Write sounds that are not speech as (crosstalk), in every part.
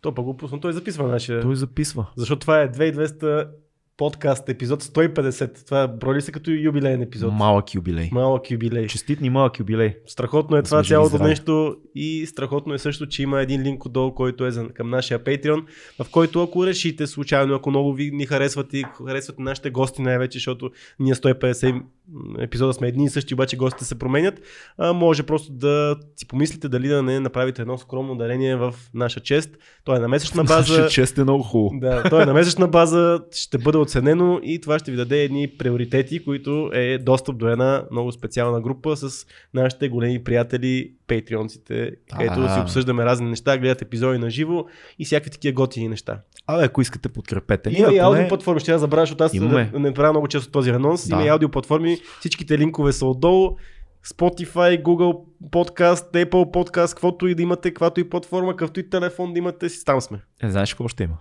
То пък го пусна, той записва нашия. Той записва. Защото това е 2200 подкаст, епизод 150. Това брои се като юбилейен епизод. Малък юбилей. Малък юбилей. Честит ни малък юбилей. Страхотно е Да това цялото здрави. нещо и страхотно е също, че има един линк отдолу, който е към нашия Patreon, в който ако решите случайно, ако много ви ни харесват и харесват нашите гости най-вече, защото ние 150 епизода сме едни и същи, обаче гостите се променят, а, може просто да си помислите дали да не направите едно скромно дарение в наша чест. То е на месечна (laughs) база. Наша чест е много хубаво. Да, то е на месечна база, ще бъде оценено и това ще ви даде едни приоритети, които е достъп до една много специална група с нашите големи приятели, патреонците, където си обсъждаме разни неща, гледат епизоди на живо и всякакви такива готини неща. Абе, ако искате, подкрепете. Има и аудиоплатформи, ще я забравя, защото аз не, не правя много често този анонс. Има Да. и аудиоплатформи, всичките линкове са отдолу. Spotify, Google Podcast, Apple Podcast, каквото и да имате, каквато и платформа, какъвто и телефон да имате, си там сме. Е, знаеш какво ще има?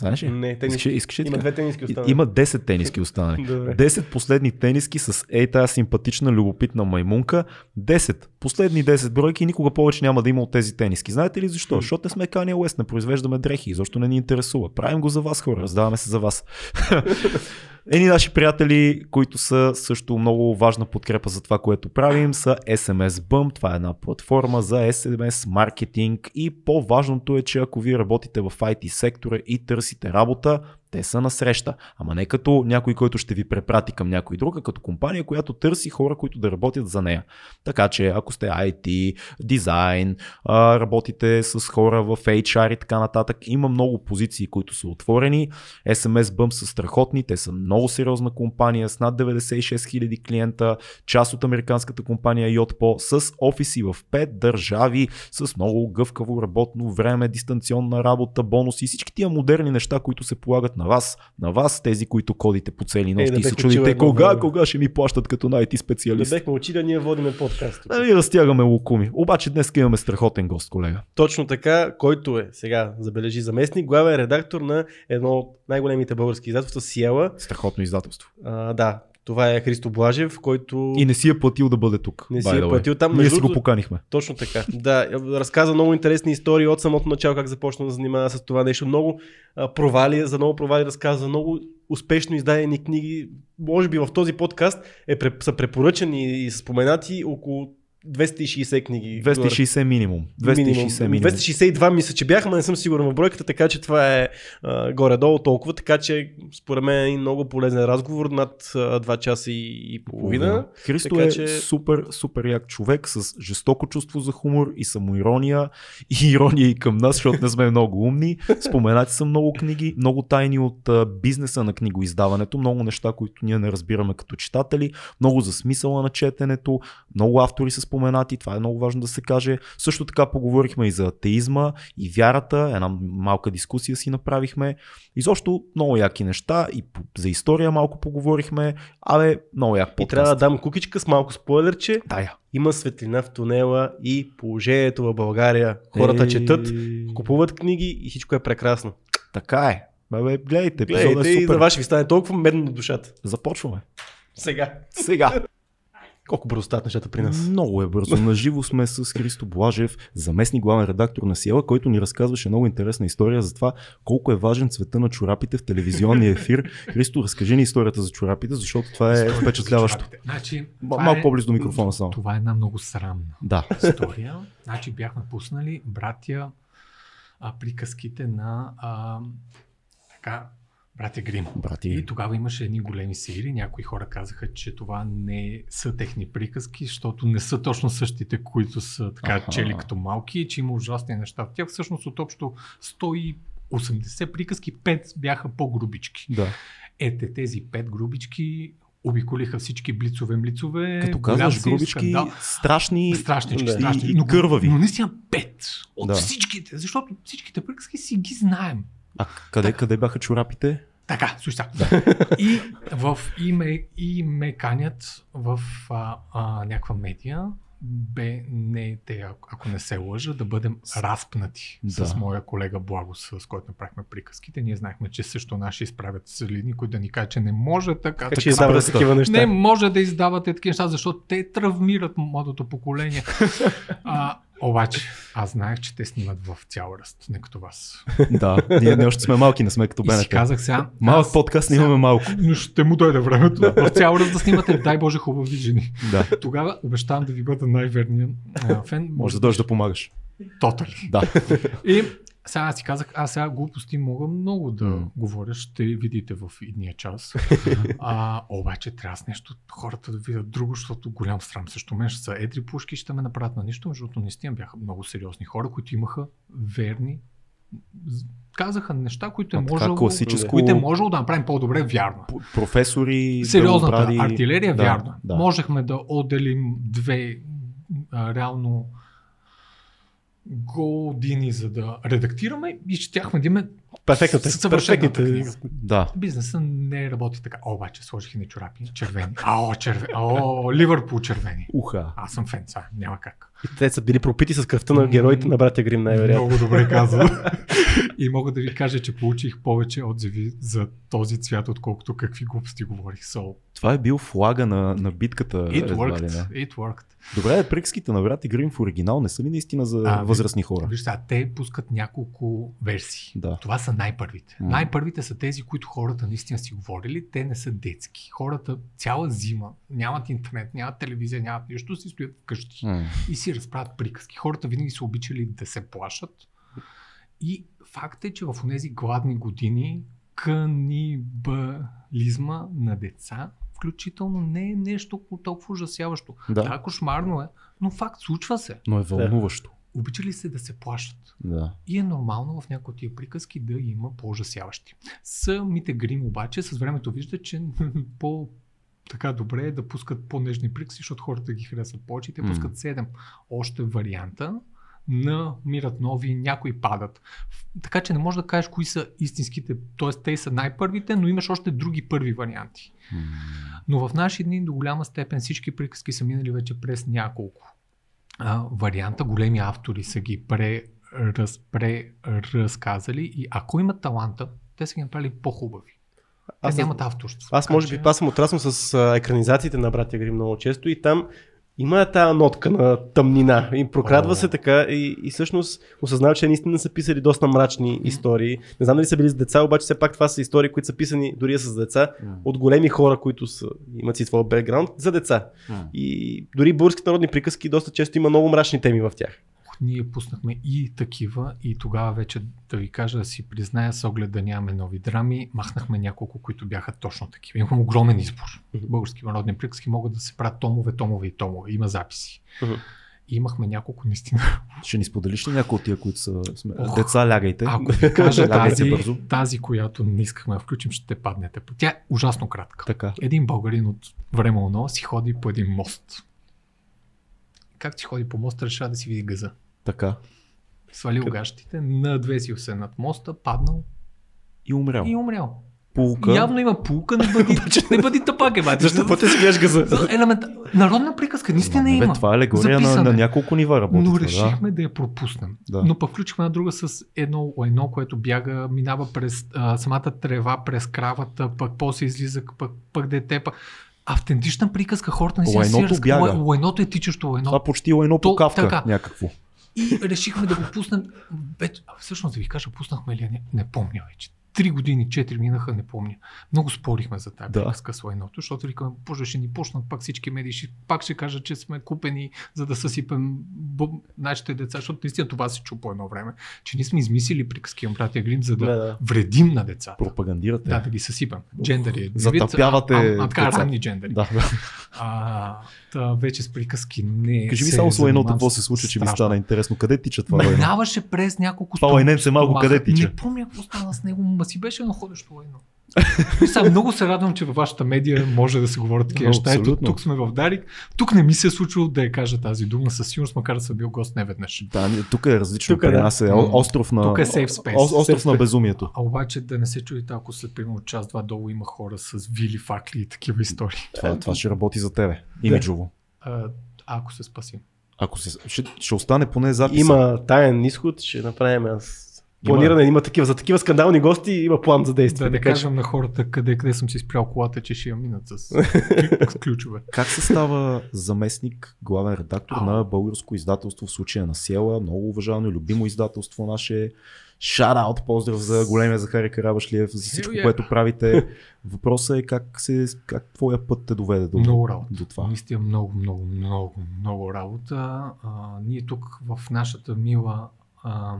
Знаеш ли? Не, тенис... Искаш, Има така? две тениски останали. Има 10 тениски (laughs) останали. Добре. 10 последни тениски с ей тази симпатична, любопитна маймунка. 10. Последни 10 бройки никога повече няма да има от тези тениски. Знаете ли защо? Защото не сме Kanye West, не произвеждаме дрехи, защо не ни интересува. Правим го за вас, хора, раздаваме се за вас. (laughs) Едни наши приятели, които са също много важна подкрепа за това, което правим, са SMS Bump. Това е една платформа за SMS маркетинг и по-важното е, че ако вие работите в IT сектора и търсите работа, те са на среща. Ама не като някой, който ще ви препрати към някой друг, а като компания, която търси хора, които да работят за нея. Така че ако сте IT, дизайн, работите с хора в HR и така нататък, има много позиции, които са отворени. SMS Bump са страхотни, те са много сериозна компания с над 96 000 клиента, част от американската компания Yotpo с офиси в 5 държави, с много гъвкаво работно време, дистанционна работа, бонуси и всички тия модерни неща, които се полагат на вас, на вас, тези, които кодите по цели нощи да и се бех чудите кога, време. кога ще ми плащат като IT Да специалист. бехме учили, ние водиме подкаст. тук. Да ви разтягаме лукуми. Обаче днес имаме страхотен гост, колега. Точно така, който е сега, забележи заместник, главен редактор на едно от най-големите български издателства, Сиела. Страхотно издателство. А, да, това е Христо Блажев, който И не си е платил да бъде тук. не си е платил там. Ние си го поканихме. Точно така. Да, разказа много интересни истории от самото начало, как започна да занимава с това нещо. Много а, провали, за много провали разказва, много успешно издадени книги. Може би в този подкаст е, са препоръчани и споменати около 260 книги. 260 минимум. 260 минимум. 262 мисля, че бяхме, не съм сигурен в бройката, така че това е а, горе-долу толкова, така че според мен е един много полезен разговор над а, 2 часа и, и половина. Христо Така е че- супер, супер як човек с жестоко чувство за хумор и самоирония и ирония и към нас, защото не сме много умни. Споменати са много книги, много тайни от а, бизнеса на книгоиздаването, много неща, които ние не разбираме като читатели, много за смисъла на четенето, много автори са споменати, това е много важно да се каже. Също така поговорихме и за атеизма и вярата, една малка дискусия си направихме. Изобщо много яки неща и за история малко поговорихме. Абе, много як И подкаст. трябва да дам кукичка с малко спойлерче. Да, я. Има светлина в тунела и положението в България. Хората Е, четат, купуват книги и всичко е прекрасно. Така е. Бе, гледайте, епизодът Гледайте е и супер. за вас ще ви стане толкова медно на душата. Започваме. Сега. Сега. Колко бързо стават нещата при нас. Много е бързо. Наживо сме с Христо Блажев, заместник главен редактор на Сиела, който ни разказваше много интересна история за това колко е важен цвета на чорапите в телевизионния ефир. Христо, разкажи ни историята за чорапите, защото това е впечатляващо. Значи, малко е- по-близо до микрофона само. Това е една много срамна Да. история. значи бяхме пуснали братя а, приказките на а, така, братя Грим. И Брати, тогава имаше едни големи сили. Някои хора казаха, че това не са техни приказки, защото не са точно същите, които са така Аха. чели като малки, и че има ужасни неща в тях. Всъщност от общо 180 приказки, 5 бяха по-грубички. да. Ете тези 5 грубички обиколиха всички блицове, млицове. Като казваш грубички, скандал. страшни, Страшнички, Да. страшни. И- и но, кървави. Но наистина пет от Да. всичките, защото всичките приказки си ги знаем. А къде, къде бяха чорапите? Така, сега. И, в, и, ме, и ме канят в а, а, някаква медия, бе, не те, ако- не се лъжа, да бъдем разпнати Да. с моя колега Благо, с който направихме приказките. Ние знаехме, че също наши изправят целини, които да ни кажат, че не може така. Как така издават пръста. такива неща? не може да издавате такива неща, защото те травмират младото поколение. (laughs) а, Обаче, аз знаех, че те снимат в цял ръст, не като вас. да, ние не още сме малки, не сме като И си БНТ. казах сега. Малък аз- подкаст сега- имаме малко. Но ще му дойде времето. В цял ръст да снимате, дай Боже, хубави жени. Да, Тогава обещавам да ви бъда най-верният фен. може да дойдеш да помагаш. Тотали. Да. И сега аз си казах, аз сега глупости мога много да М. говоря, ще видите в идния час. (laughs) а, обаче трябва с нещо хората да видят друго, защото голям срам също мен ще са едри пушки, ще ме направят на нищо, защото наистина бяха много сериозни хора, които имаха верни казаха неща, които е можело, класическо- които е можело да направим по-добре, вярно. Професори, Сериозната белобради- артилерия, да, вярно. Да. Можехме да отделим две а, реално години, за да редактираме и щяхме да имаме Перфектните. съвършената да. Бизнесът не работи така. О, обаче сложих и на чорапи, червени. Ао, червени. О, Ливърпул червени. Уха. Аз съм фен, сега, няма как. И те са били пропити с кръвта на героите на братя Грим, най-вероятно. Много добре казано. (laughs) и мога да ви кажа, че получих повече отзиви за този цвят, отколкото какви глупости говорих. So, Това е бил флага на, на битката. it worked. It worked. Добре, приказките на брат и Грим в оригинал не са ли наистина за А, възрастни хора? Виж сега, те пускат няколко версии. Да. Това са най-първите. М. Най-първите са тези, които хората наистина си говорили. Те не са детски. Хората цяла зима нямат интернет, нямат телевизия, нямат нищо, си стоят вкъщи М. и си разправят приказки. Хората винаги са обичали да се плашат. И факт е, че в тези гладни години канибализма на деца включително не е нещо толкова ужасяващо. Да. Да, кошмарно е, но факт случва се. Но е вълнуващо. Обичали се да се плашат. Да. И е нормално в някои от тия приказки да има по-ужасяващи. Самите Грим обаче с времето виждат, че (laughs) по така добре е да пускат по-нежни приказки, защото хората ги харесват повече и те пускат 7 още варианта намират нови, някои падат. Така че не можеш да кажеш кои са истинските, т.е. те са най-първите, но имаш още други първи варианти. Но в наши дни до голяма степен всички приказки са минали вече през няколко а, варианта. Големи автори са ги преразказали разказали и ако имат таланта, те са ги направили по-хубави. Те Аз, нямат авторство. аз може че- би аз съм отраснал с а, екранизациите на братя Грим много често и там има тази нотка на тъмнина и прокрадва О. се така и, и всъщност осъзнава, че наистина са писали доста мрачни истории. Не знам дали са били с деца, обаче все пак това са истории, които са писани дори с деца от големи хора, които са, имат си своя бекграунд за деца. И дори българските народни приказки доста често има много мрачни теми в тях. Ние пуснахме и такива и тогава вече да ви кажа да си призная с оглед да нямаме нови драми, махнахме няколко, които бяха точно такива. Имахме огромен избор. Български народни приказки могат да се правят томове, томове и томове. Има записи. И имахме няколко наистина. Ще ни споделиш ли някои от тия, които са сме... Ох. деца, лягайте. Ако ви кажа (laughs) тази, бързо. тази, която не искахме да включим, ще паднете. Тя е ужасно кратка. Така. Един българин от време оно си ходи по един мост. Как си ходи по моста, решава да си види газа. Така. Свалил гащите, надвесил се над моста, паднал И умрял. и умрял. Пулка. Явно има пулка, не бъди, (laughs) не бъди тъпак, е, бати. Защо пътя си газа? За елемент... Народна приказка, наистина Ма, не, бе, има. това е алегория на, на е. няколко нива работи. Но решихме да. я пропуснем. Да. Но пък включихме една друга с едно едно, което бяга, минава през а, самата трева, през кравата, пък после излиза, пък, пък дете, пък автентична приказка, хората не си Лайното си бяга. Лай- Лайното е тичащо Да. лайно. Това почти е едно То- по кавка някакво. И решихме да го пуснем. Вече, всъщност да ви кажа, пуснахме ли, не, не помня вече. Три години, четири минаха, не помня. Много спорихме за тази Да. приказка с лайното, защото викаме, боже, ще ни почнат пак всички медии, ще, пак ще кажат, че сме купени, за да съсипем бъ- нашите деца, защото наистина това се чу по едно време, че ние сме измислили приказки на братя Грим, за да, Да, да. вредим на децата. Пропагандирате. Да, да ги съсипем. Джендъри. е Затъпявате а, а, а, така, джендери. Да, да. А, та, вече с приказки не Кажи ми се само с лайното, занимавам какво се случва, че ми стана интересно. Къде тича това? Минаваше през няколко Това лайненце малко къде тича? Не помня какво стана с него, си беше едно ходещо лайно. Сега много се радвам, че във вашата медия може да се говорят такива неща. Ето, тук сме в Дарик. Тук не ми се е случило да я кажа тази дума със сигурност, макар да съм бил гост не веднъж. Да, тук е различно. Тук е, При да. нас е о- остров на... Тук е safe space. о- Остров Safe на безумието. А обаче да не се чудите, ако след примерно час-два долу има хора с вили, факли и такива истории. Това, това ще работи за тебе. Имиджово. А, ако се спасим. Ако се, ще, ще остане поне запис. Има таен изход, ще направим аз Планиране, има такива, за такива скандални гости има план за действие. Да не така че- кажем на хората къде, къде съм си спрял колата, че ще я минат с, (laughs) с ключове. Как се става заместник, главен редактор на българско издателство в случая на Села? Много уважавано и любимо издателство наше. Шараут, поздрав за големия Захари Карабашлиев, за всичко, yeah. което правите. Въпросът е как, се, как твоя път те доведе до, Много работа. до това. Наистина много, много, много, много работа. А, ние тук в нашата мила а,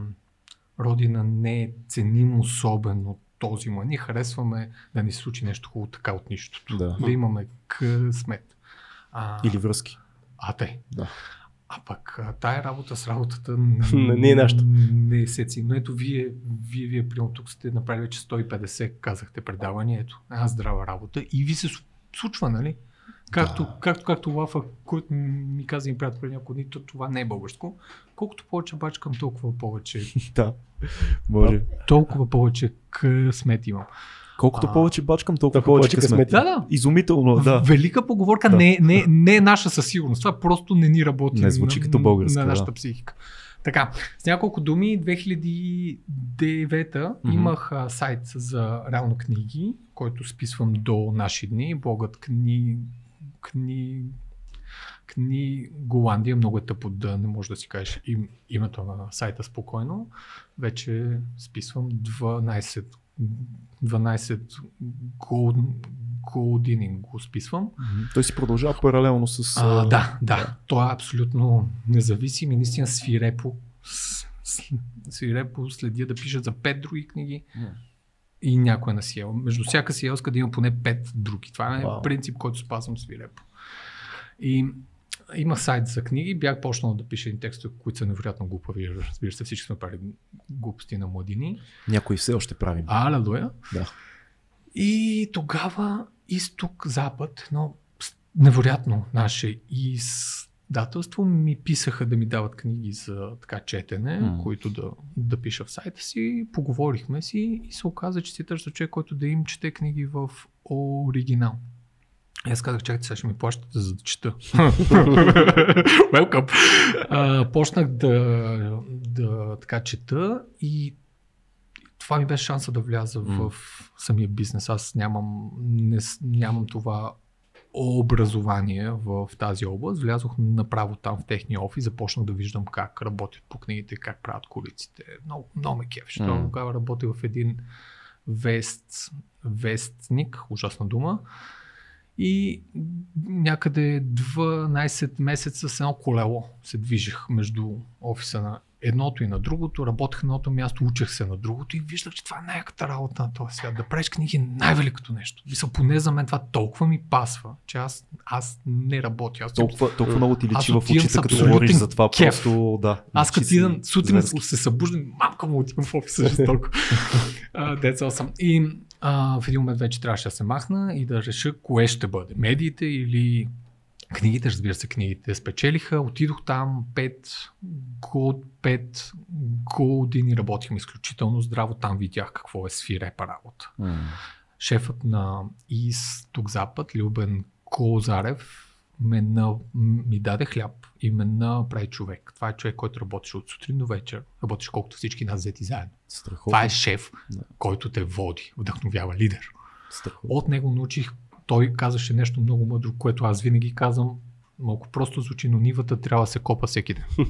родина не ценим особено този му. Ние харесваме да ни се случи нещо хубаво така от нищото. Да. да имаме късмет. А, Или връзки. А, те. Да. А пък тая работа с работата (laughs) Не- не е нашата. Не се цени. Но ето вие, вие, вие примерно тук сте направили вече 150, казахте предавания, ето, една здрава работа и ви се случва, нали? Както, Да. както, както Лафа, който ми каза и приятел преди няколко дни, то това не е българско. Колкото повече бачкам, толкова повече, (laughs) Да. Може. толкова повече късмет имам. Колкото А. повече бачкам, толкова Толкова повече късмет. късмет. Да, да. Изумително, да. Велика поговорка Да. не, не, не е наша със сигурност. Това просто не ни работи Не звучи на, като българска, на нашата да. психика. Така, с няколко думи, 2009 Мгм. имах а, сайт за реално книги, който списвам до наши дни. Блогът кни... кни... Кни Голандия, много е тъпо да не можеш да си кажеш им, името на сайта спокойно. Вече списвам 12, 12 гол, години го списвам. Той си продължава паралелно с... А, да, да. Той е абсолютно независим и наистина свирепо, свирепо следя да пишат за пет други книги М. и някоя на Сиел. Между всяка Сиелска да има поне пет други. Това е Вау. принцип, който спазвам свирепо. И имах сайт за книги, бях почнал да пиша текстове, които са невероятно глупави. Разбира се, всички сме правили глупости на младини. Някои все още правим. Алелуя. Да. И тогава изток, запад, но невероятно наше издателство ми писаха да ми дават книги за така четене, М. които да, да пиша в сайта си. Поговорихме си и се оказа, че си търся човек, който да им чете книги в оригинал. И аз казах, чакайте, сега ще ми плащате за да чета. (laughs) Welcome! А, почнах да, да така чета и това ми беше шанса да вляза М. в самия бизнес. Аз нямам, не, нямам това образование в тази област. Влязох направо там в техния офис, започнах да виждам как работят по книгите, как правят колиците. Много, много ме. М. Mm. Тогава работех в един вест, вестник, ужасна дума. И някъде 12 месеца с едно колело се движих между офиса на едното и на другото, работех на едното място, учех се на другото и виждах, че това е най-яката работа на този свят. Да правиш книги е най-великото нещо. Мисля, поне за мен това толкова ми пасва, че аз, аз не работя. Аз, Толкова, толкова много ти личи в очите, като говориш за това. кеф. Просто, да. аз като си идам сутрин зверски. се събуждам, мамка му отивам в офиса жестоко. (laughs) that's awesome. И а, в един момент вече трябваше да се махна и да реша кое ще бъде. Медиите или книгите, разбира се, книгите спечелиха. Отидох там 5, год, 5 години работихме изключително здраво. Там видях какво е свирепа работа. М. Шефът на Изток-Запад, Любен Козарев, ме на, ми даде хляб и ме направи човек. Това е човек, който работеше от сутрин до вечер. Работиш колкото всички нас взети заедно. Страхотно. Това е шеф, Да. който те води, вдъхновява лидер. Страхотно. От него научих, той казаше нещо много мъдро, което аз винаги казвам, малко просто звучи, но нивата трябва да се копа всеки ден. (laughs)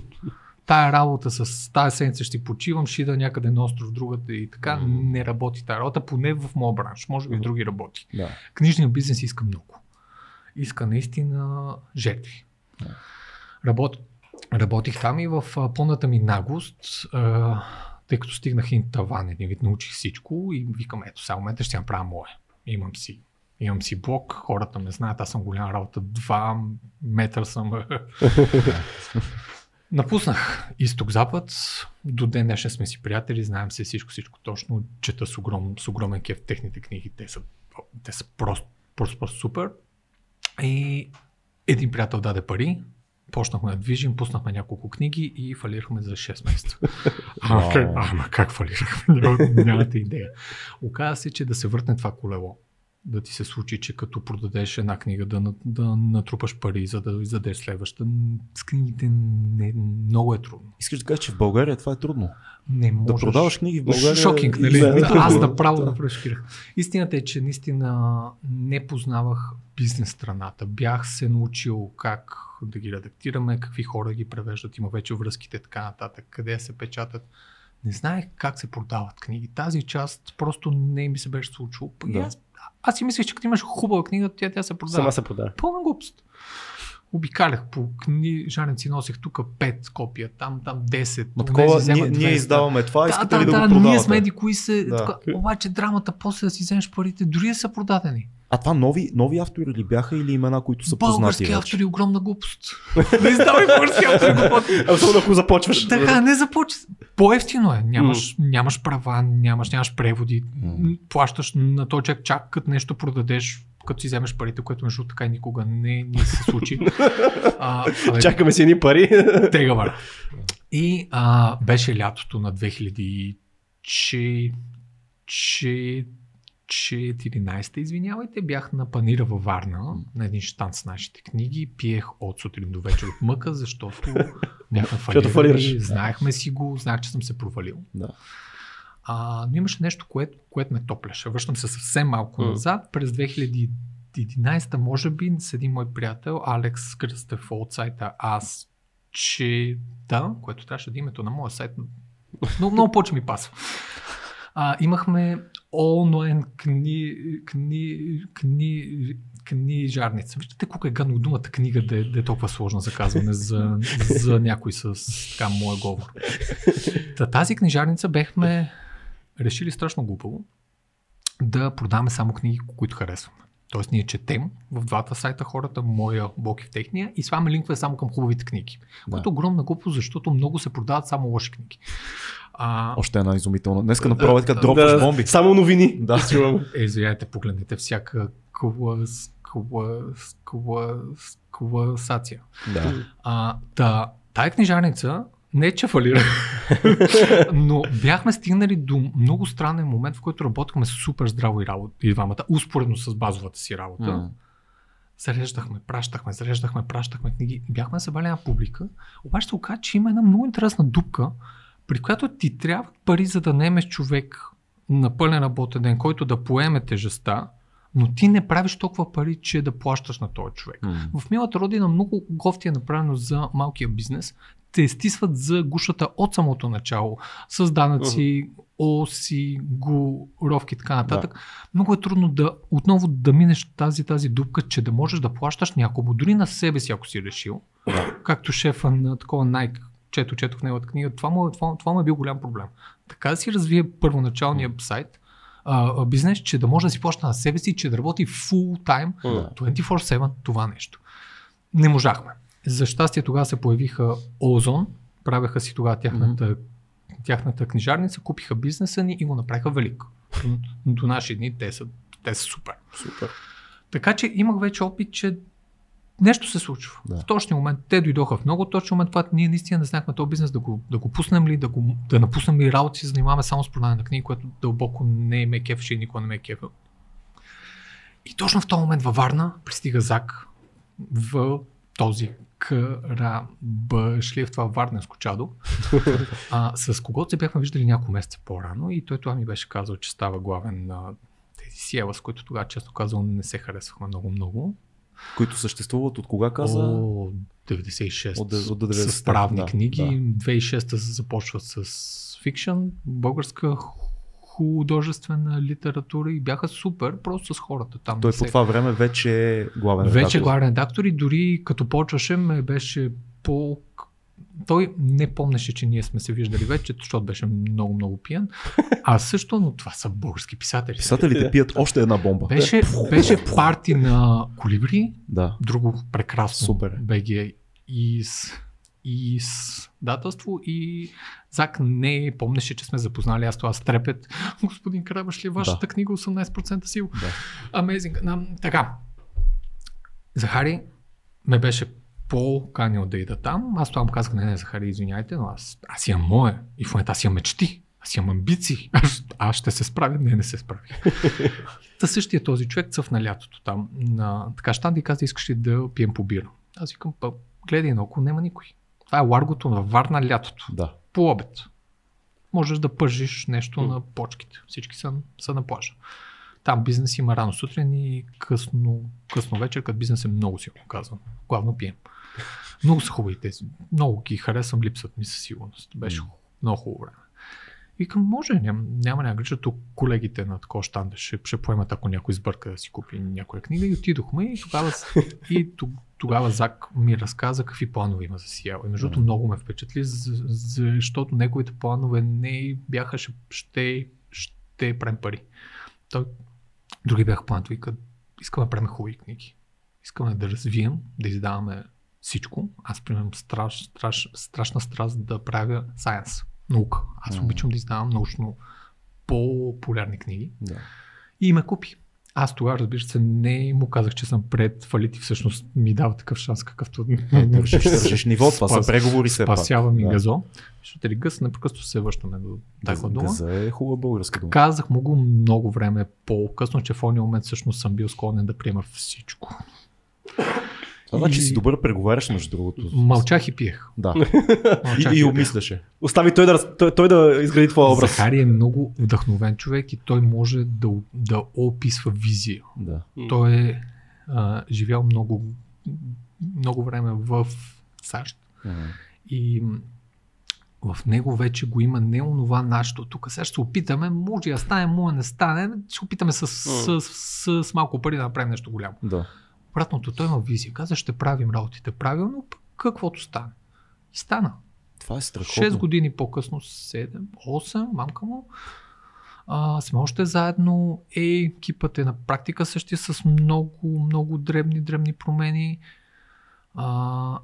Тая работа с тая седмица ще почивам, ще ида някъде на остров другата и така Мгм. не работи тая работа, поне в моя бранш, може би в други работи. Да. Книжният бизнес иска много. Иска наистина жертви. Да. Работ, работих там и в пълната ми наглост, а, тъй като стигнах един таван, един вид научих всичко и викам, ето сега момента ще направя мое. Имам си Имам си блог, хората ме знаят, аз съм голяма работа, 2 метра съм. (laughs) Напуснах изток-запад, до ден днешен сме си приятели, знаем се всичко, всичко точно, чета с, огром, с огромен кеф техните книги, те са, те са просто, просто, просто супер. И един приятел даде пари, почнахме да движим, пуснахме няколко книги и фалирахме за 6 месеца. (laughs) Ама, как, ама как фалирахме? (laughs) Няма- Нямате идея. Оказа се, че да се върне това колело да ти се случи, че като продадеш една книга да, да натрупаш пари, за да издадеш следваща. С книгите не, много е трудно. Искаш да кажеш, че в България това е трудно. Не можеш. Да продаваш книги в България. Шокинг, нали? Да, Да, Аз направо Да. прошкирах. Истината е, че наистина не познавах бизнес страната. Бях се научил как да ги редактираме, какви хора ги превеждат, има вече връзките, така нататък, къде се печатат. Не знаех как се продават книги. Тази част просто не ми се беше случило. И Да. Аз, аз си мислех, че като имаш хубава книга, тя, тя се продава. Сама се продава. Пълна глупост. Обикалях по книжаници, носех тук 5 копия, там, там 10. Ма онези такова, ние, ние 200. издаваме това, Да, искате да, ли да, да, го ние продавате? сме еди кои се. Да. Така, обаче драмата после да си вземеш парите, дори да са продадени. А това нови, нови автори ли бяха или имена, които са познати Български автори, огромна глупост. (laughs) не издавай български автори, глупост. Особено ако започваш. Така, не започва. По-ефтино е. Нямаш, нямаш права, нямаш, нямаш преводи. М. Плащаш на този чак, чак като нещо продадеш, като си вземеш парите, което между така никога не ни се случи. (laughs) а, абе, Чакаме си едни пари. (laughs) Тега. И а, беше лятото на 2014, извинявайте, бях на панира във Варна, на един штант с нашите книги, пиех от сутрин до вечер от мъка, защото (laughs) бяхме фалирали, знаехме си го, знаех, че съм се провалил. Да. А, но имаше нещо, което, което ме топляше. Връщам се съвсем малко М. назад. През 2011, може би, с един мой приятел, Алекс Кръстев от сайта Аз чета, което трябваше да е името на моя сайт. Много, много повече ми пасва. А, имахме онлайн кни, кни, кни, книжарница. Виждате колко е гадно думата книга да е, да е толкова сложна за казване за, за някой с така моя говор. Та, тази книжарница бехме решили страшно глупаво да продаваме само книги, които харесваме. Тоест ние четем в двата сайта хората, моя блог и в техния, и слагаме линкове само към хубавите книги. Да. Което е огромна глупост, защото много се продават само лоши книги. А, Още една изумителна. Днеска направо така дропваш бомби. Само новини. Да. Чувам. е, извиняйте, погледнете всяка клас, клас, клас, класация. да. А, та, тая книжарница не е че фалира, (laughs) но бяхме стигнали до много странен момент, в който работихме супер здраво и, работа, и двамата, успоредно с базовата си работа. Зареждахме, пращахме, зареждахме, пращахме книги. Бяхме събрали една публика, обаче се оказа, че има една много интересна дупка, при която ти трябва пари, за да наемеш човек на пълен работен ден, който да поеме тежестта, но ти не правиш толкова пари, че да плащаш на този човек. М. В милата родина много гофти е направено за малкия бизнес. Те стисват за гушата от самото начало, с данъци, осигуровки и така нататък. Много е трудно да отново да минеш тази тази дупка, че да можеш да плащаш някому, дори на себе си, ако си решил. Както шефа на такова Nike, чето, чето в неговата книга, това му, е- това, това му е бил голям проблем. Така да си развие първоначалния сайт, а, бизнес, че да може да си плаща на себе си, че да работи full time, Да. 24-7 това нещо. Не можахме. За щастие тогава се появиха Озон, правеха си тогава тяхната, тяхната книжарница, купиха бизнеса ни и го направиха велик. До наши дни те са, те са супер. Супер. Така че имах вече опит, че нещо се случва. Да. В точния момент те дойдоха в много точен момент, това ние наистина не знаехме този бизнес да го, да го пуснем ли, да, го, да напуснем ли работа се занимаваме само с продаване на книги, което дълбоко не ме кефеше и никога не ме е кефил. И точно в този момент във Варна пристига Зак в този крабъшлив, това варненско чадо, (laughs) а, с когото се бяхме виждали няколко месеца по-рано и той това ми беше казал, че става главен на тези Сиела, с които тогава често казвам не се харесвахме много-много. Които съществуват от кога каза? О, 96. От от с 90-та, правни да, книги. 2006 се започват с фикшън, българска художествена литература и бяха супер, просто с хората там. Той по това време вече е главен Вече редактор. главен редактор и дори като почваше ме беше по... Той не помнеше, че ние сме се виждали вече, защото беше много-много пиян. А също, но това са български писатели. Писателите пият още една бомба. Беше, беше парти на Колибри, Да. друго прекрасно Супер. БГ и с, и с дателство и Зак не помнеше, че сме запознали. Аз това с трепет. Господин Карабаш ли вашата Да. книга 18% сил? Да. Амейзинг. Да, така. Захари ме беше по-канил да ида там. Аз тогава му казах, не, не, Захари, извиняйте, но аз, аз имам мое. И в момента аз имам мечти. Аз имам амбиции. Аз, аз ще се справя. Не, не се справих. (laughs) Та същия този човек цъф на лятото там. На, така щанди и каза, искаш ли да пием по бира? Аз викам, па, гледай наоколо, няма никой. Това е ларгото на Варна лятото. Да. По обед. Можеш да пържиш нещо на почките. Всички са, са на плажа. Там бизнес има рано сутрин и късно, късно вечер, като бизнес е много силно казвам. Главно пием. Много са хубави тези. Много ги харесвам, липсват ми със сигурност. Беше М. много хубаво време. Викам, може, няма, няма някакъв, тук колегите на такова щанда ще, ще поемат, ако някой сбърка да си купи някоя книга и отидохме и тогава, и тог- тогава Зак ми разказа какви планове има за Сиел. И между другото много ме впечатли, за- защото неговите планове не бяха ще, ще, ще правим пари. Той, други бяха планове, искаме да правим хубави книги. Искаме да развием, да издаваме всичко. Аз примерно страш, страш, страшна страст да правя сайенс, наука. Аз Мгм. обичам да издавам научно по-популярни книги. да. И ме купи. Аз тогава, разбира се, не му казах, че съм пред фалит и всъщност ми дава такъв шанс, какъвто (laughs) държиш, държиш ниво, това са преговори пак. спасява ми Да. газо. Защото ли гъс, непрекъснато се връщаме до Гъз- дума. Гъза е хубава българска дума. Казах му го много време по-късно, че в този момент всъщност съм бил склонен да приема всичко. Това значи И- си добър преговаряш, между другото. Мълчах и пиех. Да. (laughs) Мълчах И, и обмисляше. Остави той да, той, той да изгради твоя образ. Захари е много вдъхновен човек и той може да, да описва визия. Да. Той е а, живял много, много време в САЩ и в него вече го има не онова нашето. Тук сега ще се опитаме, може да стане, може не стане, ще опитаме с, с, с, с малко пари да направим нещо голямо. Да. Обратното, той има визия. Каза, ще правим работите правилно, каквото стане. И стана. Това е страхотно. 6 години по-късно, 7, 8, мамка му, а, сме още заедно. Е, екипът е на практика същия с много, много дребни, дребни промени. А,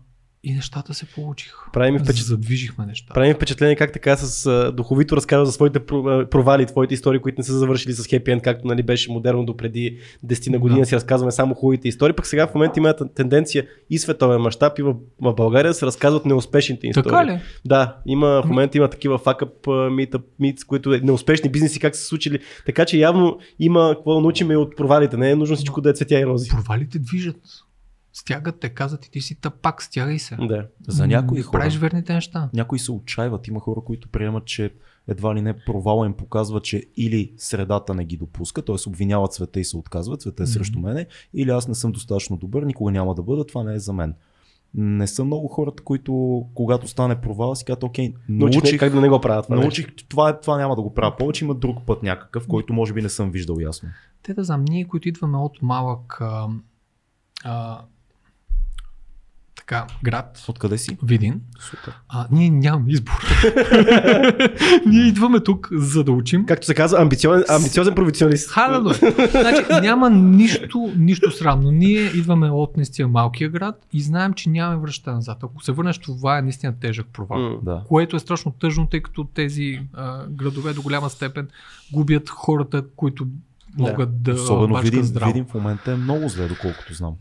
и нещата се получиха. Прави ми впечат- Задвижихме нещата. Прави ми впечатление как така с духовито разказва за своите провали, твоите истории, които не са завършили с хепи енд, както нали, беше модерно до преди 10 на година Да. си разказваме само хубавите истории, пък сега в момента има тенденция и световен мащаб и в, в България се разказват неуспешните истории. Така ли? Да, има, в Ами- момента има такива факъп мит, които е неуспешни бизнеси, как са се случили. Така че явно има какво да научим и от провалите. Не е нужно всичко да е цветя и рози. Провалите движат. Стягат те, казват и ти си тапак, стягай се. Да. За някои хора. Правиш верните неща. Някои се отчаиват. Има хора, които приемат, че едва ли не провала им показва, че или средата не ги допуска, т.е. обвиняват света и се отказват, света е срещу мене, или аз не съм достатъчно добър, никога няма да бъда, това не е за мен. Не са много хората, които когато стане провал, си казват, окей, Научих научих, как да не го правят. това научих това, това няма да го правя повече, има друг път някакъв, който може би не съм виждал ясно. Те да знам, ние, които идваме от малък а, а, така, град, Откъде си? Видин, Супер. а, ние нямаме избор. (laughs) ние идваме тук, за да учим. Както се казва, амбициозен, амбициозен провинциалист. Халало. Значи, няма нищо, нищо срамно. Ние идваме от наистина малкия град и знаем, че нямаме връща назад. Ако се върнеш, това е наистина тежък провал. Да. Което е страшно тъжно, тъй като тези а, градове до голяма степен губят хората, които могат да, Особено бачкат видим, здраво. видим в момента е много зле, доколкото знам.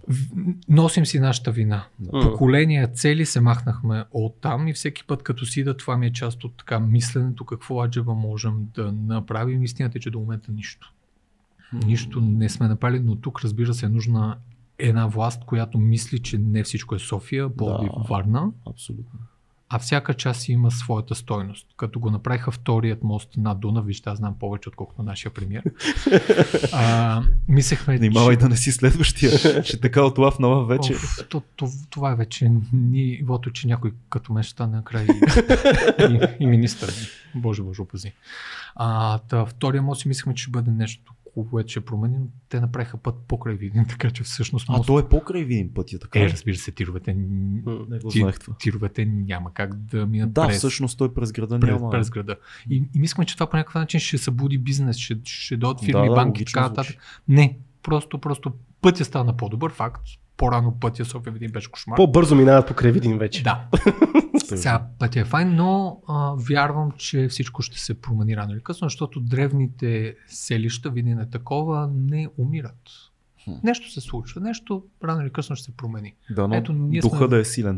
Носим си нашата вина. М. Поколения цели се махнахме от там и всеки път като си да това ми е част от така мисленето какво аджеба можем да направим. Истината е, че до момента нищо. Нищо не сме направили, но тук разбира се е нужна една власт, която мисли, че не всичко е София, Пловдив, Да. Варна, Абсолютно. А всяка част има своята стойност. Като го направиха вторият мост на Дунав, вижте, аз знам повече, отколкото нашия премьер. а, мислехме, Внимавай че... да не си следващия. Ще така от лав на лав вече. Оф, то, то, това е вече нивото, че някой като мен ще стане накрая и, и, и министър. Боже, боже, опази. А, та, втория мост си мислехме, че ще бъде нещо, което ще промени, но те направиха път покрай Видин, (laughs) така че всъщност А мост... то е покрай видим пътя, така Е, разбира се, тировете, Не го ти- тировете няма как да минат Да, през, всъщност той през града през, няма. през града. И, и мислихме, че това по някакъв начин ще събуди бизнес, ще, ще дойдат фирми, Да, да, банки така нататък. Не, просто, просто пътя стана по-добър факт. По-рано пътя София Видин беше кошмар. По-бързо минават покрай Видин вече. Да, (laughs) сега пътя е файн, но а, вярвам, че всичко ще се промени рано или късно, защото древните селища, Видин е такова, не умират. Хм. Нещо се случва, нещо рано или късно ще се промени. Да, но Ето, ние духа сме- да е силен.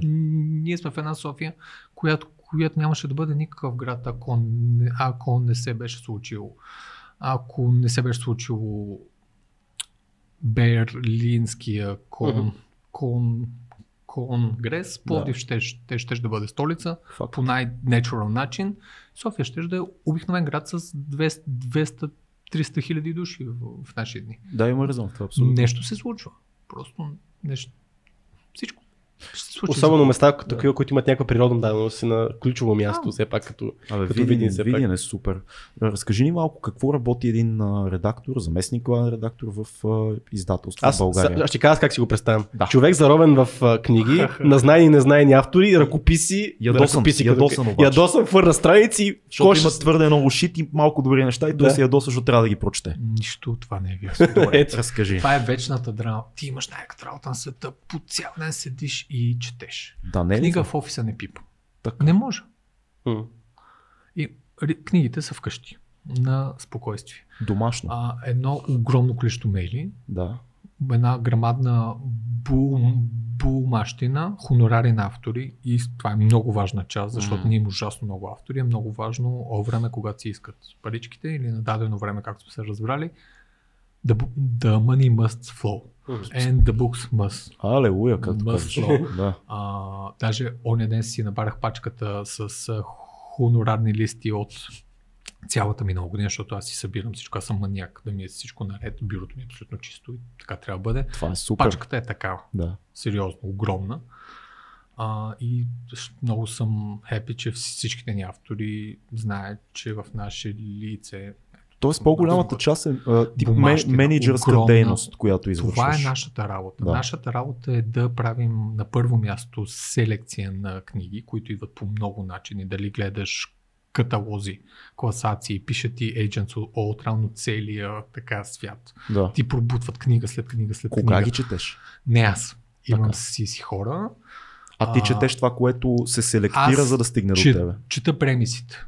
Ние сме в една София, която която нямаше да бъде никакъв град, ако не, ако не се беше случило. Ако не се беше случило Берлинския кон, Мгм. кон, конгрес, Пловдив ще, ще, ще да бъде столица Факт. по най-natural начин. София ще да е обикновен град с 200 200-300 хиляди души в, в наши дни. Да, има резон в това абсолютно. Нещо се случва. Просто нещо. Всичко. Особено места като такива, които имат някаква природна даденост си на ключово място, А. все пак като... Абе, Като Видин, Видин все пак. Видин е супер. Разкажи ни малко какво работи един а, редактор, заместник главен редактор в а, издателство Аз, в България. аз ще кажа как си го представям. Да. Човек заровен в а, книги, (laughs) на знайни и незнайни автори, ръкописи, Ядосан, ръкописи като- ядосан обаче. Ядосан хвърля страници, Защото кош... има твърде много шит и малко добри неща и той Да. се ядоса, защото трябва да ги прочете. Нищо от това не е вярно. (laughs) Разкажи. Това е вечната драма. Ти имаш най-яката работа на света, по цял ден седиш и четеш. Да, не е ли Книга в офиса не пипа. Така. Не може. М. И книгите са вкъщи. На спокойствие. Домашно. А, едно огромно количество мейли, Да. една грамадна бул, булмащина, хонорари на автори и това е много важна част, защото М. ние има ужасно много автори. Е много важно о време, когато си искат паричките или на дадено време, както сме се разбрали, bu- the money must flow. And the books must. Алелуя, както Must. Да. А, даже оня ден си набарах пачката с хонорарни листи от цялата минала година, защото аз си събирам всичко, аз съм маняк, да ми е всичко наред, бюрото ми е абсолютно чисто и така трябва да бъде. Това е супер. Пачката е такава, Да. сериозно, огромна. А, и много съм хепи, че всичките ни автори знаят, че в наше лице Тоест по-голямата Много- част е Бумащина, менеджерска огромна. дейност, която извършваш. Това е нашата работа. Да. Нашата работа е да правим на първо място селекция на книги, които идват по много начини. Дали гледаш каталози, класации, пишат ти agents от рано целия така свят. Да. Ти пробутват книга след книга след Кога книга. ги четеш? Не аз. Имам Така. си си хора. А ти четеш това, което се селектира, аз за да стигне Че, до тебе. чета премисите.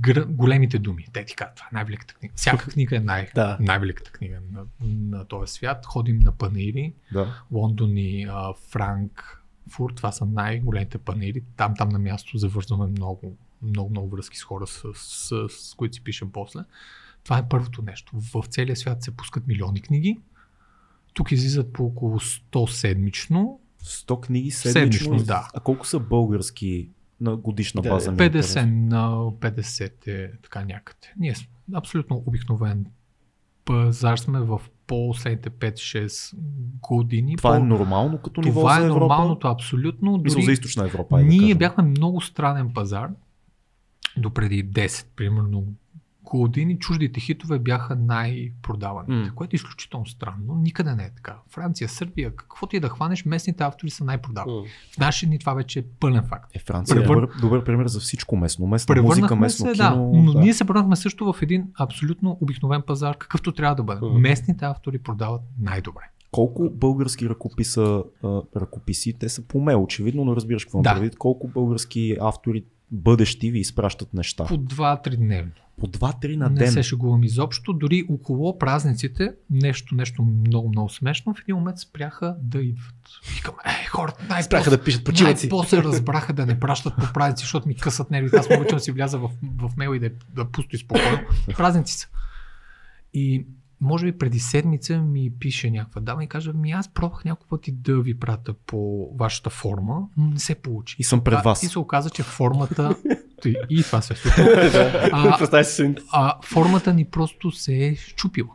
Гр... големите думи. Те ти казват, най-великата книга. Всяка книга е най- Да. най-великата книга на, на този свят. Ходим на панаири. Да. Лондон и а, Франкфурт, това са най-големите панели. Там, там на място завързваме много, много, много връзки с хора, с, с, с които си пишем после. Това е първото нещо. В целия свят се пускат милиони книги. Тук излизат по около 100 седмично. 100 книги седмично. Седмично, да. А колко са български на годишна Да, база? ми е 50 интересно. на 50 е така някъде. Ние сме абсолютно обикновен пазар сме в последните 5-6 години. Това е нормално като ниво това за е нормалното абсолютно. Дори за източна Европа. да Ние кажем. бяхме много странен пазар. До преди 10, примерно, години чуждите хитове бяха най-продаваните, М. което е изключително странно. Никъде не е така. Франция, Сърбия, какво ти да хванеш, местните автори са най-продавани. М. В наши дни това вече е пълен факт. Е, Франция е Превър- добър, добър пример за всичко местно. Местна музика, местно се, кино. да, но да. ние се превърнахме също в един абсолютно обикновен пазар, какъвто трябва да бъде. Мгм. Местните автори продават най-добре. Колко български ръкописа, ръкописи, те са по мейл, очевидно, но разбираш какво Да. да. предвид. Колко български автори бъдещи ви изпращат неща? По 2-3 дневно. По 2-3 на не ден. се шегувам изобщо. Дори около празниците, нещо, нещо много, много смешно, в един момент спряха да идват. Викам, е, хората най Спряха да пишат почиваци. Най-после разбраха да не пращат по празници, защото ми късат нервите. Аз обичам си вляза в, в мейл и да, да пусто и спокойно. Празници са. И може би преди седмица ми пише някаква дама и каже, ми аз пробвах няколко пъти да ви пратя по вашата форма, но не се получи. И съм пред вас. И се оказа, че формата... и, и това се е. (laughs) А, а формата ни просто се е щупила.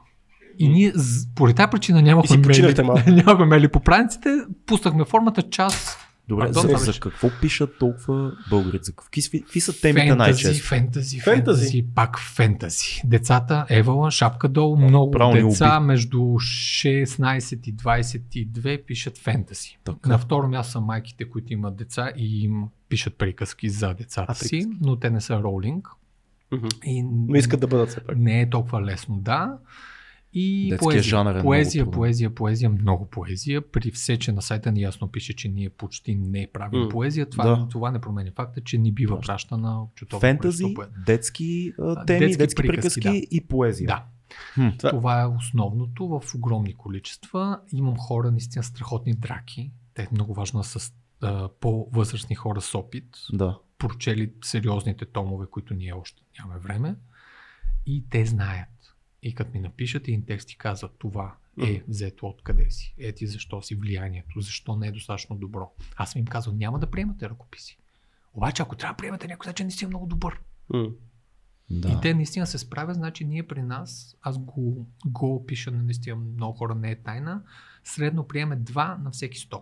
И ние, поради тази причина нямахме И си починахте мейли, малко. (laughs) нямахме мейли по празниците, пуснахме формата час. Добре, Пардон, за, за какво пишат толкова българи? За какви, какви, са темите фентази, най-често? фентази, Фентази. фентази, пак фентази. Децата, Евала, шапка долу, много право деца между 16 и 22 пишат фентази. Така. На второ място са майките, които имат деца и им пишат приказки за децата А, си, приказки. но те не са ролинг. Мгм. И Но искат да бъдат все пак. не е толкова лесно, да. И поезия, жанр е поезия, много поезия, поезия, много поезия. При все, че на сайта ни ясно пише, че ние почти не правим М. поезия, това, Да. това не променя факта, че ни бива пращана чутовно Фентази, детски А, теми, детски, детски приказки, приказки, и поезия. Да, Хм. Това- това е основното в огромни количества. Имам хора, наистина страхотни драки. Те е много важно да са а, по-възрастни хора с опит. Да. прочели сериозните томове, които ние още нямаме време. И те знаят. И като ми напишат един текст и казват това е взето откъде си, ети защо си влиянието, защо не е достатъчно добро. Аз съм им казал, няма да приемате ръкописи. Обаче, ако трябва да приемате някой, значи не си много добър. Да. И те наистина се справят, значи ние при нас, аз го, го пиша на наистина много хора, не е тайна, средно приеме 2 на всеки 100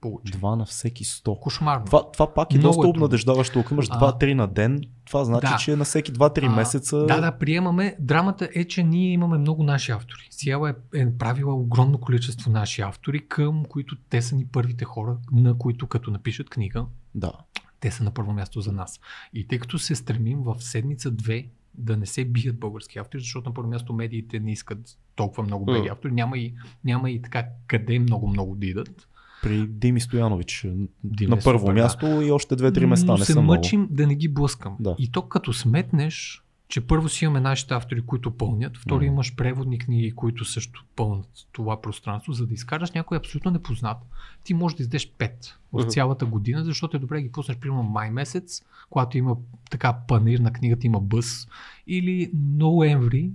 получи. Два на всеки 100. Кошмарно. Това, това пак е Много доста е обнадеждаващо. Ако имаш А. 2-3 на ден, това значи, Да. че на всеки 2-3 А, месеца... Да, да, приемаме. Драмата е, че ние имаме много наши автори. Сиела е, е правила огромно количество наши автори, към които те са ни първите хора, на които като напишат книга, да. те са на първо място за нас. И тъй като се стремим в седмица-две да не се бият български автори, защото на първо място медиите не искат толкова много бели автори, няма и, няма и така къде много-много да идат. При Дими Стоянович Дими на е първо супер, да. място и още 2-3 места Но не се са много. мъчим да не ги блъскам. Да. И то като сметнеш, че първо си имаме нашите автори, които пълнят, второ Мгм. имаш преводни книги, които също пълнят това пространство, за да изкараш някой абсолютно непознат. Ти можеш да издеш 5 в Мгм. цялата година, защото е добре да ги пуснеш примерно май месец, когато има така панир на книгата, има бъс, или ноември,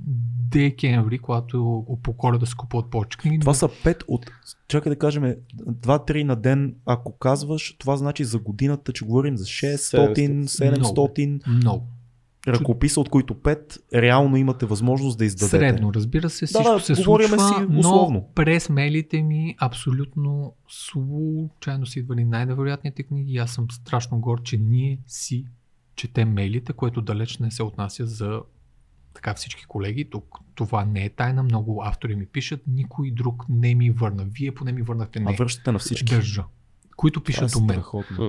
декември, когато по коледа се купуват повече книги. Това са 5 от... Чакай да кажем 2-3 на ден. Ако казваш, това значи за годината, че говорим за 600, 700 много. Ръкописа, от които 5 реално имате възможност да издадете. Средно, разбира се, всичко да, се говориме случва, си но условно. през мейлите ми абсолютно случайно са идвали най-невероятните книги и аз съм страшно гор, че ние си четем мейлите, което далеч не се отнася за така всички колеги. Тук това не е тайна, много автори ми пишат, никой друг не ми върна. Вие поне ми върнахте А не. връщате на всички. Държа. Които е пишат до мен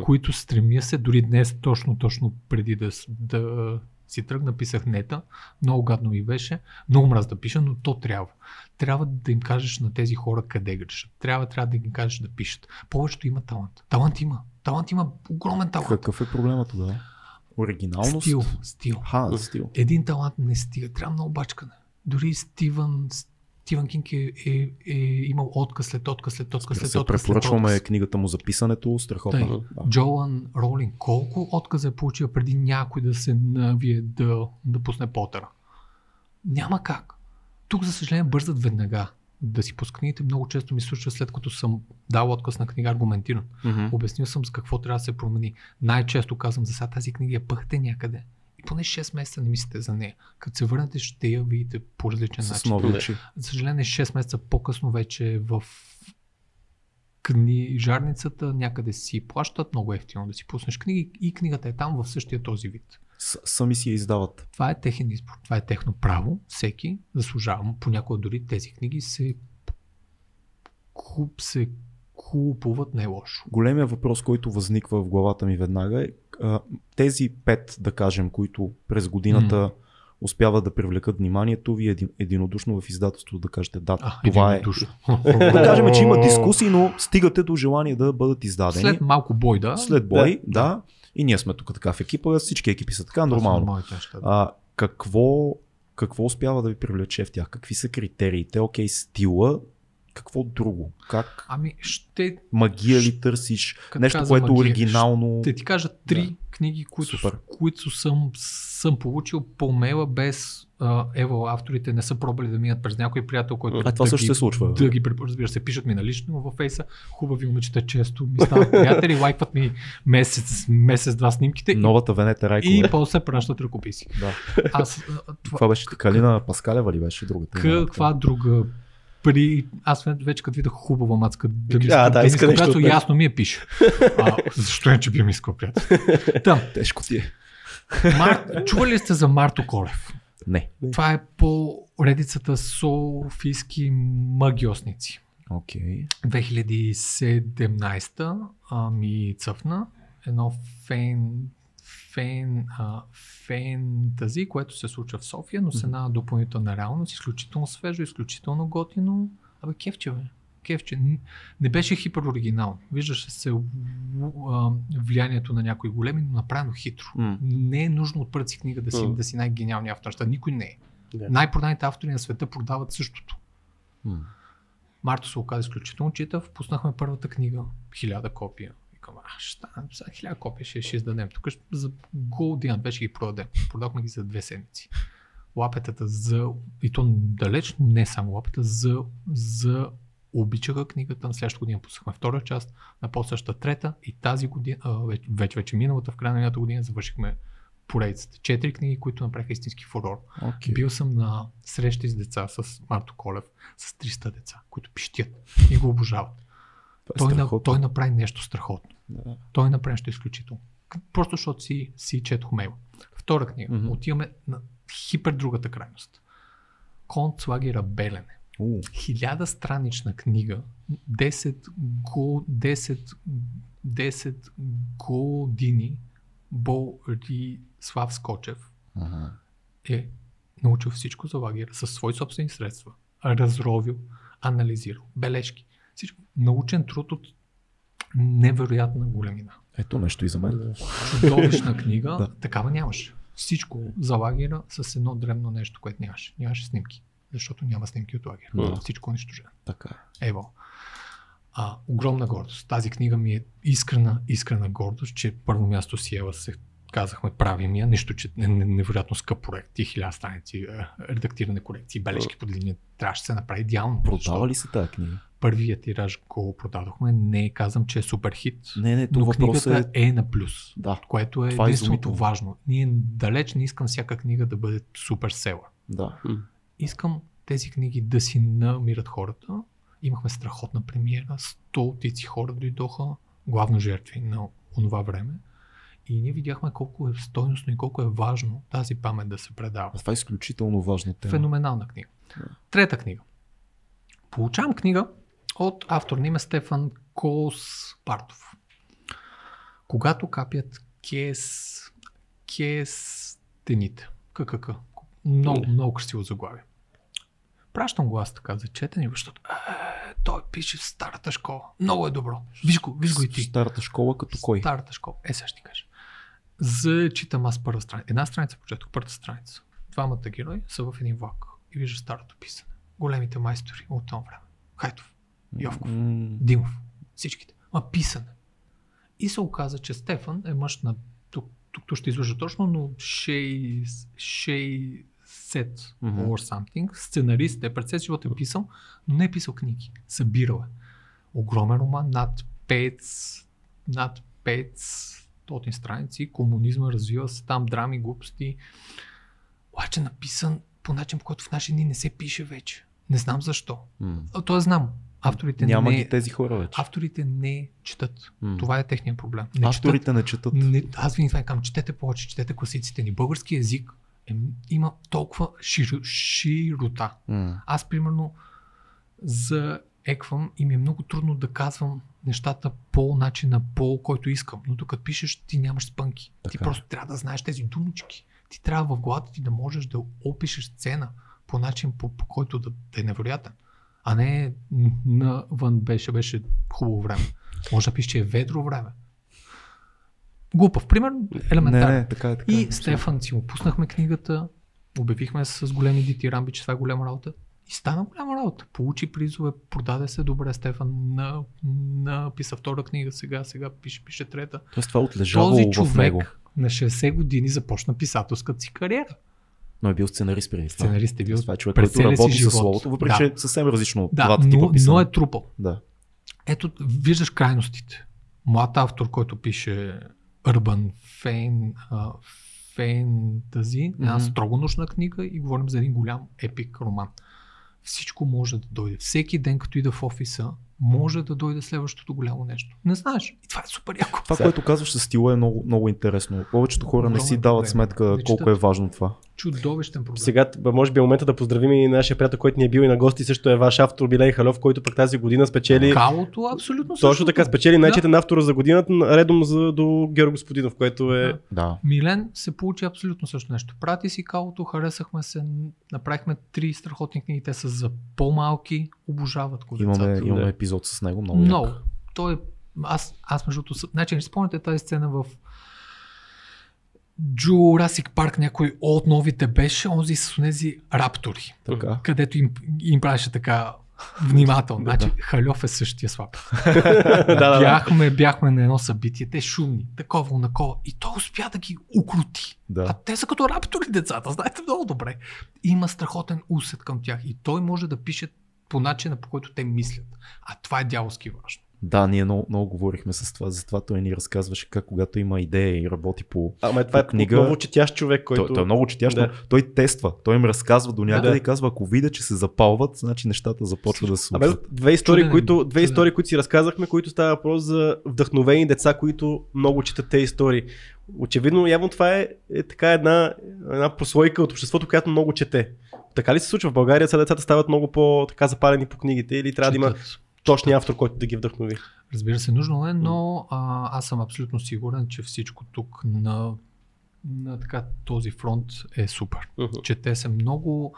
които стремя се, дори днес, точно, точно преди да, да си тръгна, писах нета, много гадно ми беше, много мраз да пиша, но то трябва. Трябва да им кажеш на тези хора къде грешат. Трябва, трябва да им кажеш да пишат. Повечето има талант. Талант има. Талант има огромен талант. Какъв е проблема тогава? Оригиналност? Стил, стил. Ха, стил. Един талант не стига. Трябва много бачкане. Дори Стивън, Стивън Кинг е, е, е имал отказ след отказ, след отказ, след отказ. след препоръчваме отказ. книгата му за писането. Страхотно. Тъй. Да. Джоан Ролинг, колко отказа е получила преди някой да се навие да, да пусне Потъра? Няма как. Тук, за съжаление, бързат веднага да си пускат книгите. Много често ми случва след като съм дал отказ на книга аргументиран. Мгм. Обяснил съм с какво трябва да се промени. Най-често казвам за сега тази книга я пъхте някъде. Поне 6 месеца не мислите за нея. Като се върнете, ще я видите по различен С начин. нови очи. За съжаление, 6 месеца по-късно вече е в книжарницата някъде си плащат много ефтино да си пуснеш книги и книгата е там в същия този вид. С- Сами си я издават. Това е техен избор, това е техно право, всеки заслужава. Понякога дори тези книги се, куп, се купуват не лошо. Големия въпрос, който възниква в главата ми веднага е тези пет, да кажем, които през годината успяват да привлекат вниманието ви един, единодушно в издателството да кажете да, А, това е. Да кажем, че има (laughs) дискусии, но стигате до желание да бъдат издадени. След малко бой, да. След бой, Да. да, И ние сме тук така в екипа, всички екипи са така, нормално. моите да. А, какво, какво успява да ви привлече в тях? Какви са критериите? Окей, стила, какво друго? Как Ами ще магия ли търсиш? Като Нещо, което е магия, оригинално. Ще ти кажа три Да. книги, които, Супер. които съм, съм получил по мейла без а, ево, авторите не са пробвали да минат през някой приятел, който А това да също ги, се случва. Да ги, разбира се, пишат ми на лично във фейса. Хубави момичета често ми стават приятели, (laughs) лайкват ми месец, месец-два снимките Новата Венета Райкова. и после пращат ръкописи. Да. Аз, това, Това беше Калина Паскалева ли беше другата? каква друга при... Аз вече като видях хубава мацка да ми А, да, иска нещо мен. ясно ми е пише. А, защо е, че би ми искал приятел? Там, Тежко ти е. Мар... Чували ли сте за Марто Колев? Не. Това е по редицата Софийски магиосници. Окей. 2017 а, ми цъфна едно фен, фен, а, фентази, което се случва в София, но с една допълнителна реалност, изключително свежо, изключително готино. Абе, кефче, бе. Кефче. Не беше хипер оригинално. Виждаше се а, влиянието на някои големи, но направено хитро. М. Не е нужно от първи книга да си, М. да си най-гениалният автор. Никой не е. Да. Най-проданите автори на света продават същото. М. Марто се оказа изключително читав. Пуснахме първата книга, хиляда копия. Викам, а, ще за хиляда копия ще, ще издадем. Тук за година вече ги продадем. Продахме ги за две седмици. Лапетата за, и то далеч не само лапета, за, за обичаха книгата. На следващата година пуснахме втора част, на по-същата трета и тази година, вече, вече, вече миналата, в края на миналата година завършихме поредицата. Четири книги, които направиха истински фурор. Okay. Бил съм на срещи с деца с Марто Колев, с 300 деца, които пищят и го обожават. Той, на, той направи нещо страхотно. Да. Той направи нещо изключително. Просто защото си, си четох мейл. Втора книга. Mm-hmm. Отиваме на хипер другата крайност. Концлагера Белене. Хиляда странична книга, 10, го, 10, 10 години Борислав Скочев ага. е научил всичко за лагера със свои собствени средства. Разровил, анализирал, бележки. Всичко. Научен труд от невероятна големина. Ето нещо и за мен. Чудовищна книга, (laughs) Да. такава нямаше. Всичко за лагера с едно древно нещо, което нямаше. Нямаше снимки. Защото няма снимки от лагера. Да. Всичко е унищожено. Така. Ево. А, огромна гордост. Тази книга ми е искрена, искрена гордост, че първо място си Ева се казахме правим я, нищо, че е не- невероятно скъп проект и хиляда страници, е, редактиране корекции, бележки под линия, трябваше да се направи идеално. Продава ли се тази книга? Първият тираж го продадохме, не казвам, че е супер хит, Не, не, но книгата е... е... на плюс, Да, което е Това е единственото важно. Ние далеч не искам всяка книга да бъде супер села. да. искам тези книги да си намират хората. Имахме страхотна премиера, стотици хора дойдоха, главно жертви на онова време. И ние видяхме колко е стойностно и колко е важно тази памет да се предава. А това е изключително важна тема. Феноменална книга. Трета книга. Получавам книга от автор на име Стефан Коспартов. Когато капят кес, кестените. ККК. Много, много красиво заглавие. Пращам го аз така за четене, защото е, той пише в старата школа. Много е добро. Виж го, виж го и ти. Старата школа като кой? Старата школа. Е, сега ще ти кажа. Зачитам аз първа страница. Една страница прочетох, първата страница. Двамата герои са в един влак и виждат старото писане. Големите майстори от това време. Хайтов, Йовков, М, Димов, всичките. Ма писане. И се оказа, че Стефан е мъж на тук, тук, тук ще излъжа точно, но 60 Мгм. or something. Сценарист е, пред живот е писал, но не е писал книги. Събирал е. Огромен роман, над 5, над 500 страници, комунизма развива се там, драми, глупости. Обаче написан по начин, по който в наши дни не се пише вече. Не знам защо. А, Тоест знам. Авторите Няма не, ги тези хора вече. авторите не четат. М. Това е техният проблем. Не Авторите не четат. не, аз винаги това казвам, четете повече, четете класиците ни. Български език е, има толкова широ, широта. М. Аз, примерно, за еквам и ми е много трудно да казвам нещата по начина, по който искам. Но докато пишеш, ти нямаш спънки. Ти Така. просто трябва да знаеш тези думички. Ти трябва в главата ти да можеш да опишеш сцена по начин, по, по който да, да е невероятен. А не навън беше, беше хубаво време. Може да пишеш, че е ведро време. Глупав. Пример, Не, елементарен. не, така е така. И е. Стефан си му пуснахме книгата, обявихме с големи дитирамби, че това е голяма работа. И стана голяма работа. Получи призове, продаде се добре Стефан, на, написа втора книга, сега, сега пише, пише трета. Тоест това отлежавало Този в него. човек на 60 години започна писателската си кариера. Но е бил сценарист преди това. Сценарист е бил Това е човек, който работи с словото, въпреки Да. че е съвсем различно Да, двата типа но, писане. но е трупал. Да. Ето, виждаш крайностите. Млад автор, който пише Urban Fan, а, Fantasy, една Мгм. строго научна книга и говорим за един голям епик роман. Всичко може да дойде. Всеки ден, като ида в офиса, може да дойде следващото голямо нещо. Не знаеш. И това е супер яко. Това, което казваш със стила е много, много интересно. Повечето хора не си дават проблем. сметка колко е важно това. Чудовищен проблем. Сега, може би е момента да поздравим и нашия приятел, който ни е бил и на гости, също е ваш автор Билей Халев, който пък тази година спечели. Калото абсолютно Точно същото. така, спечели най-четен автор за годината, редом за, до Георг Господинов, което е... Да. Да. Милен се получи абсолютно също нещо. Прати си калото, харесахме се, направихме три страхотни книги, те са за по-малки, обожават го Имаме, имаме Да. Епизод с него. Много. Много. як. Той, аз, аз между другото, значи не спомняте тази сцена в Jurassic Парк, някой от новите беше, онзи с тези раптори, Така. където им, им правеше така Внимателно. Значи, Хальов е същия слаб. (laughs) бяхме, бяхме на едно събитие, те шумни, такова, онакова. И той успя да ги укрути. А Да. те са като раптори децата, знаете много добре. Има страхотен усет към тях и той може да пише по начина, по който те мислят. А това е дяволски важно. Да, ние много, много говорихме с това, затова той ни разказваше как когато има идея и работи по... Ама това е по книга- много четящ човек, който... Той, той е много четящ, Да. но той тества, той им разказва до някъде Да. и казва, ако видя, че се запалват, значи нещата започват да се Абе, случват. две истории, Чуден които, две истории, които си разказахме, които става въпрос за вдъхновени деца, които много четат тези истории. Очевидно, явно това е, е така една, една прослойка от обществото, която много чете. Така ли се случва в България? Сега децата стават много по-така запалени по книгите или трябва да има Четат. Точния автор, който да ги вдъхнови? Разбира се, нужно е, но а, аз съм абсолютно сигурен, че всичко тук на, на така, този фронт е супер. Мгм. Че те са много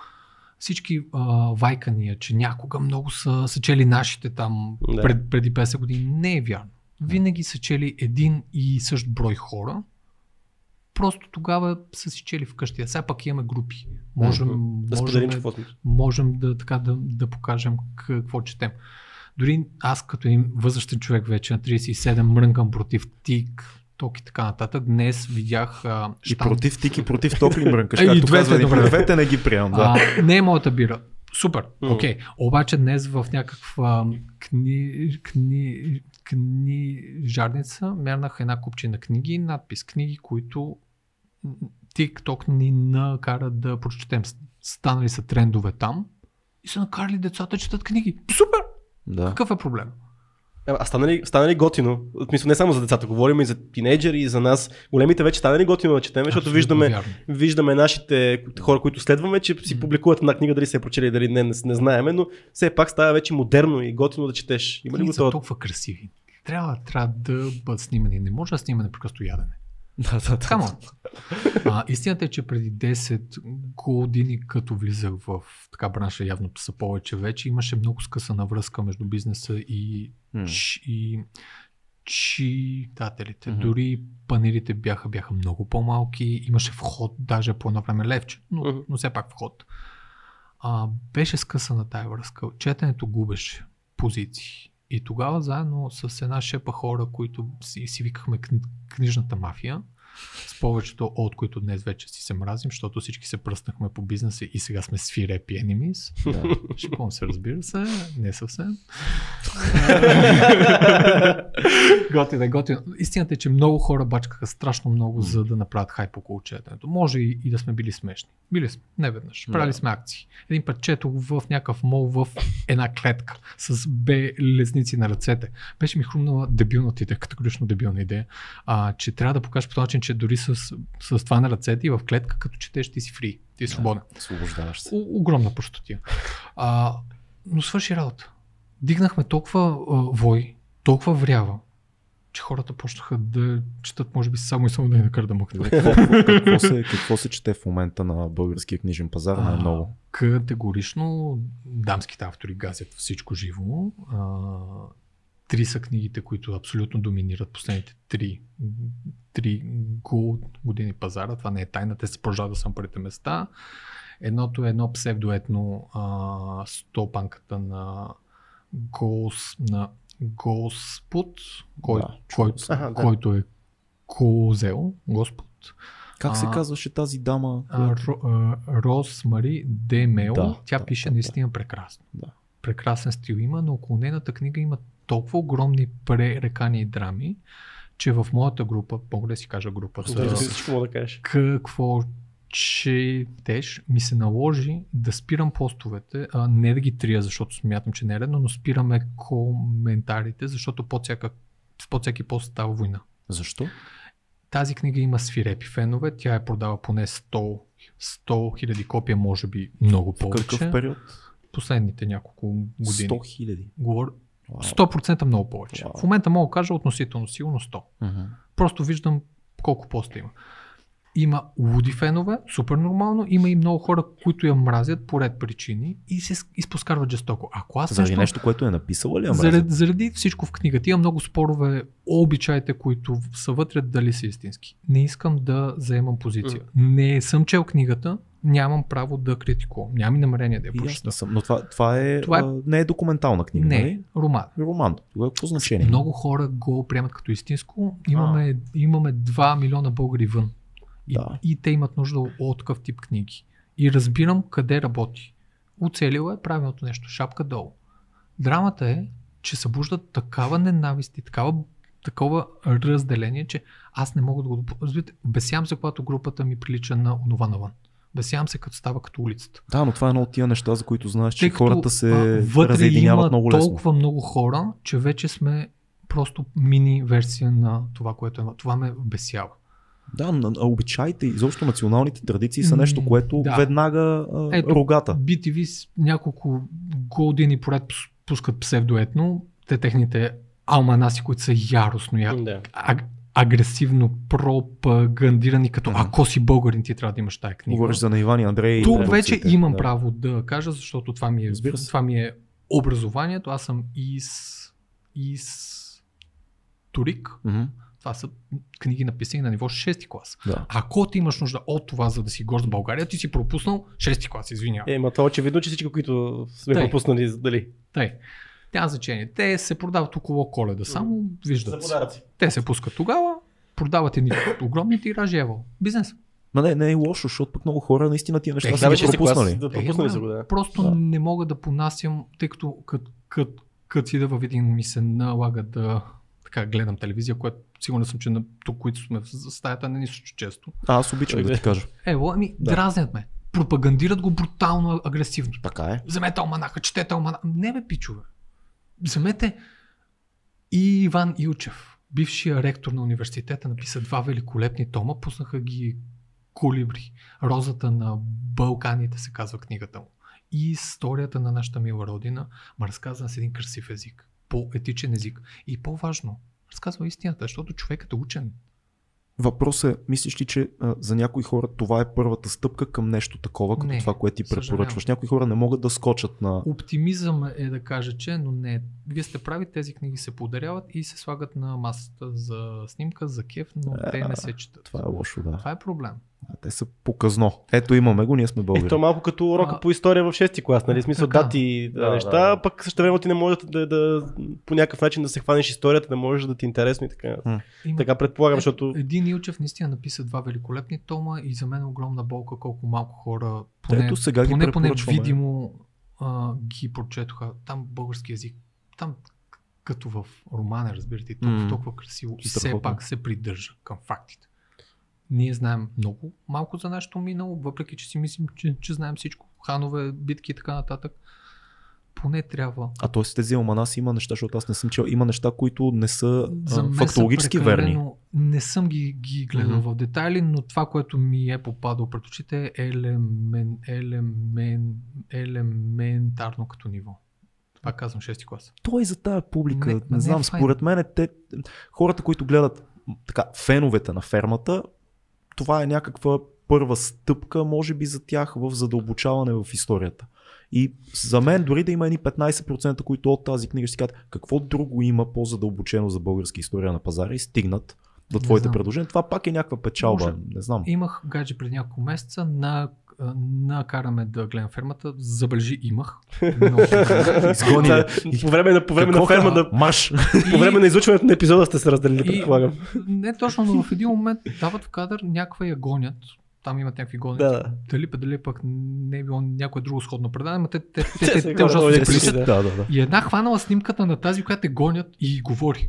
всички а, вайкания, че някога много са, са чели нашите там Да. да. пред, преди 50 години. Не е вярно. Винаги са чели един и същ брой хора. Просто тогава са си чели вкъщи. А сега пак имаме групи. Можем. Да можем, сме. можем да, така, да, да покажем какво четем. Дори аз като един възрастен човек вече на 37 мрънкам против тик, ток и така нататък. Днес видях а, И щанд- против тик и против топли мрънкаш. Е, (laughs) и двете, добре. Двете не ги приемам, да. А, не е моята бира. Супер, окей. Okay. Обаче днес в някаква кни, кни, книжарница мернах една купчина книги и надпис. Книги, които TikTok ни накара да прочетем. Станали са трендове там и са накарали децата да четат книги. Супер! Да. Какъв е проблем? А а стана ли, стана ли готино? В смисъл не само за децата, говорим и за тинейджери, и за нас. Големите вече стана ли готино да четем, защото виждаме, вярно. виждаме нашите хора, които следваме, че си публикуват една книга, дали се е прочели, дали не, не, не знаеме, но все пак става вече модерно и готино да четеш. Има ли го това? толкова красиви. Трябва, трябва да бъдат снимани. Не може да снимаме непрекъснато ядене. (laughs) Да, да, да. Камон. А, истината е, че преди 10 години, като влизах в така бранша, явно са повече вече, имаше много скъсана връзка между бизнеса и, ч, и читателите. Мгм. Дори панелите бяха, бяха много по-малки, имаше вход, даже по едно време левче, но, Мгм. но все пак вход. А, беше скъсана тая връзка. Четенето губеше позиции. И тогава заедно с една шепа хора, които си, си викахме кни, книжната мафия, с повечето от които днес вече си се мразим, защото всички се пръснахме по бизнеса и сега сме свирепи enemies. Да. Шипон се, разбира се, не съвсем. (laughs) готино, е, готино. Истината е, че много хора бачкаха страшно много, за да направят хайп около четенето. Може и, и да сме били смешни. Били сме, не веднъж. Правили сме акции. Един път четох в някакъв мол в една клетка с бе лезници на ръцете. Беше ми хрумнала дебилната идея, категорично дебилна идея, а, че трябва да покажеш по този начин, че дори с, с това на ръцете и в клетка, като четеш, ти си фри, ти си свободен. Освобождаваш се. О- огромна простотия. А, но свърши работа. Дигнахме толкова а, вой, толкова врява, че хората почнаха да четат, може би, само и само да ни накарат да мъкнат. (laughs) Какво, какво, се, какво се чете в момента на българския книжен пазар А, най-много? Категорично дамските автори газят всичко живо. А, три са книгите, които абсолютно доминират последните три, три го- години пазара. Това не е тайна, те се продължават да са на първите места. Едното е едно псевдоетно а, стопанката на Гос, на Господ, кой, Да, кой. Аха, да. който е Козел, Господ. Как се А, казваше тази дама? Която- Рос Мари Демел, Да, тя да, пише да, наистина прекрасно. Да. Прекрасен стил има, но около нейната книга има толкова огромни пререкания и драми, че в моята група, мога да си кажа групата, Да, мога да кажеш. какво четеш, ми се наложи да спирам постовете, а не да ги трия, защото смятам, че не е редно, но спираме коментарите, защото под, всяка, под всеки пост става война. Защо? Тази книга има свирепи фенове, тя е продава поне 100 100 хиляди копия, може би много В повече. какъв период? Последните няколко години. 100 хиляди. 100% много повече. Вау. В момента мога да кажа относително сигурно 100. Мгм. Просто виждам колко поста има. Има луди фенове, супер нормално, има и много хора, които я мразят по ред причини и се изпоскарват жестоко. Ако аз Заради също- нещо, което е написала ли? я заради, мразят? заради всичко в книгата. Има много спорове, обичаите, които са вътре, дали са истински. Не искам да заемам позиция. Не съм чел книгата, нямам право да критикувам. Нямам и намерение да я прочета. не съм. Но това, това, е, Това е- а, не е документална книга, Не, нали? роман. Роман. Тогава какво значение? Много хора го приемат като истинско. Имаме, имаме 2 милиона българи вън. И, Да. и те имат нужда от такъв тип книги. И разбирам къде работи. Оцелил е правилното нещо. Шапка долу. Драмата е, че събуждат такава ненавист и такава, такова разделение, че аз не мога да го бесявам се, когато групата ми прилича на онова навън. Бесявам се, като става като улицата. Да, но това е едно от тия неща, за които знаеш, че Тъй като, хората се а, вътре разединяват има много лесно. толкова много хора, че вече сме просто мини версия на това, което е. Това ме бесява. Да, а обичаите, изобщо националните традиции са нещо, което да. веднага а, Ето, рогата. BTV с няколко години поред пус- пускат псевдоетно. Те техните алманаси, които са яростно, я... Да. аг- агресивно пропагандирани, като Мгм. ако си българин, ти трябва да имаш тази книга. Говориш за на Иван и Андрей. Тук продукциите. вече имам да. право да кажа, защото това ми е, това ми е образованието. Аз съм из, историк. Мгм, Това са книги написани на ниво 6 клас. Да. Ако ти имаш нужда от това, за да си горд с България, ти си пропуснал 6 клас, извинявай. Е, ма това очевидно, че всички, които сме Тъй. пропуснали, дали? Тъй. Няма значение. Те се продават около коледа, само виждат. подаръци. Те се пускат тогава, продават едни (coughs) огромни тиражи, ево. Бизнес. Ма не, не е лошо, защото пък много хора наистина тия неща Е, са си клас, пропуснали. да пропуснали Е, да. Просто Да. не мога да понасям, тъй като кът, кът, да във един ми се налага да така гледам телевизия, което сигурен съм, че на тук, които сме в стаята, не ни случва често. А, аз обичам да ти кажа. Ево, ами, Да. да. дразнят ме. Пропагандират го брутално агресивно. Така е. Вземете алманаха, четете алманаха. Не бе, пичове. Вземете и Иван Илчев, бившия ректор на университета, написа два великолепни тома, пуснаха ги Колибри. Розата на Балканите се казва книгата му. И историята на нашата мила родина, ма разказана с един красив език. По-етичен език. И по-важно, разказва истината, защото човекът е учен. Въпросът е, мислиш ли, че а, за някои хора това е първата стъпка към нещо такова, като Не, това, което ти съжалявам. препоръчваш? Някои хора не могат да скочат на... Оптимизъм е да кажа, че, но не. Вие сте прави, тези книги се подаряват и се слагат на масата за снимка, за кеф, но те не се четат. Това е лошо, да. Това е проблем. А, Те са показно. Ето имаме го, ние сме Е, българи. то малко като урока А, по история в 6 клас, нали? Смисъл така. дати и Да, неща, да, да. пък също време ти не можеш да, да, по някакъв начин да се хванеш историята, да можеш да ти е интересно и така. Има... Така предполагам, Ето, защото Един Илчев наистина написа два великолепни тома и за мен е огромна болка колко малко хора, Ето поне, сега ги поне, поне видимо а, ги прочетоха. Там български язик, там като в романа, разбирате, толкова, толкова красиво и все пак се придържа към фактите. Ние знаем много малко за нашето минало, въпреки че си мислим, че, че знаем всичко. Ханове, битки и така нататък. Поне трябва. А т.е. тези алманаси има неща, защото аз не съм чел, има неща, които не са а, фактологически са верни. Не съм ги, ги гледал Мгм. в детайли, но това, което ми е попадало пред очите е елемен, елемен, елементарно като ниво. Това казвам 6 клас. Той е за тая публика. Не, Не, ма не не е знам, според мен те, хората, които гледат така, феновете на фермата, това е някаква първа стъпка, може би за тях в задълбочаване в историята. И за мен, дори да има едни 15%, които от тази книга ще си кажат какво друго има по-задълбочено за българска история на пазара и стигнат до твоите предложения, това пак е някаква печалба. Може. Не знам. Имах гадже преди няколко месеца на накараме да гледам фермата. Забележи, имах. (laughs) Много. Изгони по време на, по време на ферма, да, Марш! (laughs) по време на излучването на епизода сте се разделили, предполагам. Не точно, но в един момент дават в кадър някаква я гонят. Там имат някакви гони. Да, да. Дали дали пък не е било някое друго сходно предание, но (laughs) те, те, те, Те те, ужасно се плисат. да, да, да. И една хванала снимката на тази, която те гонят и говори.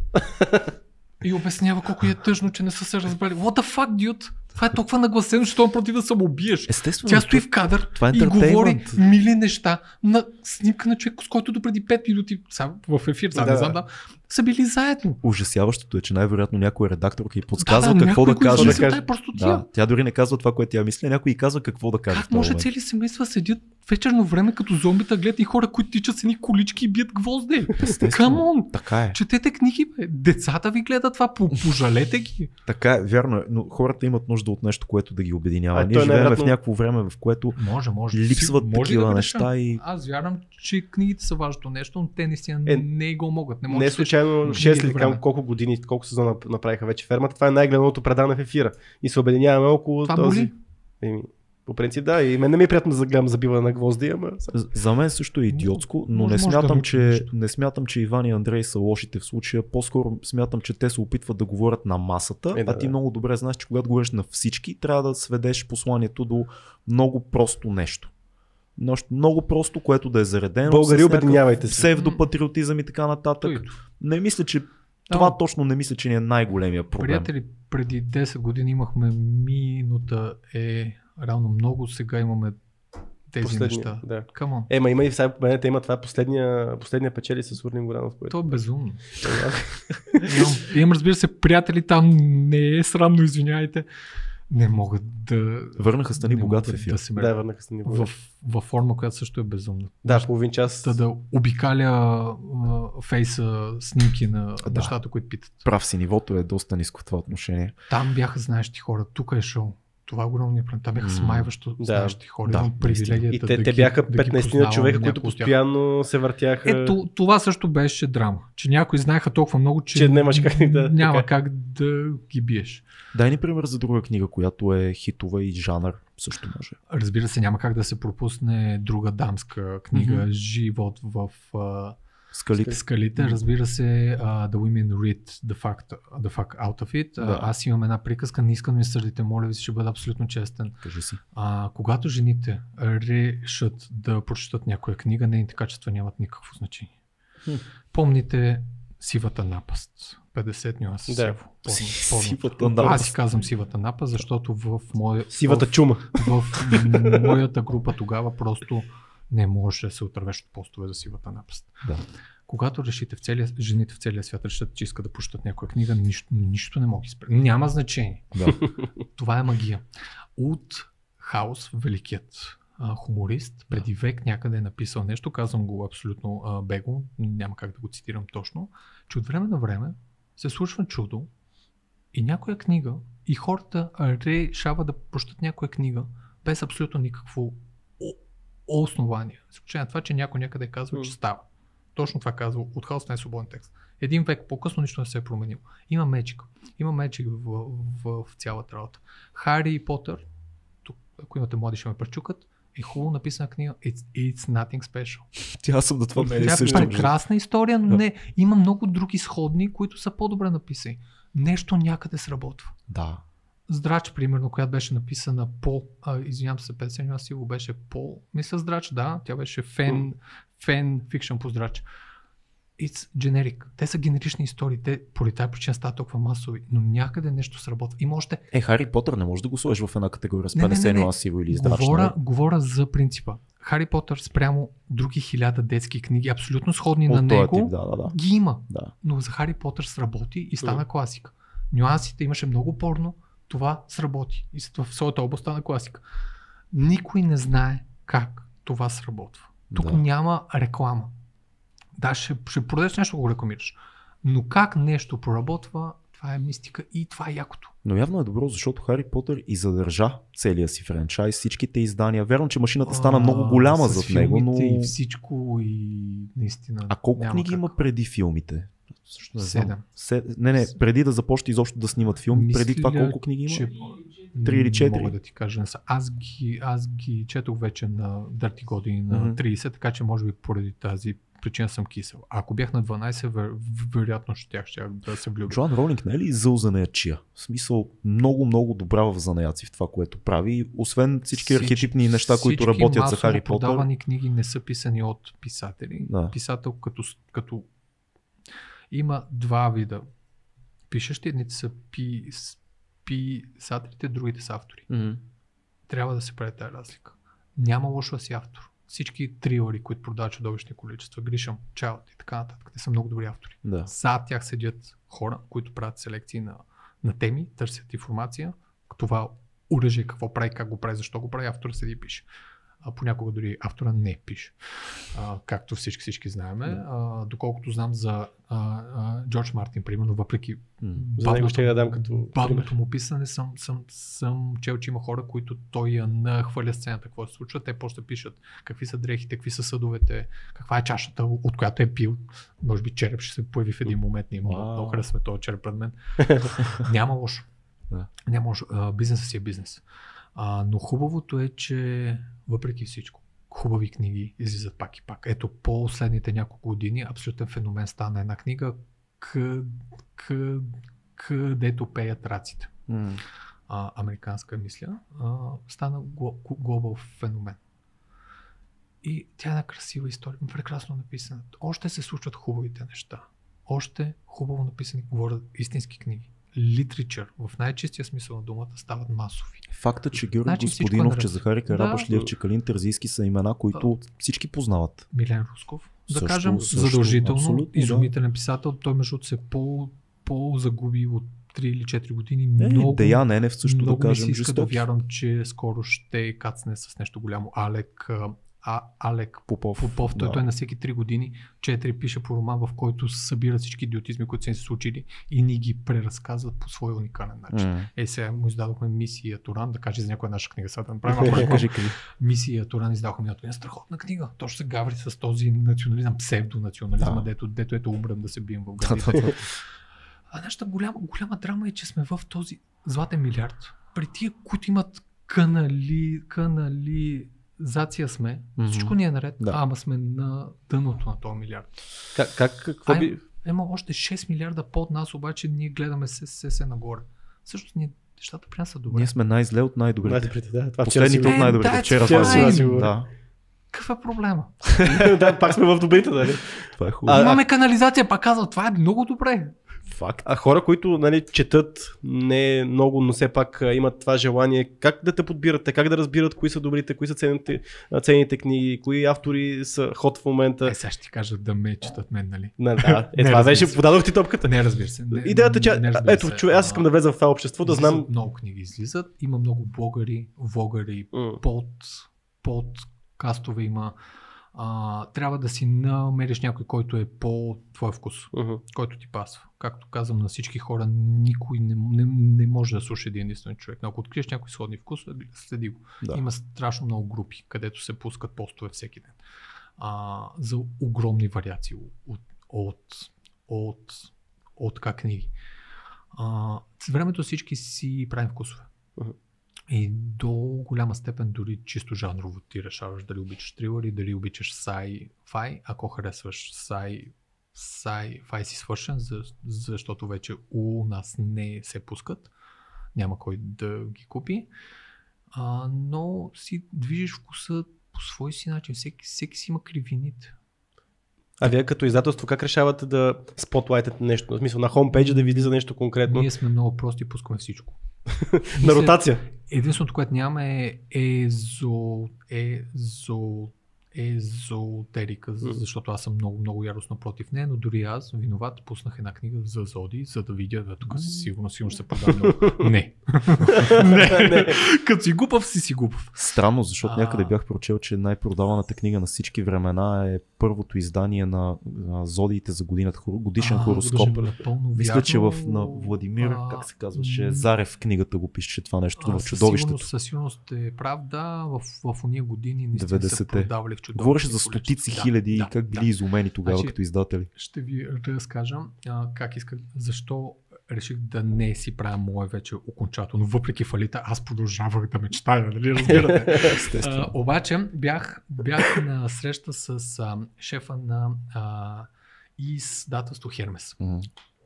И обяснява колко е тъжно, че не са се разбрали. What the fuck, dude? Това е толкова нагласено, че това против да се убиеш. Естествено. Тя стои в кадър това е и говори мили неща на снимка на човек, с който до преди 5 минути в ефир, сега Да, не да. знам да, са били заедно. Ужасяващото е, че най-вероятно някой редактор ти подсказва да, какво някой да го каже. Да е каже. просто тия. Да, тя дори не казва това, което тя мисли, а някой й казва какво да каже. Как може цели семейства седят вечерно време като зомбита, гледат и хора, които тичат с едни колички и бият гвозди? Камон! Така е. Четете книги, бе. Децата ви гледат това, по- пожалете ги. Така е, вярно е, но хората имат нужда от нещо, което да ги обединява. А, Ние то е живеем в някакво време, в което Може, може. липсват Може такива да неща и Аз вярвам, че книгите са важното нещо, но те наистина Е, не го могат. Не, могат Не да случайно книги 6 или време. колко години, колко сезона направиха вече фермата. Това е най-гледаното предаване в ефира. И се обединяваме около Това този. боли. По принцип да, и мен не ми е приятно да гледам забива на гвозди, ама... За мен също е идиотско, но Може- не да смятам, научим че, не смятам, че Иван и Андрей са лошите в случая. По-скоро смятам, че те се опитват да говорят на масата, Е, да, а ти да. много добре знаеш, че когато говориш на всички, трябва да сведеш посланието до много просто нещо. Нещо много просто, което да е заредено. Българи, обединявайте се. Псевдопатриотизъм и така нататък. Тъй. Не мисля, че това точно не мисля, че ни е най-големия проблем. Приятели, преди 10 години имахме минута е равно много, сега имаме тези Последния, неща. да. Come on. Ема има и сега по мен има това е последния, последния печели с Урнин Горанов. Който... То е безумно. (laughs) имам, имам, разбира се, приятели там, не е срамно, извиняйте. Не могат да... Върнаха Стани богат в ефир. да се Да, върнаха се ни в, в форма, която също е безумна. Да, половин час. Та да обикаля а, фейса снимки на Да. нещата, които питат. Прав си, нивото е доста ниско в това отношение. Там бяха знаещи хора, тук е шоу. Това е огромният проблем. Там бяха смайващо да. знаещи хора. Да, Имам привилегията И те, да те бяха да ги 15 на познавам човека, които постоянно се въртяха. Ето, това също беше драма. Че някои знаеха толкова много, че, Че нямаш как да- няма така. как да ги биеш. Дай ни пример за друга книга, която е хитова и жанър. Също може. Разбира се, няма как да се пропусне друга дамска книга, Мгм. Живот в а, Скалите. скалите. Разбира се, uh, The Women Read the Fact, the fuck Out of It. Да. Да. Аз имам една приказка, не искам да ми съдите, моля ви се, ще бъда абсолютно честен. Кажи си. А, когато жените решат да прочитат някоя книга, нейните качества нямат никакво значение. Хм. Помните Сивата напаст. 50 нюанса Да. сиво. Сивата напаст. Аз си казвам сивата напаст, защото в, моя, Сивата в, чума. в моята група тогава просто не може да се отървеш от постове за сивата напаст. Да. Когато решите в целия, жените в целия свят решат, че искат да прочитат някоя книга, нищо, нищо не мога да спре. Няма значение. Да. (laughs) Това е магия. От Хаус, великият а, хуморист, преди век някъде е написал нещо, казвам го абсолютно а, бего, няма как да го цитирам точно, че от време на време се случва чудо и някоя книга и хората решават да прощат някоя книга без абсолютно никакво о- основание. С изключение на това, че някой някъде е казал, че става. Точно това казва от Хаус най-свободен текст. Един век по-късно нищо не се е променило. Има мечик. Има мечик в, в, в цялата работа. Хари Потър, тук, ако имате млади ще ме пречукат, е хубаво написана книга. It's, it's nothing special. (laughs) Тя съм да това не е Тя е прекрасна история, но Да. не. Има много други сходни, които са по-добре написани. Нещо някъде сработва. Да. Здрач, примерно, която беше написана по, а, извинявам се, 50 нюанса сигурно беше по, мисля Здрач, да, тя беше фен, фен фикшн по Здрач. It's generic. Те са генерични истории. Те поради тази причина стават толкова масови, но някъде нещо сработва. Има още. Е, Хари Потър не може да го сложиш в една категория с Не, не, 50 не, не. нюансиво или здрачно. Говоря, говоря за принципа. Хари Потър спрямо други хиляда детски книги, абсолютно сходни на От този него, тип, да, да, да. ги има. да. Но за Хари Потър сработи и стана Мгм. класика. Нюансите имаше много порно, това сработи. И в своята област стана класика. Никой не знае как това сработва. Тук Да. няма реклама. Да, ще, ще продадеш нещо, го рекламираш. Но как нещо проработва, това е мистика и това е якото. Но явно е добро, защото Хари Потър и задържа целия си франчайз, всичките издания. Вярно, че машината стана А, много голяма с зад него, но... И всичко и наистина. А колко книги как. има преди филмите? Знам. Седем. Се... Не, не, преди да започне изобщо да снимат филм, Мисля, преди това колко книги има? Че... Три или четири? Мога да ти кажа. Аз ги, аз ги четох вече на дърти години на Мгм. 30, така че може би поради тази причина съм кисел. Ако бях на 12, вер, вероятно ще тях ще да се влюбя. Джоан Ролинг не е ли зъл занаячия? В смисъл много, много добра в занаятци в това, което прави. Освен всички архетипни неща, които всички работят за Хари Потър. продавани книги не са писани от писатели. Да. Писател като, като... Има два вида. Пишещи едните са пи... писателите, другите са автори. Мгм. Трябва да се прави тази разлика. Няма лошо да си автор. Всички трилъри, които продават чудовищни количества, Гришам, Чайлд и така нататък, те са много добри автори. Да. Зад тях седят хора, които правят селекции на, на теми, търсят информация, това оръжие, какво прави, как го прави, защо го прави, автора седи и пише. А понякога дори автора не пише. А, както всички всички знаеме. А, доколкото знам за а, а, Джордж Мартин, примерно, въпреки ще я дам като бавното му писане, съм, съм, съм чел, че има хора, които той я нахвърля сцената, какво се случва. Те после пишат какви са дрехите, какви са съдовете, каква е чашата, от която е пил. Може би череп ще се появи в един момент. Ние много, Вау. много харесваме този череп пред мен. (laughs) Няма лошо. Да. Няма лошо. А, Бизнесът си е бизнес. А, но хубавото е, че въпреки всичко, хубави книги излизат пак и пак. Ето, по последните няколко години абсолютен феномен стана една книга, къ, къ, където пеят раците. М. А, американска мисля, а, стана гло- глобал феномен. И тя е една красива история, прекрасно написана. Още се случват хубавите неща. Още хубаво написани, говорят истински книги. Литричър, в най-чистия смисъл на думата, стават масови. Факта, че Георги Значи е Господинов, наред. че Захари Карабашлиев, Да. че Калин Тързийски са имена, които всички познават. Милен Русков, да Също- кажем, също, задължително, абсолютно, да. изумителен писател. Той между се по, по-загуби от 3 или 4 години. Е, много, Деян Ненев също много да ми се кажем иска да жестоки. вярвам, че скоро ще кацне с нещо голямо. Алек, а, Алек Попов. Попов, той, да. той на всеки 3 години 4 пише по роман, в който събира всички идиотизми, които са се случили и ни ги преразказват по свой уникален начин. М. Е, сега му издадохме мисия Туран, да кажа за някоя наша книга, сега да направим малко. (laughs) Мисия Туран издадохме миналото година. Страхотна книга. Точно се гаври с този национализъм, псевдонационализма, Да. дето, дето ето умрем да се бием в да. А нашата голяма, голяма драма е, че сме в този златен милиард. При тия, които имат канали, канализация сме, Мгм. всичко ни е наред, Да. ама сме на дъното на този милиард. Как, как какво Ай, би... Има още 6 милиарда под нас, обаче ние гледаме се, се, се нагоре. Също ние, нещата при нас са добре. Ние сме най-зле от най-добрите. Най-добрите, да. Това вчера Последните си от Е, най-добрите. that's Вчера това си си говори. Да, Какъв е проблема? (laughs) да, пак сме в добрите, нали? това е хубаво. А, Имаме канализация, пак казвам, това е много добре. Факт. А хора, които нали, четат не много, но все пак имат това желание, как да те подбирате, как да разбират кои са добрите, кои са ценните, а, ценните книги, кои автори са ход в момента. Е, сега ще ти кажа да ме четат мен, нали? Не, да, е, (laughs) Не, това беше, подадох ти топката. Не, разбира се. Не, Идеята, че, не, ето, се. чу, аз искам да влеза в това общество, да знам. Много книги излизат. Има много блогъри, влогъри, М, под, под кастове има. А, трябва да си намериш някой, който е по твой вкус, мгм. който ти пасва. Както казвам на всички хора, никой не, не, не може да слуша един единствен човек. Но ако откриеш някой сходни вкус, следи го. Да. Има страшно много групи, където се пускат постове всеки ден. А, за огромни вариации от, от, от, от така книги. А, с времето всички си правим вкусове. Мгм. И до голяма степен дори чисто жанрово ти решаваш дали обичаш трилъри, дали обичаш sci-fi, ако харесваш sci sci-fi си свършен, за, защото вече у нас не се пускат. Няма кой да ги купи. А, но си движиш вкуса по свой си начин. Всеки, всеки си има кривините. А вие като издателство как решавате да спотлайтете нещо? В смисъл на хомпейджа да ви излиза нещо конкретно? Ние сме много прости и пускаме всичко. (laughs) На ротация. Единственото, което нямаме е езо, езо, езотерика, защото аз съм много, много яростно против нея, но дори аз, виноват, пуснах една книга за Зоди, за да видя, да, тук си сигурно, сигурно ще се продава много. (laughs) Не. (laughs) не. (laughs) Като си глупав, си си глупав. Странно, защото някъде бях прочел, че най-продаваната книга на всички времена е първото издание на, на Зодиите за годината, годишен хороскоп. Мисля, че в, на Владимир, как се казваше, Зарев книгата го пише това нещо в чудовището. Със сигурност е прав, да, в, в уния години са 90-те. продавали в чудовищни Говореше за стотици Да, хиляди да, и как били да. изумени тогава Значи, като издатели. ще ви разкажа а, как исках, защо реших да не си правя мое вече окончателно. Въпреки фалита, аз продължавах да мечтая, нали разбирате? (laughs) А, обаче бях, бях на среща с а, шефа на а, издателство Хермес. М.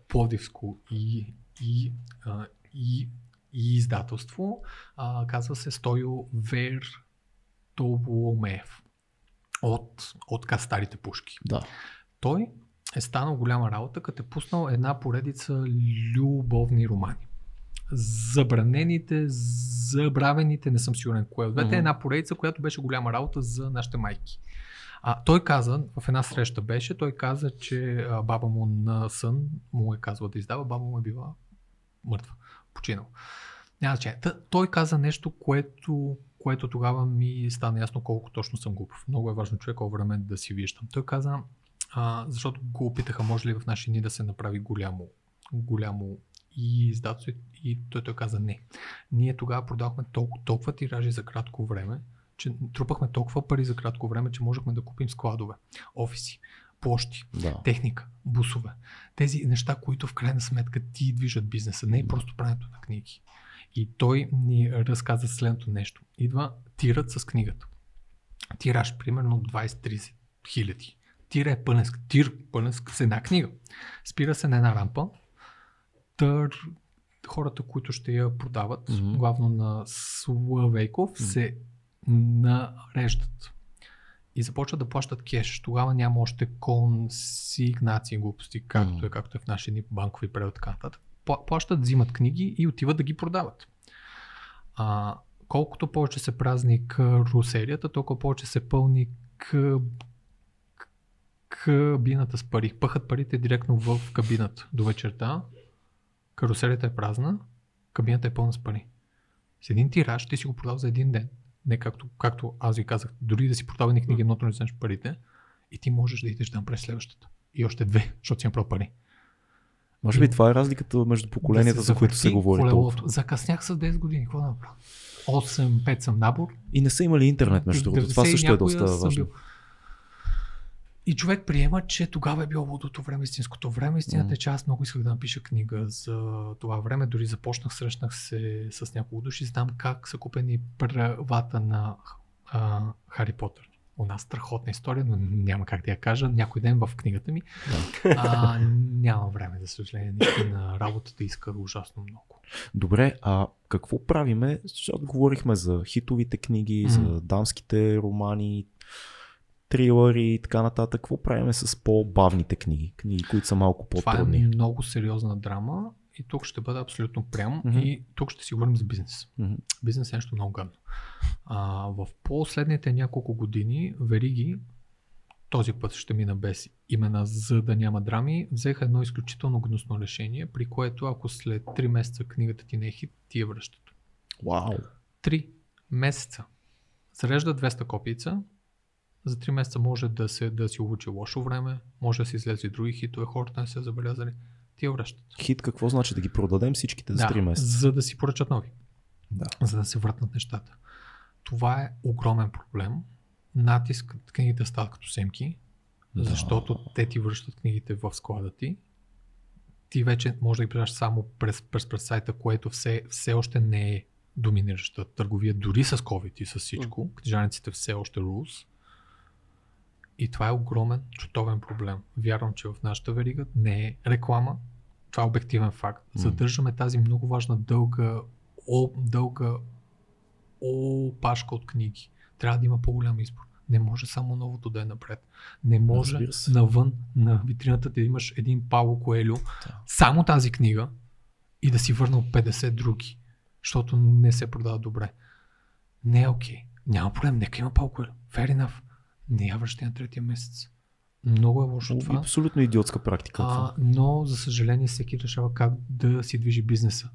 Пловдивско и, и, а, и, и издателство. А, казва се Стойо Вертоломеев. От, от старите пушки. Да. Той е станал голяма работа, като е пуснал една поредица любовни романи. Забранените, забравените, не съм сигурен кое от двете, е една поредица, която беше голяма работа за нашите майки. А, той каза, в една среща беше, той каза, че а, баба му на сън му е казала да издава, баба му е била мъртва, починал. Няма значение. Той каза нещо, което, което тогава ми стана ясно колко точно съм глупав. Много е важно човек колко време да си виждам. Той каза, а, защото го опитаха, може ли в наши дни да се направи голямо, голямо и издателство и- той, той каза не. Ние тогава продавахме толкова, толкова тиражи за кратко време, че трупахме толкова пари за кратко време, че можехме да купим складове, офиси, площи, Да. техника, бусове. Тези неща, които в крайна сметка ти движат бизнеса, не е просто правенето на книги. И той ни разказа следното нещо. Идва тират с книгата. Тираж, примерно 20-30 хиляди. Тира е пълен, с- тир пълен с една книга. Спира се на една рампа. Тър, хората, които ще я продават, mm-hmm. главно на Славейков, Мгм. се нареждат. И започват да плащат кеш. Тогава няма още консигнации глупости, както Мгм. е, както е в наши ни банкови превод така нататък. Пла- Плащат, взимат книги и отиват да ги продават. А, колкото повече се празни карусерията, толкова повече се пълни к... кабината с пари. Пъхат парите директно в кабината до вечерта. Карусерията е празна, кабината е пълна с пари. С един тираж ти си го продал за един ден. Не както, както аз ви казах, дори да си продава едни книги, едното не вземеш парите и ти можеш да идеш да направиш следващата. И още две, защото си направил пари. Може би това е разликата между поколенията, Да за които се говори колелото. толкова. Закъснях с 10 години. Какво направя? 8-5 съм набор. И не са имали интернет, между другото. Това 90 и също е доста важно. бил. И човек приема, че тогава е било лудото време, истинското време. Истината Мгм. е, че аз много исках да напиша книга за това време. Дори започнах, срещнах се с няколко души, знам как са купени правата на а, Хари Потър. У нас страхотна история, но няма как да я кажа. Някой ден в книгата ми. А, няма време, за съжаление. Наистина работата иска ужасно много. Добре, а какво правиме? Защото говорихме за хитовите книги, Мгм. за дамските романи, трилъри и така нататък. Какво правиме с по-бавните книги? Книги, които са малко Това е по-трудни. много сериозна драма и тук ще бъда абсолютно прям Мгм. и тук ще си говорим за бизнес. Мгм. Бизнес е нещо много гадно. А, в последните няколко години вериги, този път ще мина без имена, за да няма драми, взеха едно изключително гнусно решение, при което ако след 3 месеца книгата ти не е хит, ти я връщат. Вау! 3 месеца. Зарежда 200 копийца, за 3 месеца може да, се, да си обучи лошо време, може да си излезе и други хитове, хората не са забелязали, ти я връщат. Хит какво значи? Да ги продадем всичките за 3 месеца? за да си поръчат нови, Да. за да се върнат нещата. Това е огромен проблем. Натиск книгите стават като семки, Да. защото те ти връщат книгите в склада ти. Ти вече можеш да ги предаш само през, през, през сайта, което все, все още не е доминираща търговия, дори с COVID и с всичко. Книжаниците все още rules. И това е огромен, чутовен проблем. Вярвам, че в нашата верига не е реклама. Това е обективен факт. Задържаме тази много важна дълга, о, дълга опашка от книги. Трябва да има по-голям избор. Не може само новото да е напред. Не може навън на витрината да имаш един Пауло Коелю, Да. само тази книга и да си върнал 50 други, защото не се продава добре. Не е окей. Няма проблем, нека има Пауло Коелю. Fair enough. Не я връщай на третия месец. Много е лошо това. Абсолютно идиотска практика. А, но, за съжаление, всеки решава как да си движи бизнеса.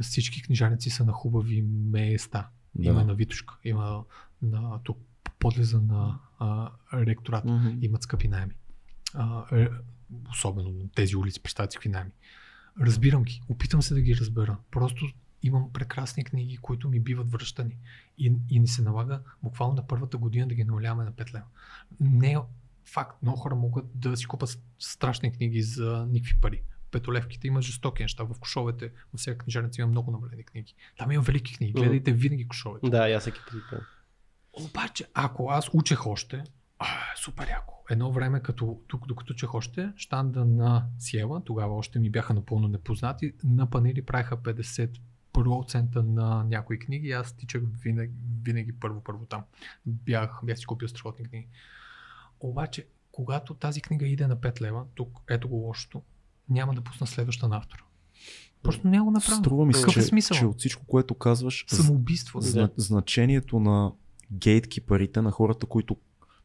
Всички книжаници са на хубави места. Да. Има на Витушка, има на тук подлеза на а, ректорат. Мгм. Имат скъпи найми. А, е, особено тези улици, представят си какви найми. Разбирам ги, опитвам се да ги разбера. Просто имам прекрасни книги, които ми биват връщани. И, и ни се налага буквално на първата година да ги намаляваме на 5 лева. Не е факт. Много хора могат да си купат страшни книги за никакви пари. Петолевките има жестоки неща. В кошовете, във всяка книжарница има много намалени книги. Там има велики книги. Гледайте винаги кошовете. Да, аз всеки път. Обаче, ако аз учех още, а, супер яко. Едно време, като, тук, докато учех още, штанда на Сиела, тогава още ми бяха напълно непознати, на панели правиха 50% на някои книги аз тичах винаги, винаги първо, първо там. Бях, бях си купил страхотни книги. Обаче, когато тази книга иде на 5 лева, тук ето го лошото, няма да пусна следваща на автора. Просто няма го направя. Струва ми се, е че, смисъл? че от всичко, което казваш, Самоубийство. зна, значението на гейткипърите, на хората, които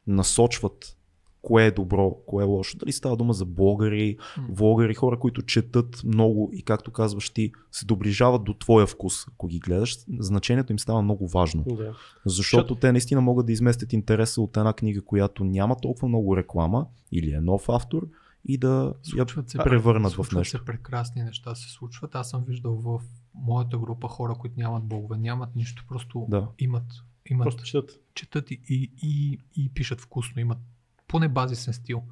насочват кое е добро, кое е лошо. Дали става дума за блогъри, влогъри, хора, които четат много и както казваш ти, се доближават до твоя вкус. Ако ги гледаш, значението им става много важно. Да. Защото те наистина могат да изместят интереса от една книга, която няма толкова много реклама или е нов автор и да я Случват се, превърнат в случват нещо. се прекрасни неща се случват. Аз съм виждал в моята група хора, които нямат блогове, нямат нищо, просто Да. имат, имат Просто четат. четат и, и, и, и пишат вкусно, имат поне базисен стил,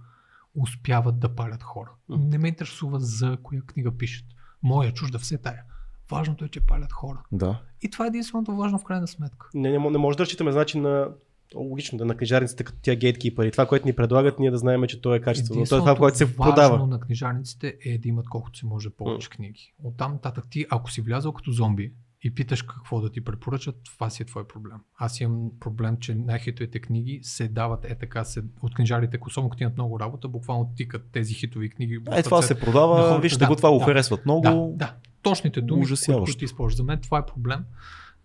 успяват да палят хора. М. Не ме интересува за коя книга пишат. Моя чужда все тая. Важното е, че палят хора. Да. И това е единственото важно в крайна сметка. Не, не, не може да разчитаме значи на логично да на книжарниците като тия гейткипъри. Това, което ни предлагат, ние да знаем, че то е качествено. То е това, което се важно продава. на книжарниците е да имат колкото се може повече книги. Оттам нататък ти, ако си влязал като зомби и питаш какво да ти препоръчат, това си е твой проблем. Аз имам проблем, че най-хитовите книги се дават е така, се, от книжарите, особено като имат много работа, буквално тикат тези хитови книги. Е, това се продава, вижте да, го, това го да. харесват много. Да, да. Точните думи, Ужасяващо. които ти използваш. За мен това е проблем,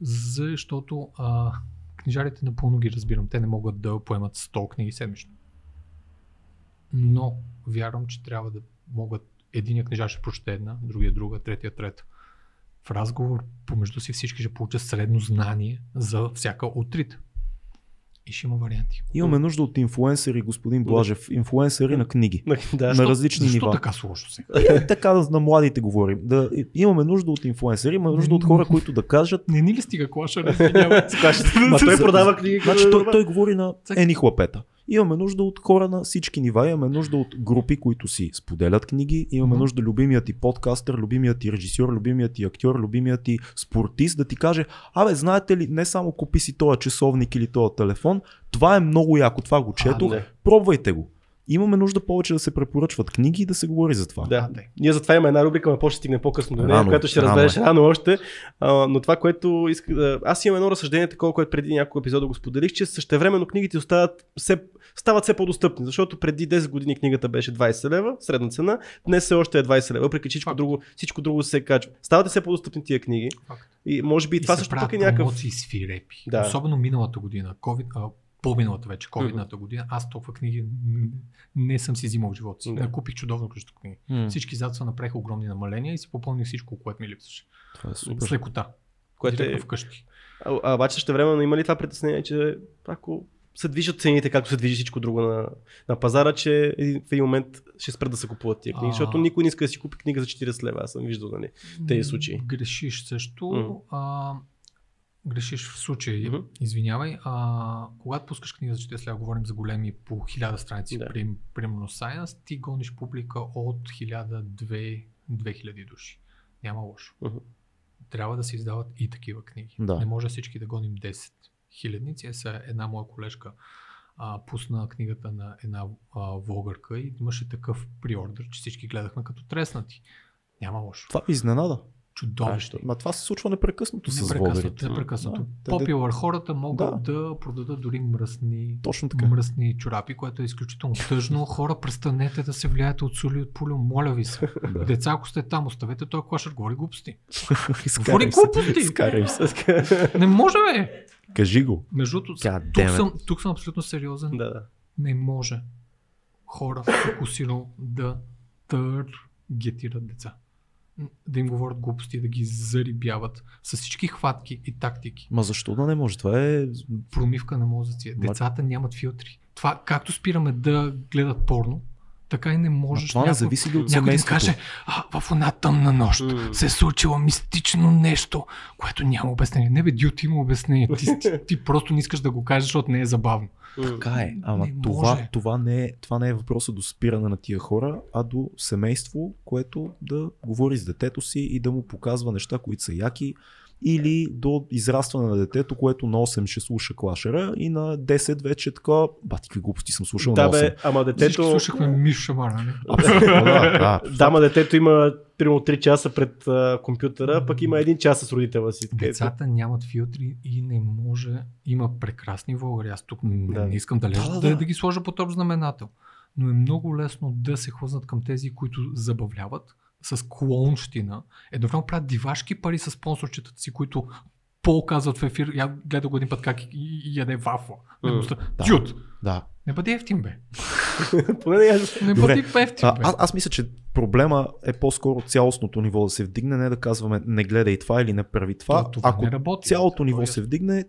защото а, книжарите напълно ги разбирам. Те не могат да поемат 100 книги седмично. Но вярвам, че трябва да могат единия книжар ще прочете една, другия друга, третия трета. В разговор помежду си всички ще получат средно знание за всяка от трите. И ще има варианти. Имаме нужда от инфуенсъри, господин Блажев. Инфуенсъри на книги. да. на различни Защо нива. така сложно сега? Е, така да- на младите говорим. Да, имаме нужда от инфуенсъри, имаме нужда от хора, които да кажат. Не ни ли стига клаша. (laughs) Ма той продава книги. Значи той, той говори на ени хлапета. Имаме нужда от хора на всички нива, имаме нужда от групи, които си споделят книги, имаме Мгм. нужда любимият ти подкастър, любимият ти режисьор, любимият ти актьор, любимият ти спортист да ти каже, абе, знаете ли, не само купи си този часовник или този телефон, това е много яко, това го четох, не. пробвайте го. Имаме нужда повече да се препоръчват книги и да се говори за това. Да. Да. Ние затова имаме една рубрика, но после ще стигне по-късно до нея, Рано, която ще рано разбереш е. рано още. А, но това, което иска да... Аз имам едно разсъждение, такова, което преди няколко епизода го споделих, че същевременно книгите остават все, стават все по-достъпни, защото преди 10 години книгата беше 20 лева, средна цена, днес все още е 20 лева, въпреки всичко друго, всичко друго се качва. Стават все по-достъпни тия книги Факт. и може би И това се също тук е някакъв... Да. Особено миналата година, COVID, а, по-миналата вече, ковидната година, аз толкова книги не съм си взимал в живота си. Да. Да. Купих чудовно количество книги. М, Всички зад са направиха огромни намаления и си попълних всичко, което ми липсваше. Това е С супер. лекота. Което е... Вкъщи. А, а обаче ще време има ли това притеснение, че ако се движат цените, както се движи всичко друго на, на пазара, че в един момент ще спрат да се купуват тия книги, А. защото никой не иска да си купи книга за 40 лева. Аз съм виждал, нали? тези случаи. Грешиш също. Мгм. А, грешиш в случай, Мгм. извинявай, а, когато пускаш книга за 40 лева, говорим за големи по 1000 страници, Да. при, примерно Science, ти гониш публика от 1000-2000 души. Няма лошо. Мгм. Трябва да се издават и такива книги. Да. Не може всички да гоним 10 хилядници. Е, сега една моя колежка а, пусна книгата на една а, влогърка и имаше такъв приордър, че всички гледахме като треснати. Няма лошо. Това изненада. Чудовище. Ма това се случва непрекъснато с Непрекъснато, влогарите. непрекъснато. Да, Попилър хората могат Да. да. продадат дори мръсни, Точно така. мръсни чорапи, което е изключително тъжно. Хора, престанете да се влияете от соли от полио, моля ви се. Да. Деца, ако сте там, оставете този клашър, говори глупости. (laughs) Говори глупости! Скарай се. Не може, бе! Кажи го. Между другото, тук съм, тук съм абсолютно сериозен. да, да. Не може хора фокусирано да таргетират деца. Да им говорят глупости, да ги зарибяват с всички хватки и тактики. Ма защо да не може? Това е... промивка на мозъци. Децата нямат филтри. Това, както спираме да гледат порно, така и не можеш това не някой, зависи от някой да каже, а, в една тъмна нощ М. се е случило мистично нещо, което няма обяснение. Не бе, Дют има обяснение. Ти, ти, ти просто не искаш да го кажеш, защото не е забавно. Така е. Ама Не това, може. това, не е, това не е въпроса до спиране на тия хора, а до семейство, което да говори с детето си и да му показва неща, които са яки. Или до израстване на детето, което на 8 ще слуша клашера и на 10 вече така, бати какви глупости съм слушал Да, на 8. бе, ама Всички детето... слушахме Миш Шамара, нали? Да, да. Да, ама детето има примерно 3 часа пред а, компютъра, пък има 1 час с родителя си. Така, Децата нямат филтри и не може. Има прекрасни влогари. Аз тук не, Да. не искам да лежа, Да, да, да, да, ги сложа под общ знаменател. Но е много лесно да се хлъзнат към тези, които забавляват с клоунщина. Едновременно правят дивашки пари с спонсорчетата си, които Пол казват в ефир, я гледа го един път как и, и, и яде вафла. Ста- да. Дюд, да. не бъди ефтин, бе. (laughs) Поне не бъди ефтин, А, бе. аз, аз мисля, че проблема е по-скоро цялостното ниво да се вдигне, не да казваме не гледай това или не прави това. То- това Ако не работи. цялото ниво е се вдигне, а,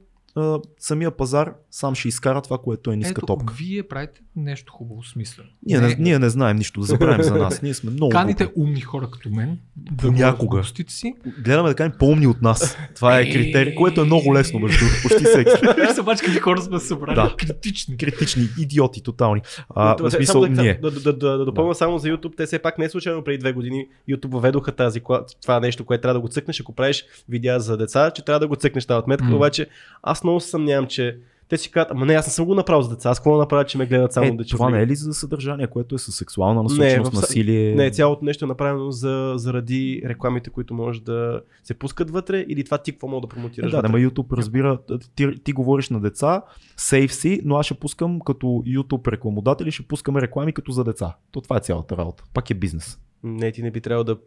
самия пазар сам ще изкара това, което е ниска Ето, топка. вие правите нещо хубаво, смислено. Ние не, ние не знаем нищо, да забравим за нас. Ние сме много Каните глупи. умни хора като мен да глупостите си. Гледаме да кажем по-умни от нас. Това е критерий, което е много лесно между другото, почти всеки. (laughs) Виж се, обаче какви хора сме събрали. Да. Критични. Критични идиоти, тотални. А, в смисъл, само да, ние. Да, да, да, да, да допълня само за YouTube. Те все пак не е случайно преди две години YouTube въведоха тази, това нещо, което трябва да го цъкнеш, ако правиш видеа за деца, че трябва да го цъкнеш тази отметка. Обаче аз много се съмнявам, че те си казват, ама не, аз не съм го направил за деца, аз какво да направя, че ме гледат само Е, дечица. това не е ли за съдържание, което е със сексуална Не, насоченост, в са- насилие? Не, цялото нещо е направено за, заради рекламите, които може да се пускат вътре или това ти какво мога да Е, промотираш. да, вътре. ама YouTube разбира, ти, ти говориш на деца, сейф си, но аз ще пускам като YouTube рекламодатели, ще пускаме реклами като за деца. То това е цялата работа. Пак е бизнес. Не, ти не би трябвало да.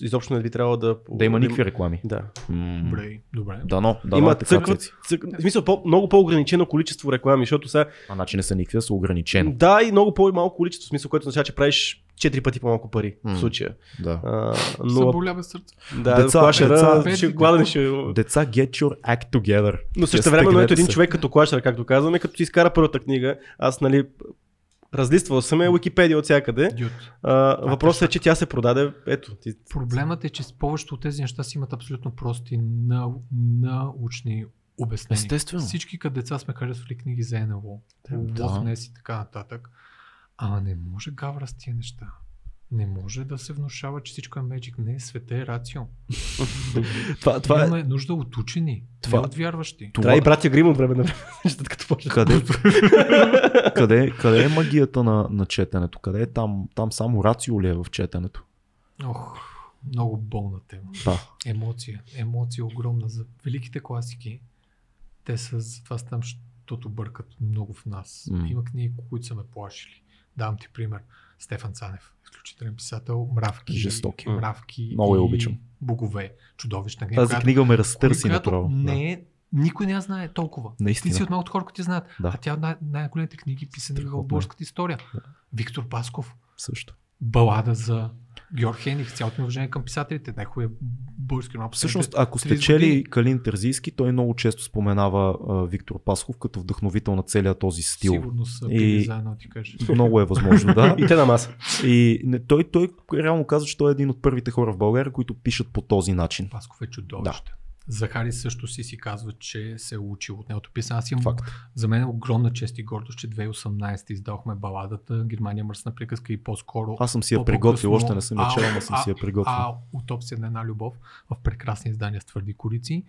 Изобщо не би трябвало да. Да има никакви реклами. Да. М, Добре, добре. Дано, дано има е така, цъкват, цък... в смисъл, по, много по-ограничено количество реклами, защото сега. А значи не са никакви, са ограничено. Да, и много по-малко количество, в смисъл, което означава, че правиш 4 пъти по-малко пари М. в случая. Да. А, но. Съболява сърце. Да, Деца, клашера, деца. ще гладен ще. Деца, get your act together. Но също Ще времено ето един човек като клашер, както казваме, като си изкара първата книга, аз нали разлиствал съм е Википедия от всякъде. А, въпросът е, че тя се продаде. Ето, ти, Проблемът е, че с повечето от тези неща си имат абсолютно прости на, научни обяснения. Естествено. Всички като деца сме харесвали книги за НЛО, Да. И така нататък. Ама не може гавра с тия неща. Не може да се внушава, че всичко е Magic. Не, света е рацио. (laughs) Това, това е, Имаме нужда от учени, Това- не от вярващи. трябва и това, братя Грим от време на време. (laughs) като почне. къде, (laughs) къде, къде е магията на, на четенето? Къде е там? Там само рацио ли е в четенето? Ох, много болна тема. Да. Емоция. Емоция огромна за великите класики. Те са за това там, защото бъркат много в нас. М. Има книги, които са ме плашили. Давам ти пример. Стефан Цанев, изключителен писател, мравки, Жестоки. мравки Много я и обичам. богове. Чудовищна книга. Тази която- книга ме разтърси направо. не е, никой не я знае толкова. Наистина. Ти си от малкото хора, които ти знаят. Да. А тя е най- най-големите книги, писани в българската история. Да. Виктор Пасков, Също. балада за Георг Хених, цялото ми уважение към писателите, най-хубавия български роман. Всъщност, ако сте 30 чели години. Калин Терзийски, той много често споменава а, Виктор Пасхов като вдъхновител на целия този стил. Сигурно са И- заедно, ти кажеш. Много е възможно, да. (laughs) И те на маса. И не, той, той реално казва, че той е един от първите хора в България, които пишат по този начин. Пасков е чудовище. Захари също си си казва, че се е учил от неговото писане. Аз имам, Факт. за мен е огромна чест и гордост, че 2018 издавахме баладата Германия мръсна приказка и по-скоро Аз съм си я приготвил, още не съм я а- чел, но съм си я приготвил. А, утопсия на една любов в прекрасни издания с твърди корици.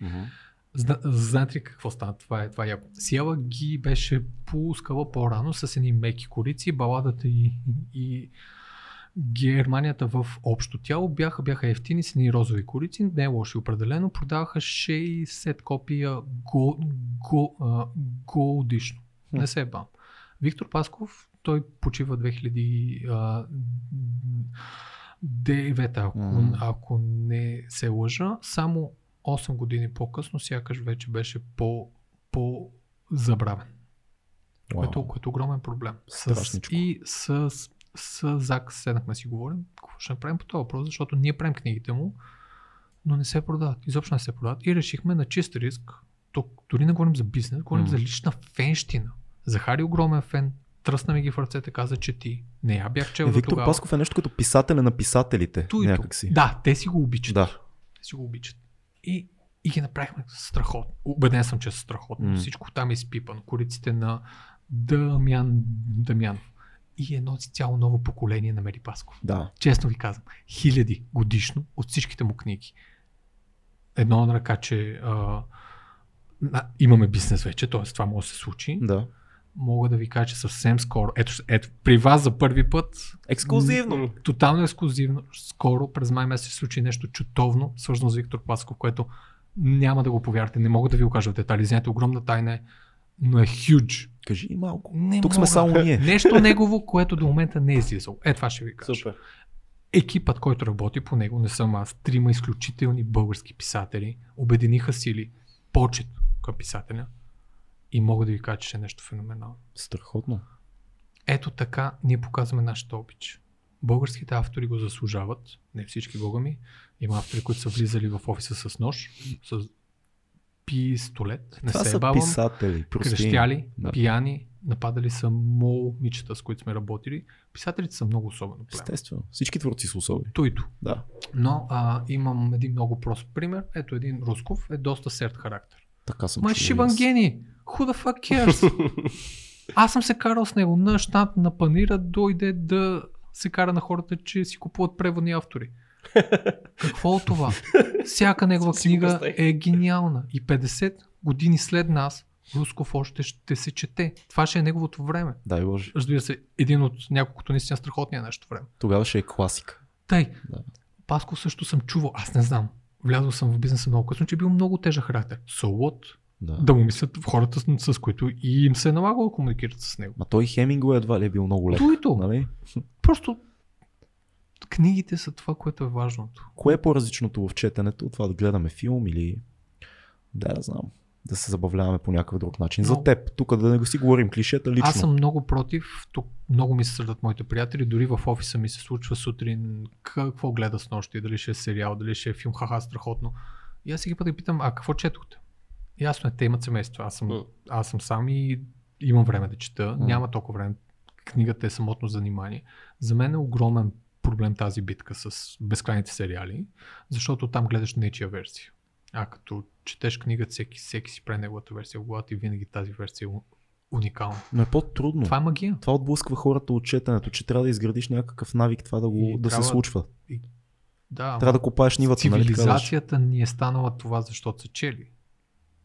Зна, знаете ли какво стана? Това е, това е яко. Сиела ги беше пускала по-рано с едни меки корици, баладата и, и Германията в общо тяло бяха, бяха ефтини с едни розови корици, не е лоши определено, продаваха 60 копия го, го, а, годишно. Не се е бам. Виктор Пасков, той почива 2009, ако, ако не се лъжа, само 8 години по-късно сякаш вече беше по, по забравен. Което, което е огромен проблем. С, Страшничко. и с, с Зак седнахме си говорим, какво ще направим по този въпрос, защото ние правим книгите му, но не се продават. Изобщо не се продават. И решихме на чист риск, тук дори не говорим за бизнес, говорим М. за лична фенщина. Захари е огромен фен, тръсна ми ги в ръцете, каза, че ти. Не, я бях чел Е, Виктор тогава. Пасков е нещо като писателя на писателите. Ту и ту. някакси. Да, те си го обичат. Да. Те си го обичат. И, и ги направихме страхотно. Убеден съм, че са страхотно. М. Всичко там е изпипано. Кориците на Дамян Дамянов. И едно цяло ново поколение на Мери Пасков. Да. Честно ви казвам. Хиляди годишно от всичките му книги. Едно на ръка, че а, имаме бизнес вече, т.е. това може да се случи. Да. Мога да ви кажа, че съвсем скоро. Ето, ето при вас за първи път Ексклюзивно. тотално ексклюзивно, скоро през май месец се случи нещо чутовно, свързано с Виктор Пасков, което няма да го повярвате, не мога да ви го кажа в детали, знаете, огромна тайна е, но е huge. Кажи и малко. Не Тук сме мога. само ние. (laughs) Нещо негово, което до момента не е излизало. Е, това ще ви кажа. Супер. Екипът, който работи по него, не съм аз, трима изключителни български писатели, обединиха сили, почет към писателя и мога да ви кажа, че е нещо феноменално. Страхотно. Ето така ние показваме нашата обич. Българските автори го заслужават. Не всички бога ми. Има автори, които са влизали в офиса с нож, с пистолет. Не Това се са бавам. писатели, прости. Крещяли, Да. пияни, нападали са момичета, с които сме работили. Писателите са много особено племе. Естествено. Всички творци са особени. Туито. Да. Но а, имам един много прост пример. Ето един Русков е доста серд характер. Така съм Ма е шибан гений. Who the fuck cares? (laughs) Аз съм се карал с него на щат, на панира, дойде да се кара на хората, че си купуват преводни автори. Какво от това? Всяка негова книга е гениална. И 50 години след нас Русков още ще се чете. Това ще е неговото време. Дай Боже. Разбира се, един от няколкото наистина страхотния нещо време. Тогава ще е класика. Тъй, Да. Паско също съм чувал, аз не знам. Влязъл съм в бизнеса много късно, че е бил много тежък характер. So what? Да. Да му мислят в хората, с, с които и им се е налагало да комуникират с него. Ма той Хемингуей едва ли е бил много лек. Туито. Нали? Просто книгите са това, което е важното. Кое е по-различното в четенето? Това да гледаме филм или да, да знам. Да се забавляваме по някакъв друг начин. За Много. теб, тук да не го си говорим клишета лично. Аз съм много против, тук много ми се сърдат моите приятели, дори в офиса ми се случва сутрин какво гледа с нощи, дали ще е сериал, дали ще е филм, хаха, страхотно. И аз всеки път ги питам, а какво четохте? Ясно е, те имат семейство, аз съм, аз съм сам и имам време да чета, няма толкова време. Книгата е самотно занимание. За мен е огромен проблем тази битка с безкрайните сериали, защото там гледаш нечия версия. А като четеш книгата, всеки, всеки си прави неговата версия в главата и винаги тази версия е уникална. Но е по-трудно. Това е магия. Това отблъсква хората от четенето, че трябва да изградиш някакъв навик това да, го, И да трябва- се случва. Да, Трябва да копаеш нивата, нали? Цивилизацията ни е станала това, защото са чели.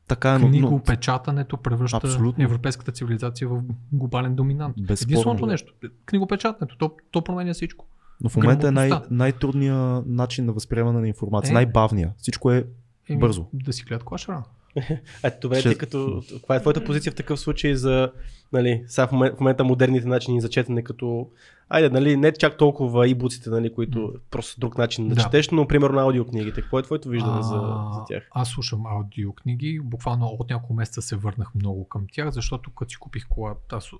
Така е, но Книгопечатането превръща Абсолютно. европейската цивилизация в глобален доминант. Безспорно. Единственото нещо. Книгопечатането. То, то променя всичко. Но в момента е най- най-трудният начин на възприемане на информация, Е. най-бавния. Всичко е Еми, Бързо. Да си гледат клашера. (laughs) Ето, добре, Ще- ти като, каква е твоята позиция в такъв случай за, нали, сега в момента, в момента модерните начини за четене, като, айде, нали, не чак толкова ибуците, нали, които просто друг начин да, Да. четеш, но примерно аудиокнигите. Какво е твоето виждане за, А, за тях? Аз слушам аудиокниги. Буквално от няколко месеца се върнах много към тях, защото като си купих кола, аз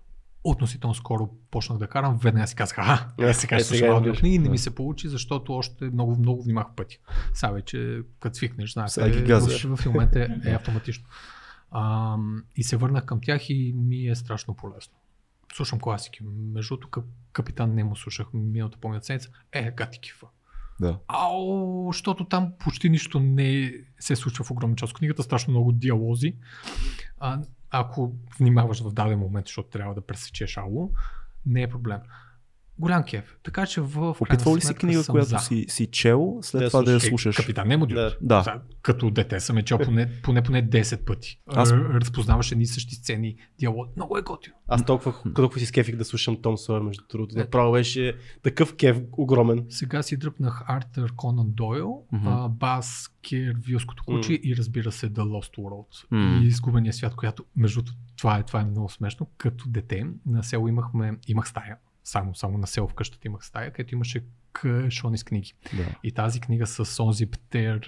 относително скоро почнах да карам, веднага си казах, а, Е, е, сега е, ще слушам е аудиокниги. Не ми се получи, защото още много, много внимах пътя. Сега вече, като свикнеш, знаете, в, в момента е автоматично. А, и се върнах към тях и ми е страшно полезно. Слушам класики. Между другото, Кап- Капитан Немо слушах миналата помня седмица. Е, гати кифа. Да. Ау, защото там почти нищо не се случва в огромна част от книгата, страшно много диалози. А, ако внимаваш в даден момент, защото трябва да пресечеш ало, не е проблем. Голям кеф. Така че в Опитвал ли си книга, съм която за. си, си чел, след Да това да я Е, слушаш? Капитан Немо. Да. Да. Като дете съм е чел поне, поне, поне 10 пъти. Аз- Аз... Разпознаваш едни същи сцени, диалог. Много е готино. Аз толкова, толкова си скефих да слушам Том Сойер, между другото. Направо беше такъв кеф огромен. Сега си дръпнах Артър Конан Дойл, Бас Кервилското куче и разбира се The Lost World и Изгубения свят, която между това е, това е много смешно. Като дете на село имахме, имах стая, само, само на село в къщата имах стая, където имаше кашони с книги. Да. И тази книга с онзи птер,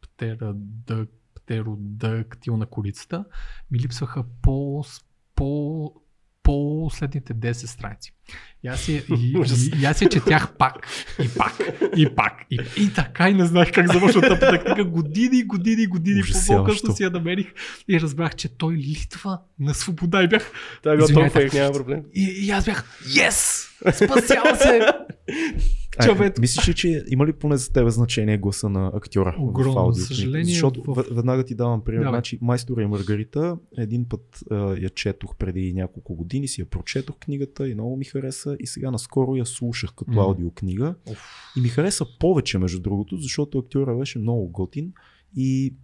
птера, дък, птеродактил на колицата ми липсваха по, по, по следните 10 страници. И аз, я, и, и, (laughs) и аз я четях пак, и пак, и пак. И, и така и не знаех как завършва тъпата книга. Години, години, години по-късно си я намерих и разбрах, че той литва на свобода и бях Това е било толкова, няма проблем. и, и аз бях, yes! Спасява се! (laughs) Ай, Човек. мислиш ли, че има ли поне за тебе значение гласа на актьора Огромно, в за съжаление, Защото в- веднага ти давам пример. Давай. Значи, Майстора и Маргарита, един път а, я четох преди няколко години, си я прочетох книгата и много ми хареса и сега наскоро я слушах като М. аудиокнига и ми хареса повече между другото, защото актьора беше много готин и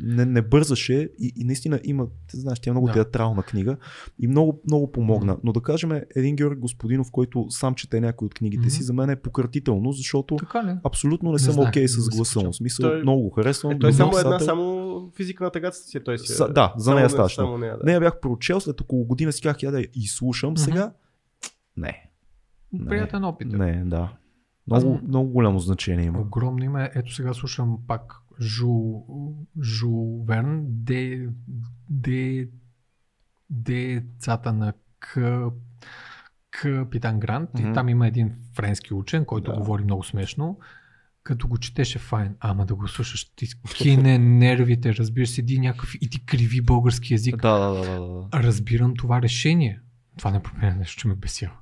не, не бързаше и, и наистина има, ти знаеш, тя е много Да. театрална книга и много, много помогна. Но да кажем, един Георги Господинов, който сам чете някои от книгите си, Мгм. за мен е пократително, защото абсолютно не, Не съм окей не с гласа му. смисъл, Той- много го харесвам. Е, той е само една, само физика на тъгата си. Той си. е- Са- да, за нея не- само нея, да. Не, я бях прочел, след около година си казах, я да я изслушам. Мгм. Сега, не. Приятен опит. е. Не, да. Много, много голямо значение има. Огромно име. Ето сега слушам пак Жу, Жу Верн, де, де, децата на К, Капитан Грант. Мгм. И там има един френски учен, който Да. говори много смешно. Като го четеше файн, ама да го слушаш, ти (laughs) кине нервите, разбираш, седи някакъв и ти криви български язик. Да, да, да, да. Разбирам това решение. Това не променя нещо, че ме бесява.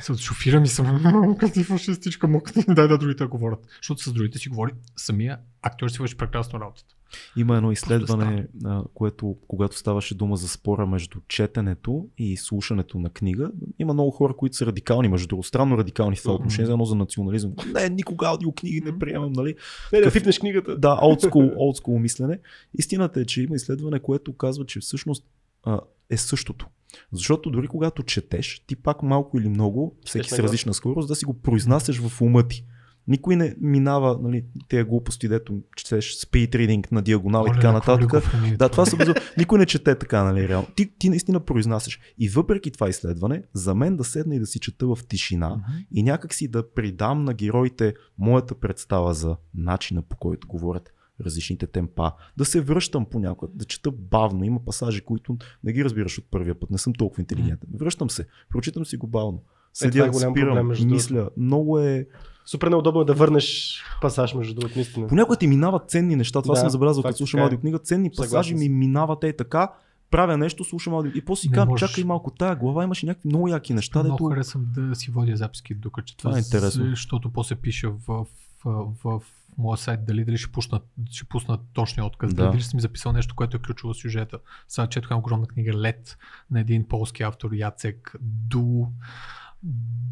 Се от шофирам и съм, като ти фашистичка, мога да (laughs) дай да другите да говорят. Защото с другите си говори самия актьор си върши прекрасно работата. Има едно изследване, а, което когато ставаше дума за спора между четенето и слушането на книга, има много хора, които са радикални, между другото, странно радикални в това отношение, за едно за национализъм. Не, никога аудиокниги не приемам, нали? Не, да фипнеш книгата. Да, old school, (laughs) old school мислене. Истината е, че има изследване, което казва, че всъщност а, е същото. Защото дори когато четеш, ти пак малко или много, всеки с различна скорост, да си го произнасяш в ума ти. Никой не минава нали, тези глупости, дето четеш speed reading на диагонал и Оле, така какво ли нататък. храни Да, това са безу... (laughs) Никой не чете така, нали, реално. Ти, ти наистина произнасяш. И въпреки това изследване, за мен да седна и да си чета в тишина Мгм. и някак си да придам на героите моята представа за начина по който говорят различните темпа, да се връщам понякога, да чета бавно. Има пасажи, които не ги разбираш от първия път, не съм толкова интелигентен. Връщам се, прочитам си го бавно. това Седя, е голям спирам, проблем, между другото. мисля. Много е... Супер неудобно е да върнеш пасаж, между другото, наистина. Понякога ти минават ценни неща. Това Да, съм забелязал, като слушам е. аудиокнига. Ценни пасажи ми минават е така. Правя нещо, слушам аудио. И после си казвам, чакай малко, тая глава имаше някакви много яки неща, Много дето... харесвам да си водя записки докато Това е интересно. защото после пиша в, в, в, в моя сайт дали, дали ще, пусна, ще пусна точния отказ, Да. дали, дали съм записал нещо, което е ключово в сюжета. Сега четох една огромна книга Лед на един полски автор Яцек Ду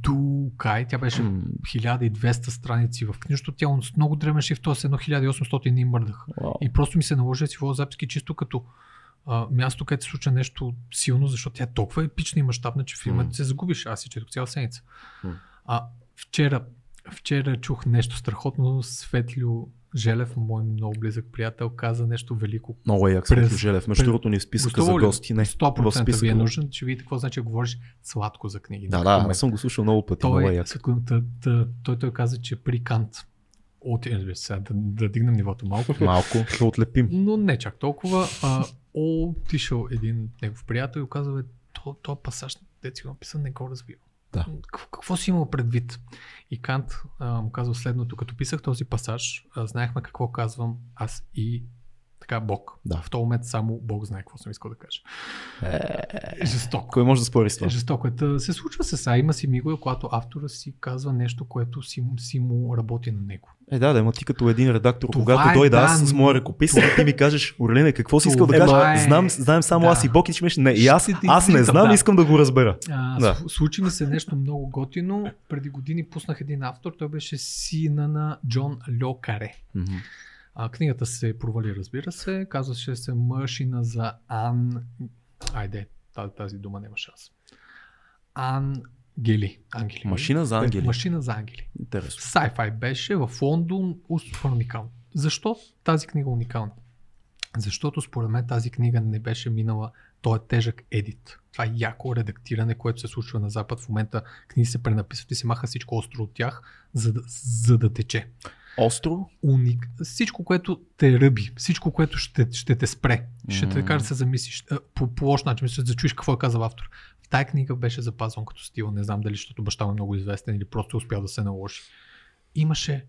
Дукай. Тя беше М, 1200 страници в книжето. Тя е с много древен шрифт, т.е. едно 1800 не им мърдах. вау. И просто ми се наложи да си водя записки чисто като а, място, където се случва нещо силно, защото тя е толкова епична и мащабна, че филмът М. се загубиш. Аз си четох цяла седмица. М. А вчера, вчера чух нещо страхотно. Светлио Желев, мой много близък приятел, каза нещо велико. Много е як През- Светло Желев. Между другото ни списъка Гостувал за гости. Не, в 100% ви списъка. е нужен, че видите какво значи да говориш сладко за книги. Да, да, аз съм го слушал много пъти. Много е той, той, той каза, че при Кант от, се, сега да, да дигнем нивото малко, Малко, да отлепим. но не чак толкова. А, отишъл един негов приятел и казва, то, то пасаж, дето си го написан, не го разбира. Да. Какво, си имал предвид? И Кант а, му казва следното, като писах този пасаж, а, знаехме какво казвам аз и така Бог. Да. В този момент само Бог знае какво съм искал да кажа. Е, Жестоко. Кой може да спори с това? Е, жестоко е. Та се случва се сега. Има си мигове, когато автора си казва нещо, което си, си му работи на него. Е, да, да, ама ти като един редактор, Това когато е, дойда да, аз с но- моя ръкопис, ти ми кажеш, Орлене, какво си искал да кажеш? е- Знам, знаем само да. аз и Бог и ти кажеш, не, и аз, аз не знам, да. искам да го разбера. А, Да. Случи ми се нещо много готино. Преди години пуснах един автор. Той беше сина на Джон Льо Каре. А, книгата се провали, разбира се. Казваше се Машина за Ан... Айде, тази, тази дума няма шанс. Ангели. Ангели. Машина за ангели. Машина за ангели. Интересно. Sci-fi беше в Лондон супер уникално. Защо тази книга е уникална? Защото според мен тази книга не беше минала, то е тежък едит. Това е яко редактиране, което се случва на Запад. В момента книги се пренаписват и се маха всичко остро от тях, за да, за да тече. Остро? Уник. Всичко, което те ръби, всичко, което ще, ще те спре, ще те кара да се замислиш по, по лош начин, ще да чуеш какво е казал автор. В тая книга беше запазван като стил. Не знам дали защото баща му е много известен или просто успял да се наложи. Имаше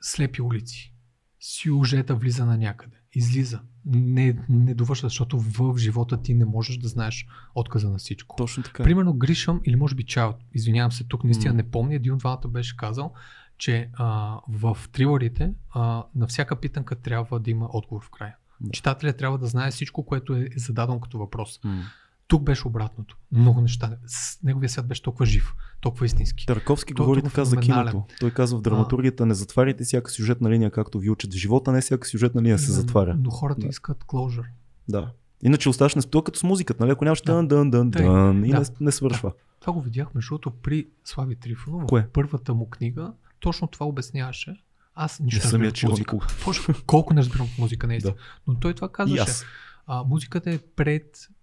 слепи улици. Сюжета влиза на някъде. Излиза. Не, не довършва, защото в живота ти не можеш да знаеш отказа на всичко. Точно така. Примерно Гришъм или може би Чаут, извинявам се, тук наистина М. не помня, един от двамата беше казал, че а, в трилърите а, на всяка питанка трябва да има отговор в края. Да. Читателят трябва да знае всичко, което е зададено като въпрос. М. Тук беше обратното. Много неща. Неговия свят беше толкова жив, толкова истински. Тарковски Той е говори така за киното. Той казва в драматургията не затваряйте всяка сюжетна линия, както ви учат в живота, не всяка сюжетна линия се затваря. Но хората Да. искат closure. Да. Иначе оставаш на то като с музиката, нали? Ако нямаш Да. дън, дън, дън, дън и Да. не, не свършва. Това го видях, между другото, при Слави Трифонов. Кое? Първата му книга точно това обясняваше. Аз Не нищо не, съм я разбирам от музика. Точно, колко не разбирам от музика, наистина. Да. Но той това И казваше. аз. А, музиката е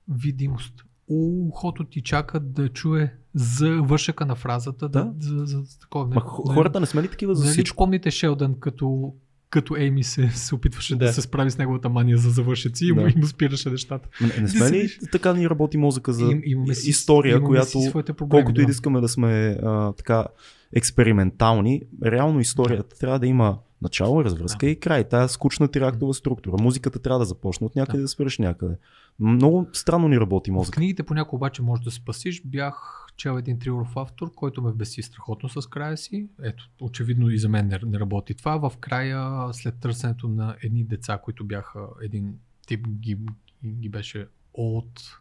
предвидимост. Ухото ти чака да чуе завършъка на фразата. Да. За, за, за такова. Ма, хо- хората не сме ли такива за нали, всичко? помните Шелдън, като като Ейми се, се опитваше да. Да. се справи с неговата мания за завършици и, му, Да. и спираше нещата. Не, не сме ли така ни работи мозъка за Им- имаме си- история, имаме която си своите проблеми, колкото и да. да искаме да сме а, така експериментални, реално историята трябва да има Начало, развръзка и край. Тая скучна триактова структура. Музиката трябва да започне от някъде да, да спреш някъде. Много странно ни работи В мозък. книгите понякога обаче може да спасиш. Бях чел един трилов автор, който ме вбеси страхотно с края си. Ето, очевидно и за мен не, не работи това. В края, след търсенето на едни деца, които бяха един тип ги, ги беше от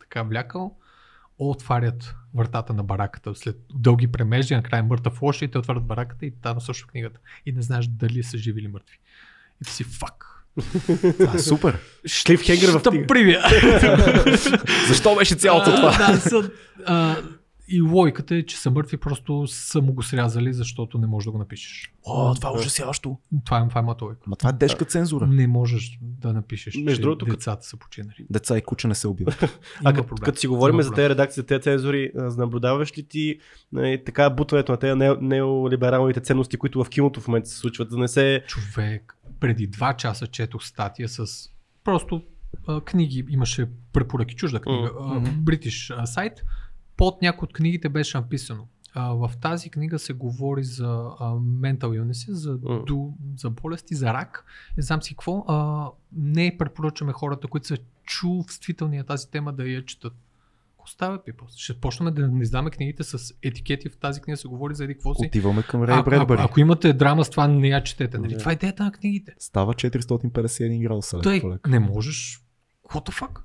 така влякал, отварят вратата на бараката след дълги премежди, накрая мъртъв лош и те отварят бараката и там също книгата. И не знаеш дали са живи или мъртви. И ти си фак. (laughs) Това е супер. Шлифхенгер в книга. Привия! (laughs) Защо беше цялото това? А, да, са, а, и логиката е, че са мъртви, просто са му го срязали, защото не можеш да го напишеш. О, това е ужасяващо. Това е, това е моята логика. Ма това е тежка цензура. Не можеш да напишеш, Между че другото, като- децата са починали. Деца и куче не се убиват. (laughs) А като, като си говорим за тези редакции, за тези цензури, наблюдаваш ли ти нали, така бутването на тези не- неолибералните ценности, които в киното в момента се случват, да не се... човек, преди два часа четох статия с просто а, книги, имаше препоръки, чужда книга, Мгм. mm бритиш сайт, под някои от книгите беше написано. А, в тази книга се говори за а, mental за, Мгм. ду, за болести, за рак, не знам си какво. А, не препоръчваме хората, които са чувствителни на тази тема да я четат. Какво става, people? Ще почнем да не издаваме книгите с етикети. В тази книга се говори за еди какво си. Отиваме към А, Рей а, Бредбъри. ако имате драма с това, не я четете. Нали? Не. Това е идеята на книгите. Става 451 градуса. Лек. не можеш. What the fuck?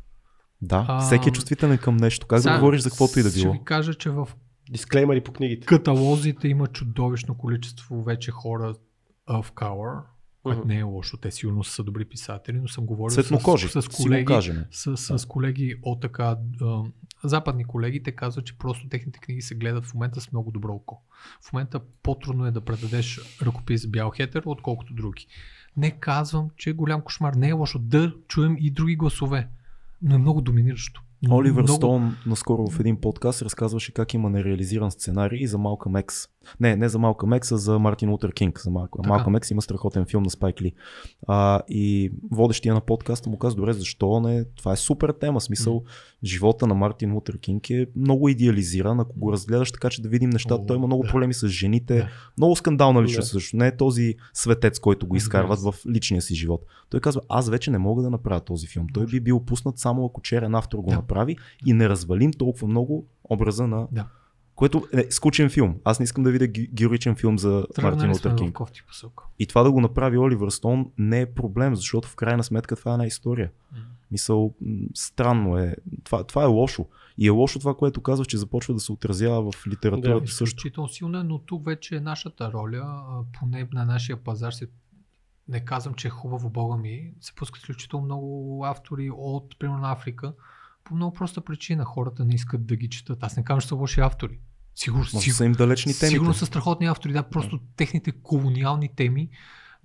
Да, А, всеки е чувствителен към нещо. Как да говориш за каквото и да Ще било? ви кажа, че в Дисклеймери по книгите. каталозите има чудовищно количество вече хора of color, което Мгм. не е лошо. Те сигурно са добри писатели, но съм говорил Цветнокожи, с, с, колеги, кажем. с, с колеги от така западни колеги, те казват, че просто техните книги се гледат в момента с много добро око. В момента по-трудно е да предадеш ръкопис бял хетер, отколкото други. Не казвам, че е голям кошмар. Не е лошо да чуем и други гласове, но е много доминиращо. Оливер много... Стоун наскоро в един подкаст разказваше как има нереализиран сценарий за Малкъм Екс. Не, не за Малкъм Екс, а за Мартин Лутер Кинг. За Малкъм, Така. Малкъм Екс има страхотен филм на Спайк Ли. А, и водещия на подкаста му каза, добре, защо не? Това е супер тема. Смисъл, живота на Мартин Лутер Кинг е много идеализиран. Ако го разгледаш така, че да видим нещата, той има много да. проблеми с жените. Да. Много скандална личност Да. също. Не е този светец, който го изкарват в личния си живот. Той казва, аз вече не мога да направя този филм. Той би бил пуснат само ако черен автор го Да. направи и не развалим толкова много образа на... Да. Което е скучен филм. Аз не искам да видя героичен филм за Мартин Тръгнали сме Лутер Кинг. И това да го направи Оливър Стоун не е проблем, защото в крайна сметка това е една история. Мисъл, м, странно е. Това, това е лошо. И е лошо това, което казваш, че започва да се отразява в литературата Да, също. Изключително силно е, но тук вече е нашата роля, поне на нашия пазар се не казвам, че е хубаво, бога ми, се пускат изключително много автори от, примерно, Африка, по много проста причина. Хората не искат да ги четат. Аз не казвам, че са лоши автори. Сигурно, Може сигурно, са им далечни темите. сигурно са страхотни автори, да, просто техните колониални теми.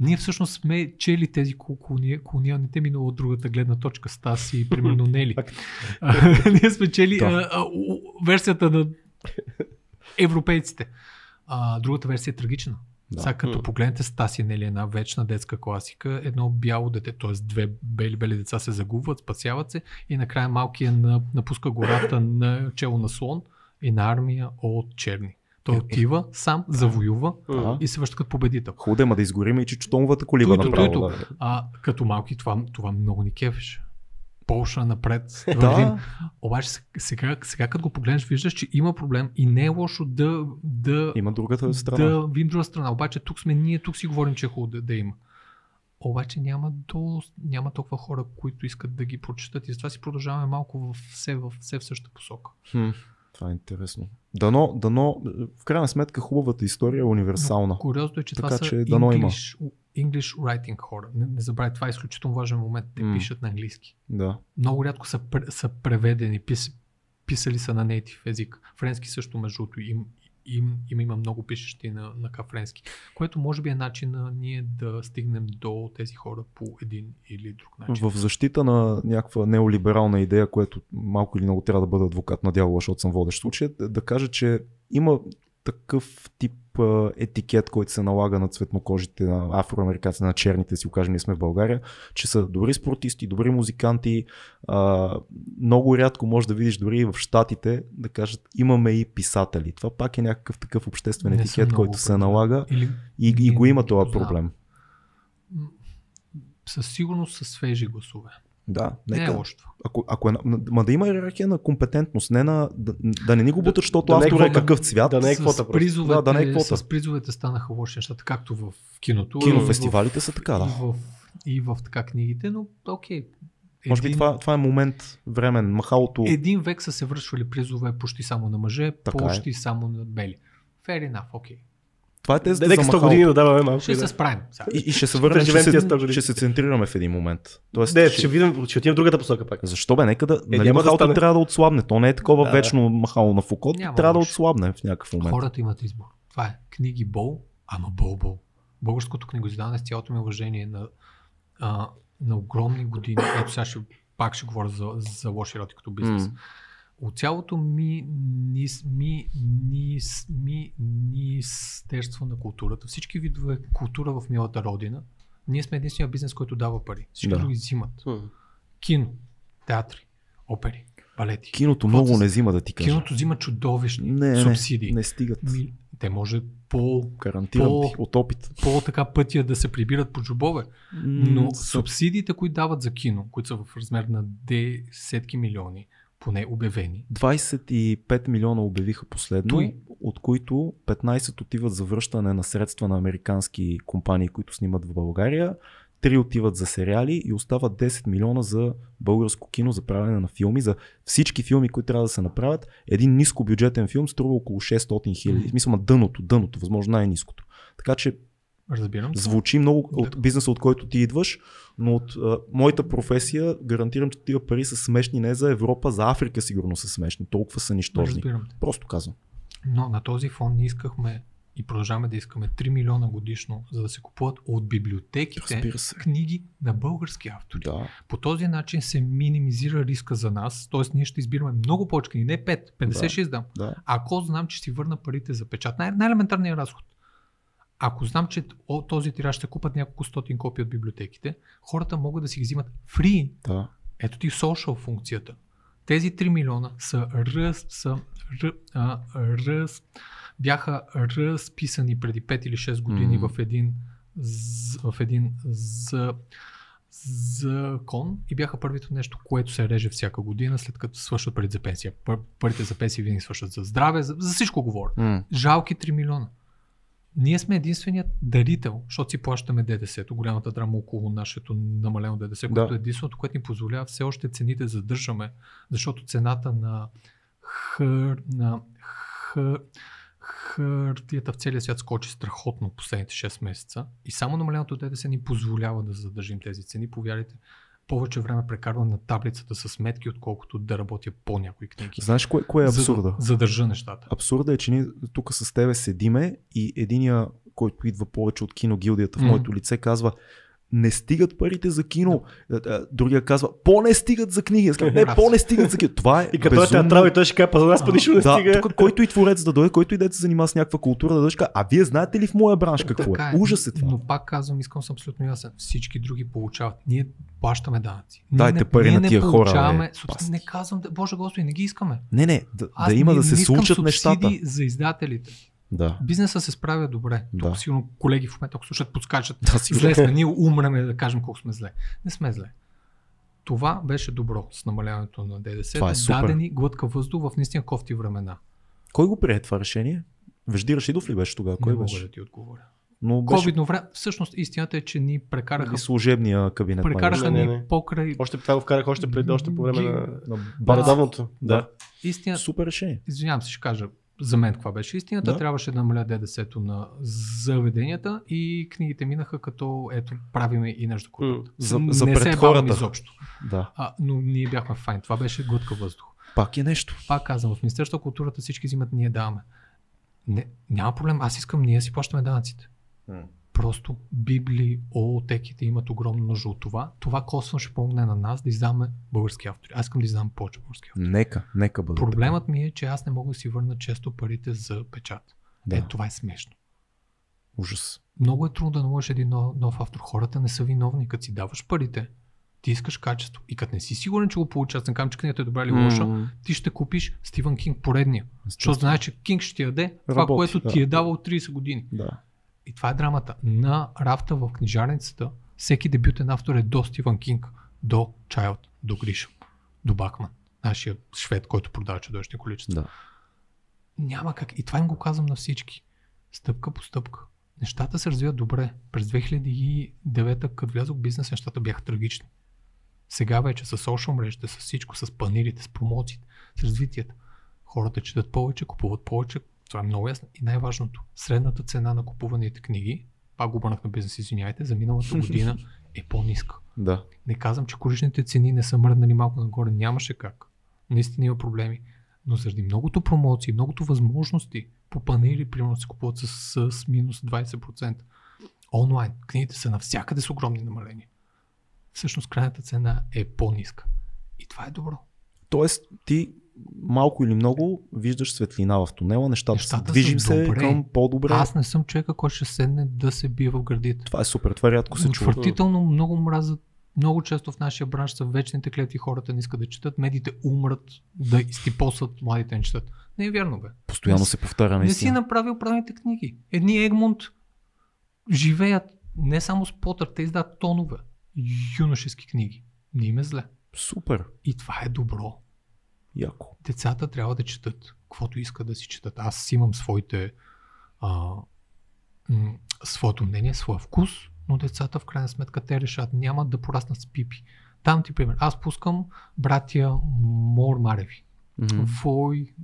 Ние всъщност сме чели тези кол- колони- колониални теми, но от другата гледна точка, Стаси, примерно (laughs) Нели. (laughs) Ние сме чели Да. а, а, версията на европейците. А, другата версия е трагична. Да. Сега като погледнете Стаси, нали, една вечна детска класика, едно бяло дете, т.е. две бели-бели деца се загубват, спасяват се и накрая малкият на, напуска гората на чело на слон и на армия от черни. Той отива сам, завоюва А? и се връща като победител. Хубаво, ма да изгорим и чичотомовата колиба Туито, направо. Да. А като малки това, това много ни кефеше. Полша напред. да, Обаче сега, сега като го погледнеш, виждаш, че има проблем и не е лошо да, да, има другата страна. да видим друга страна. Обаче тук сме ние, тук си говорим, че е хубаво да, да има. Обаче няма, до, няма толкова хора, които искат да ги прочитат и затова си продължаваме малко в все в, все в същата посока. Хм, това е интересно. Дано, дано, в крайна сметка хубавата история е универсална. Куриозното е, че Така това са че има. English, writing хора. Не, не забравяй, това е изключително важен момент. Те М. пишат на английски. Да. Много рядко са, са преведени, пис, писали са на нейтив език. Френски също, между другото, им, им, им има много пишещи на, на френски. Което може би е начин на ние да стигнем до тези хора по един или друг начин. В защита на някаква неолиберална идея, което малко или много трябва да бъда адвокат на дявола, защото съм водещ случай, да- да кажа, че има такъв тип етикет, който се налага на цветнокожите, на афроамериканците, на черните, си го кажем, ние сме в България, че са добри спортисти, добри музиканти. А, много рядко може да видиш дори и в Штатите да кажат имаме и писатели. Това пак е някакъв такъв обществен Не етикет, който се налага Или, и, и го има този проблем. със сигурност са свежи гласове. Да, Не е нека. лошо. това. Ако, ако е, ма да има иерархия на компетентност, не на, да, да не ни го бутат, защото да не е автора е какъв цвят. Да не е с квота просто. призовете, Да, да не е квота. С призовете станаха лоши нещата, както в киното. Кинофестивалите са така, и да. в, и в така книгите, но окей. Може би това, това е момент времен. Махалото. Един век са се връщали призове почти само на мъже, Така е. почти само на бели. Fair enough, окей. Това е тезата Нека за 100 махалото. години да даваме малко. Ще се да. справим. И, и ще се върнем, ще се, 100 години. ще се центрираме в един момент. Тоест, Не, ще- ще видим, ще отидем в другата посока пак. Защо бе? Нека да. Е, нали, няма да махалото стане. трябва да отслабне. То не е такова Да, вечно махало на Фукот. Няма Трябва да отслабне в някакъв момент. Хората имат избор. Това е книги бол, ама бол-бол. Българското книгоиздаване с цялото ми уважение на, а, на огромни години. Ето сега ще, пак ще говоря за, за лош ероти като бизнес. От цялото ми, ми Министерство на културата, всички видове култура в милата родина, ние сме единствения бизнес, който дава пари. Всички Да. други взимат. Кино, театри, опери, балети. Киното много се- не взима да ти кажа. Киното взима чудовищни не, не, субсидии. не стигат. Ми, те може по, Гарантирам по- ти от опит. по така пътя да се прибират по джобове. Но субсидиите, които дават за кино, които са в размер на десетки милиони, поне обявени, 25 милиона обявиха последно, Той. от които 15 отиват за връщане на средства на американски компании, които снимат в България, 3 отиват за сериали и остават 10 милиона за българско кино, за правене на филми, за всички филми, които трябва да се направят. Един ниско бюджетен филм струва около 600 хиляди. Смисъл на дъното, дъното, възможно най-ниското. Така че разбирам. Звучи много Да. от бизнеса, от който ти идваш, но от а, моята професия гарантирам, че тия пари са смешни не за Европа, за Африка сигурно са смешни. Толкова са нищожни. Разбирам. Просто казвам. Но на този фон ние искахме и продължаваме да искаме 3 милиона годишно, за да се купуват от библиотеките книги на български автори. Да. По този начин се минимизира риска за нас, т.е. ние ще избираме много повече книги, не 5, 50 ще издам. да. Ако знам, че си върна парите за печат, най- най-елементарният разход. Ако знам, че този тираж ще купат няколко стотин копии от библиотеките, хората могат да си ги взимат фри. да. Ето ти social функцията. Тези 3 милиона са раз, са, р, а, раз, бяха разписани преди 5 или 6 години Мгм. в един, в един за, закон и бяха първито нещо, което се реже всяка година, след като свършват парите за пенсия. Парите за пенсия винаги свършват за здраве, за, за всичко говоря. М. Жалки 3 милиона. Ние сме единственият дарител, защото си плащаме ДДС-то, голямата драма около нашето намалено ДДС, Да. което е единственото, което ни позволява все още цените да задържаме, защото цената на, хър, на хър, хартията в целия свят скочи страхотно последните 6 месеца и само намаленото ДДС ни позволява да задържим тези цени. Повярвайте, повече време прекарвам на таблицата с сметки, отколкото да работя по някои книги. Знаеш кое, кое е абсурда? За да задържа нещата. Абсурда е, че ние тук с тебе седиме и единия, който идва повече от киногилдията в М. моето лице, казва не стигат парите за кино. Е, е, Другия казва, по-не стигат за книги. Аз казвам, не, по-не стигат за кино. Това е И като е безумно. театрал и той ще каже, па за нас па нищо не Да, стига. тук който и творец да дойде, който и да се занимава с някаква култура, да дойде, а вие знаете ли в моя бранш какво Така е? Ужас е това. Но пак казвам, искам съм абсолютно ясен. Всички други получават. Ние плащаме данъци. Ние Дайте не, пари ние на не тия хора, получаваме, бе, не казвам, да, Боже Господи, не ги искаме. Не, не, да, Аз да има не, да се не случат субсидии нещата. за издателите. Да. Бизнеса се справя добре. Да. Тук сигурно колеги в момента, ако слушат, подскачат. Да, си Зле сме, ние умреме да кажем колко сме зле. Не сме зле. Това беше добро с намаляването на ДДС. Това е супер. Дадени глътка въздух в наистина кофти времена. Кой го прие това решение? Вежди Рашидов ли беше тогава? Кой не мога беше? да ти отговоря. Но беше Ковидно време, всъщност истината е, че ни прекараха и служебния кабинет. Прекараха беше. Не, ни не, не. покрай. Още това го вкарах още преди, още по време Ги- на На редовното. Да. Истина, Супер решение. извинявам се, ще кажа за мен каква беше истината. Да. Трябваше да намаля ДДС-то на заведенията и книгите минаха като ето правиме и нещо М. културата. За- Не за се бавим хората. изобщо. Да. А, но ние бяхме файн. Това беше глътка въздух. Пак е нещо. Пак казвам, в Министерството на културата всички взимат, ние даваме. Не, няма проблем, аз искам, ние си плащаме данъците. Просто библиотеките имат огромна нужда от това. Това косвено ще помогне на нас да издаваме български автори. Аз искам да издавам повече български автори. Нека, нека бъде. Проблемът ми е, че аз не мога да си върна често парите за печат. Да. Е, това е смешно. Ужас. Много е трудно да наложиш един нов, нов автор. Хората не са виновни. Като си даваш парите, ти искаш качество. И като не си сигурен, че го получаваш, не казвам, че книгата е добра или лоша, М, ти ще купиш Стивън Кинг поредния. Защото знаеш, че Кинг ще ти даде това, Работи, което да. ти е давал 30 години. Да. И това е драмата. На рафта в книжарницата всеки дебютен автор е до Стивън Кинг, до Чайлд, до Гришъм, до Бакман, нашия швед, който продава чудовищни количества. Да. Няма как. И това им го казвам на всички. Стъпка по стъпка. Нещата се развиват добре. През 2009, като влязох в бизнес, нещата бяха трагични. Сега вече с social мрежите, с всичко, с панелите, с промоциите, с развитието. Хората четат повече, купуват повече. Това е много ясно. И най-важното, средната цена на купуваните книги, пак обърнах на бизнес, извиняйте, за миналата година (laughs) е по-ниска. Да. Не казвам, че количните цени не са мръднали малко нагоре. Нямаше как. Наистина има проблеми. Но заради многото промоции, многото възможности по панели, примерно се купуват с, с минус 20%. Онлайн. Книгите са навсякъде с огромни намаления. Всъщност крайната цена е по-ниска. И това е добро. Тоест, ти малко или много виждаш светлина в тунела, нещата, Нещата се движим се към по-добре. Аз не съм човека, който ще седне да се бие в гърдите. Това е супер, това рядко се чува. Отвратително много мразят. Много често в нашия бранш са вечните клетви, хората не искат да четат, медиите умрат да изтипосват, младите не четат. Не е вярно, бе. Постоянно Не се повтаря Не си направил правилните книги. Едни Егмонт живеят не само с Потър, те издават тонове юношески книги. Не им е зле. Супер, И това е добро. Яко. Децата трябва да четат, каквото искат да си четат. Аз имам своите, а, м- своето мнение, своя вкус, но децата в крайна сметка те решат, няма да пораснат с пипи. Там ти пример. Аз пускам братя Мор Мареви. Мгм. Вой,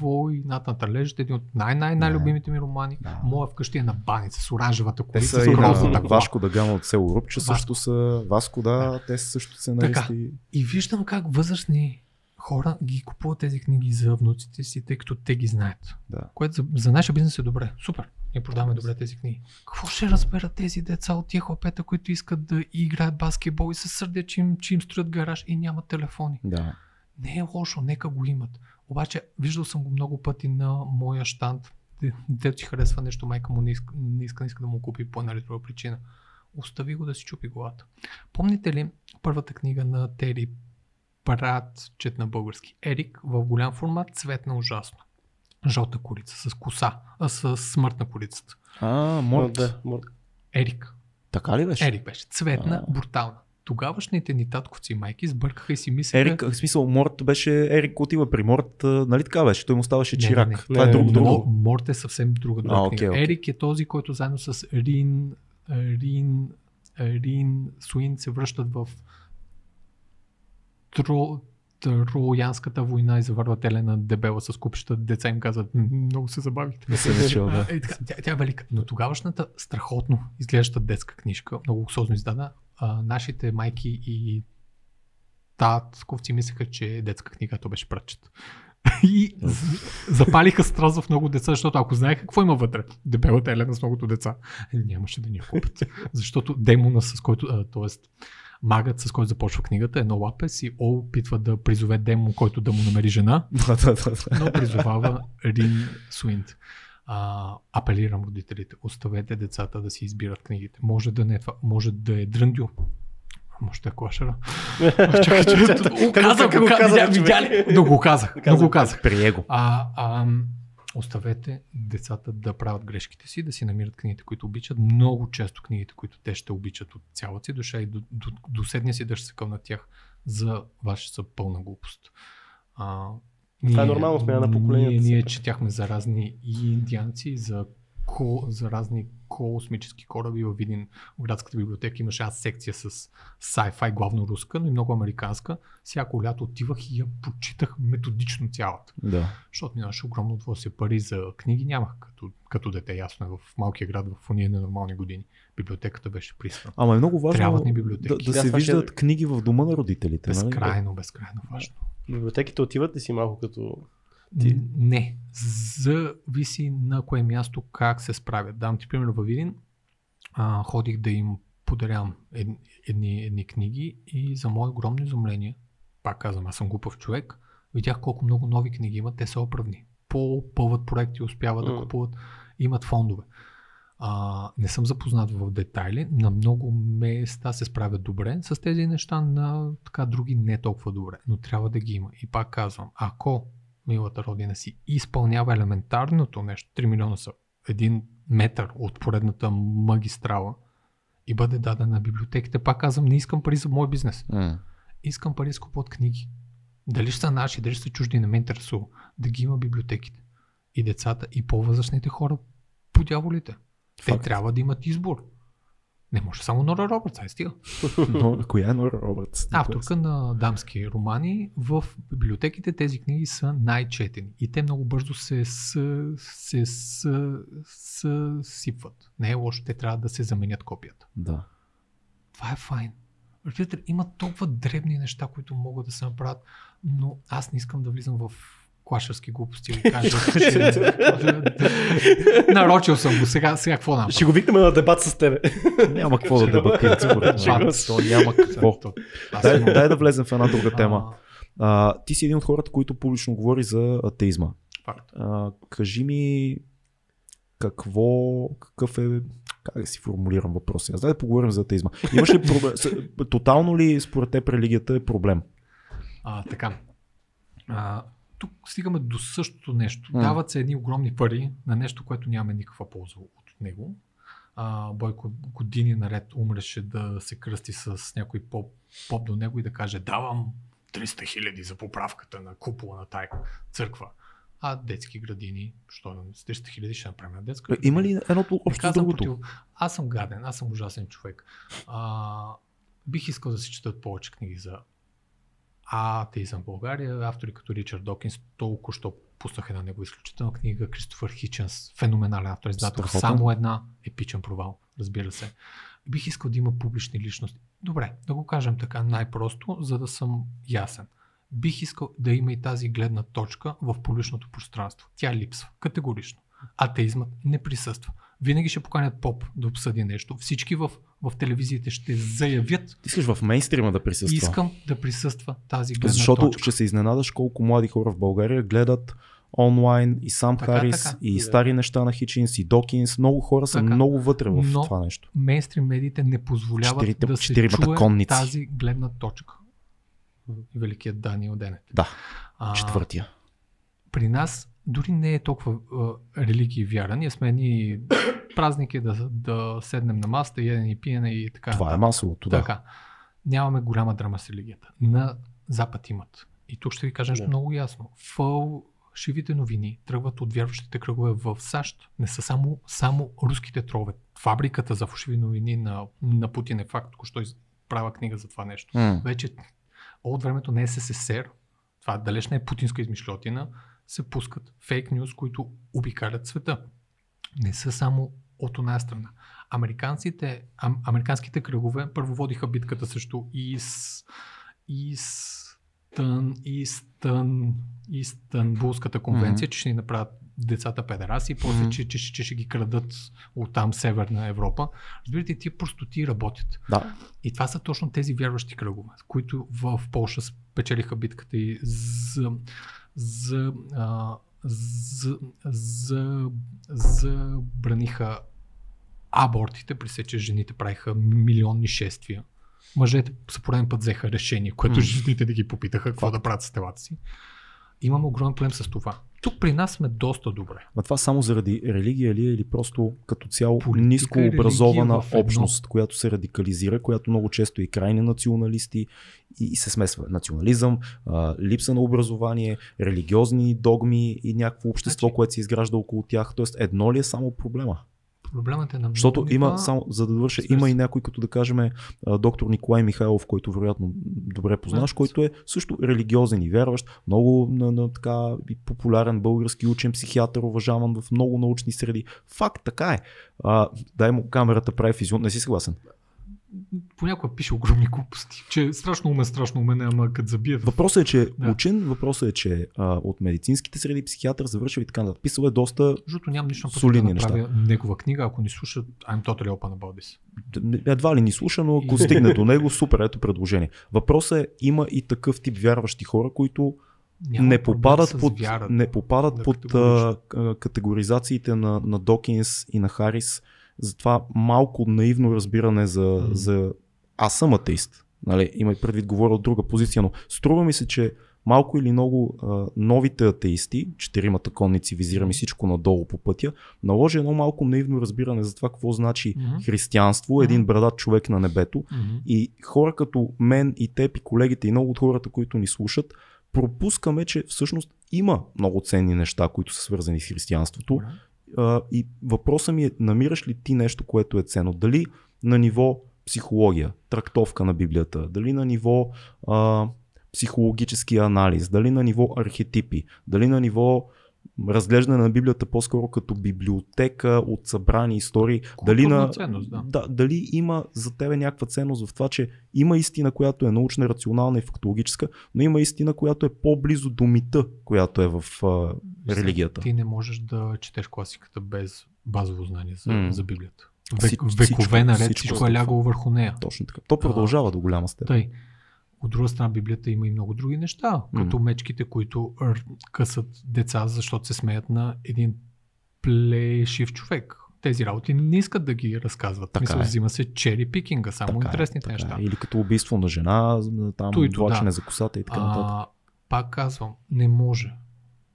Вой над на талежите, един от най-най-най-любимите ми романи. Да. Моя вкъщи е на баница с оранжевата колица, с розата кола. Вашко Дагана от село Рупче също са. Васко, да, те също сценаристи. И виждам как възрастни хора ги купуват тези книги за внуците си, тъй като те ги знаят. Да. Което за, за нашия бизнес е добре. Супер. Ние продаваме добре тези книги. Какво ще разберат тези деца от тия хлапета, които искат да играят баскетбол и се сърдят, че им, че им строят гараж и нямат телефони? Да. Не е лошо, нека го имат. Обаче, виждал съм го много пъти на моя штант. Де- Детето си харесва нещо, майка му не иска, не иска, не иска да му купи по една или друга причина. Остави го да си чупи главата. Помните ли първата книга на Тери Прат, чет на български? Ерик в голям формат, цветна ужасно. Жълта корица, с коса, а, с смърт на корицата. А, Но, Морт. да, Ерик. Така ли беше? Ерик беше. Цветна, А. брутална. Тогавашните ни татковци и майки сбъркаха и си мислеха... Ерик, в смисъл, Морт беше, Ерик отива при Морт, нали така беше? Той му ставаше Не, не, чирак. не. Това е Не, друго, не, друго. Мо- Морт е съвсем друга, друга А, книга. окей, окей. Ерик е този, който заедно с Рин, Рин, Рин Суин се връщат в Тро, Троянската война и завърват Елена дебела с купища. Деца им казват, «М, много се забавите. Не се начал, да. И така, тя, тя е велика. Но тогавашната страхотно изглеждаща детска книжка, много луксозно издана, а, нашите майки и татковци мислеха, че е детска книга, то беше пръчет. И запалиха страст в много деца, защото ако знаеха какво има вътре, дебелата Елена с многото деца, нямаше да ни я купят. Защото демона, с който, т.е. магът, с който започва книгата, е Лапес и О опитва да призове демон, който да му намери жена, (laughs) но призовава Рин Суинт. А, апелирам родителите, оставете децата да си избират книгите. Може да не е това, може да е дръндю, може да е клашера. (laughs) Чакай, че казах, го казах, видя- ли? Но го казах, но го казах. Прие го. А, а, оставете децата да правят грешките си, да си намират книгите, които обичат. Много често книгите, които те ще обичат от цялата си душа и до, до, до седния си дъжд се на тях за ваша са пълна глупост. А, Това е нормално, смяна на поколенията Ние, ние четяхме за разни и индианци, за, ко, за разни космически кораби в Видин, в градската библиотека имаше аз секция с sci-fi, главно руска, но и много американска. Всяко лято отивах и я почитах методично цялата. Да. Защото минаваше огромно удоволствие. Пари за книги нямах като, като дете, ясно е, в малкия град, в уния ненормални години. Библиотеката беше присна. Ама е много важно Трябват ни да, библиотеки. да Да, се това ще- виждат книги в дома на родителите. нали? Безкрайно, безкрайно важно. Библиотеките отиват ли си малко като... Ти-. Не. Зависи на кое място как се справят. Дам ти пример във Видин. А, ходих да им подарявам ед, едни, едни книги и за мое огромно изумление, пак казвам, аз съм глупав човек, видях колко много нови книги имат, те са оправни. Попълват проекти, успяват да М. купуват, имат фондове. А, не съм запознат в детайли, на много места се справят добре с тези неща, на така други не толкова добре, но трябва да ги има. И пак казвам, ако милата родина си изпълнява елементарното нещо, 3 милиона са един метър от поредната магистрала и бъде даден на библиотеките, пак казвам, не искам пари за мой бизнес. М. Искам пари да скупуват книги. Дали ще са наши, дали ще са чужди, не ме интересува. Да ги има библиотеките. И децата, и по-възрастните хора по дяволите. Те трябва да имат избор. Не може само Нора Робъртс, ай стига. (laughs) Но, коя е Нора Робъртс? Авторка на дамски романи. В библиотеките тези книги са най-четени. И те много бързо се, с, се с, с, сипват. Не е лошо, те трябва да се заменят копията. Да. Това е файн. Разбирате, има толкова дребни неща, които могат да се направят, но аз не искам да влизам в клашерски глупости и да кажа, (laughs) Нарочил съм го, сега, сега какво направя? Ще го викнем на дебат с тебе. Няма какво да се. То няма какво. Аз Дай, да влезем в една друга тема. А, ти си един от хората, които публично говори за атеизма. А, кажи ми какво, какъв е, как да си формулирам въпроса? Аз дай да поговорим за атеизма. Имаш ли проблем? Тотално ли според теб религията е проблем? А, така. А, тук стигаме до същото нещо. М. Дават се едни огромни пари на нещо, което няма никаква полза от него. А, Бойко години наред умреше да се кръсти с някой поп, поп до него и да каже давам 300 хиляди за поправката на купола на тая църква. А детски градини, що с 300 хиляди ще направим на детска градина? Има ли едното Не общо с другото? против- Аз съм гаден, аз съм ужасен човек. А, бих искал да се четат повече книги за атеизъм в България. Автори като Ричард Докинс толкова що пуснах една негова изключителна книга. Кристофър Хиченс, феноменален автор, издател. Само една епичен провал, разбира се. Бих искал да има публични личности. Добре, да го кажем така най-просто, за да съм ясен. Бих искал да има и тази гледна точка в публичното пространство. Тя липсва. Категорично. Атеизмът не присъства. Винаги ще поканят поп да обсъди нещо. Всички в, в телевизиите ще заявят Ти искаш в мейнстрима да присъства. Искам да присъства тази гледна Защото точка. ще се изненадаш колко млади хора в България гледат онлайн и сам Така, Харис така. и стари неща на Хичинс и Докинс. Много хора са Така. много вътре в Но- това нещо. Мейнстрим медиите не позволяват Четирите- да се чуе конници. тази гледна точка. Великият Даниел Денет. Да, А, четвъртия. при нас дори не е толкова а, религия и вяра. Ние сме едни (coughs) празники да, да седнем на масата, ядене и пиене и така. Това е масовото, да. Така. Нямаме голяма драма с религията. На Запад имат. И тук ще ви кажа нещо Да. много ясно. Фалшивите новини тръгват от вярващите кръгове в САЩ. Не са само, само руските тролове. Фабриката за фалшиви новини на, на Путин е факт. Току-що правя книга за това нещо. М. Вече от времето на СССР, това далеч не е путинска измишлетина, се пускат фейк нюз, които обикалят света. Не са само от една страна. Американците, ам, американските кръгове първо водиха битката срещу ИС, Истън, Истън, Истанбулската конвенция, Мгм. че ще ни направят децата педераси, после, Мгм. че, че, че, ще ги крадат от там Северна Европа. Разбирате, тия простоти работят. Да. И това са точно тези вярващи кръгове, които в Польша спечелиха битката и за, за, а, за, за, забраниха абортите, при се, че жените правиха милионни шествия. Мъжете за пореден път взеха решение, което жените да ги попитаха какво да правят с телата си. Имаме огромен проблем с това. Тук при нас сме доста добре. Ма това само заради религия ли е или просто като цяло Политика ниско образована общност, която се радикализира, която много често е крайни националисти и, и се смесва национализъм, а, липса на образование, религиозни догми и някакво общество, Значи- което се изгражда около тях. Тоест едно ли е само проблема? Проблемът е на много Защото има, нива. само за да довърша, има и някой, като да кажем доктор Николай Михайлов, който вероятно добре познаваш, Да. който е също религиозен и вярващ, много на, на така популярен български учен, психиатър, уважаван в много научни среди. Факт, така е. А, дай му камерата прави физион. Не си съгласен. Понякога пише огромни глупости, че е страшно умен, страшно умен, ама като забие. Въпросът е, че Да. учен, въпросът е, че а, от медицинските среди психиатър завършил и така нататък. Писал е доста, Защото нямам нищо против да Солидни направя негова книга, ако ни слушат I'm totally open about this. едва ли ни слуша, но ако стигне до него, супер, ето предложение. Въпросът е, има и такъв тип вярващи хора, които Няма не попадат под, вярата. не попадат Да, под а, категоризациите на, на Докинс и на Харис. Затова малко наивно разбиране за, М. за аз съм атеист. Нали, има и предвид говоря от друга позиция, но струва ми се, че малко или много а, новите атеисти, четиримата конници, визирам и всичко надолу по пътя, наложи едно малко наивно разбиране за това какво значи Мгм. християнство, един брадат човек на небето. Мгм. И хора като мен и теб и колегите и много от хората, които ни слушат, пропускаме, че всъщност има много ценни неща, които са свързани с християнството. Добре. А, и въпросът ми е, намираш ли ти нещо, което е ценно? Дали на ниво психология, трактовка на Библията, дали на ниво а, психологически анализ, дали на ниво архетипи, дали на ниво разглеждане на Библията по-скоро като библиотека от събрани истории, дали, на, ценност, да. да, дали има за тебе някаква ценност в това, че има истина, която е научна, рационална и фактологическа, но има истина, която е по-близо до мита, която е в а, религията. Ти не можеш да четеш класиката без базово знание за, М. за Библията. Век, векове наред всичко всичко, е лягало върху нея. Точно така. То продължава до голяма степен. Тъй. От друга страна, Библията има и много други неща, М. като мечките, които р- късат деца, защото се смеят на един плешив човек. Тези работи не искат да ги разказват. Така Мисля, е. взима се чери пикинга, само Така е, интересните така неща. Е. Или като убийство на жена, там влачене да. за косата и така нататък. А, пак казвам, не може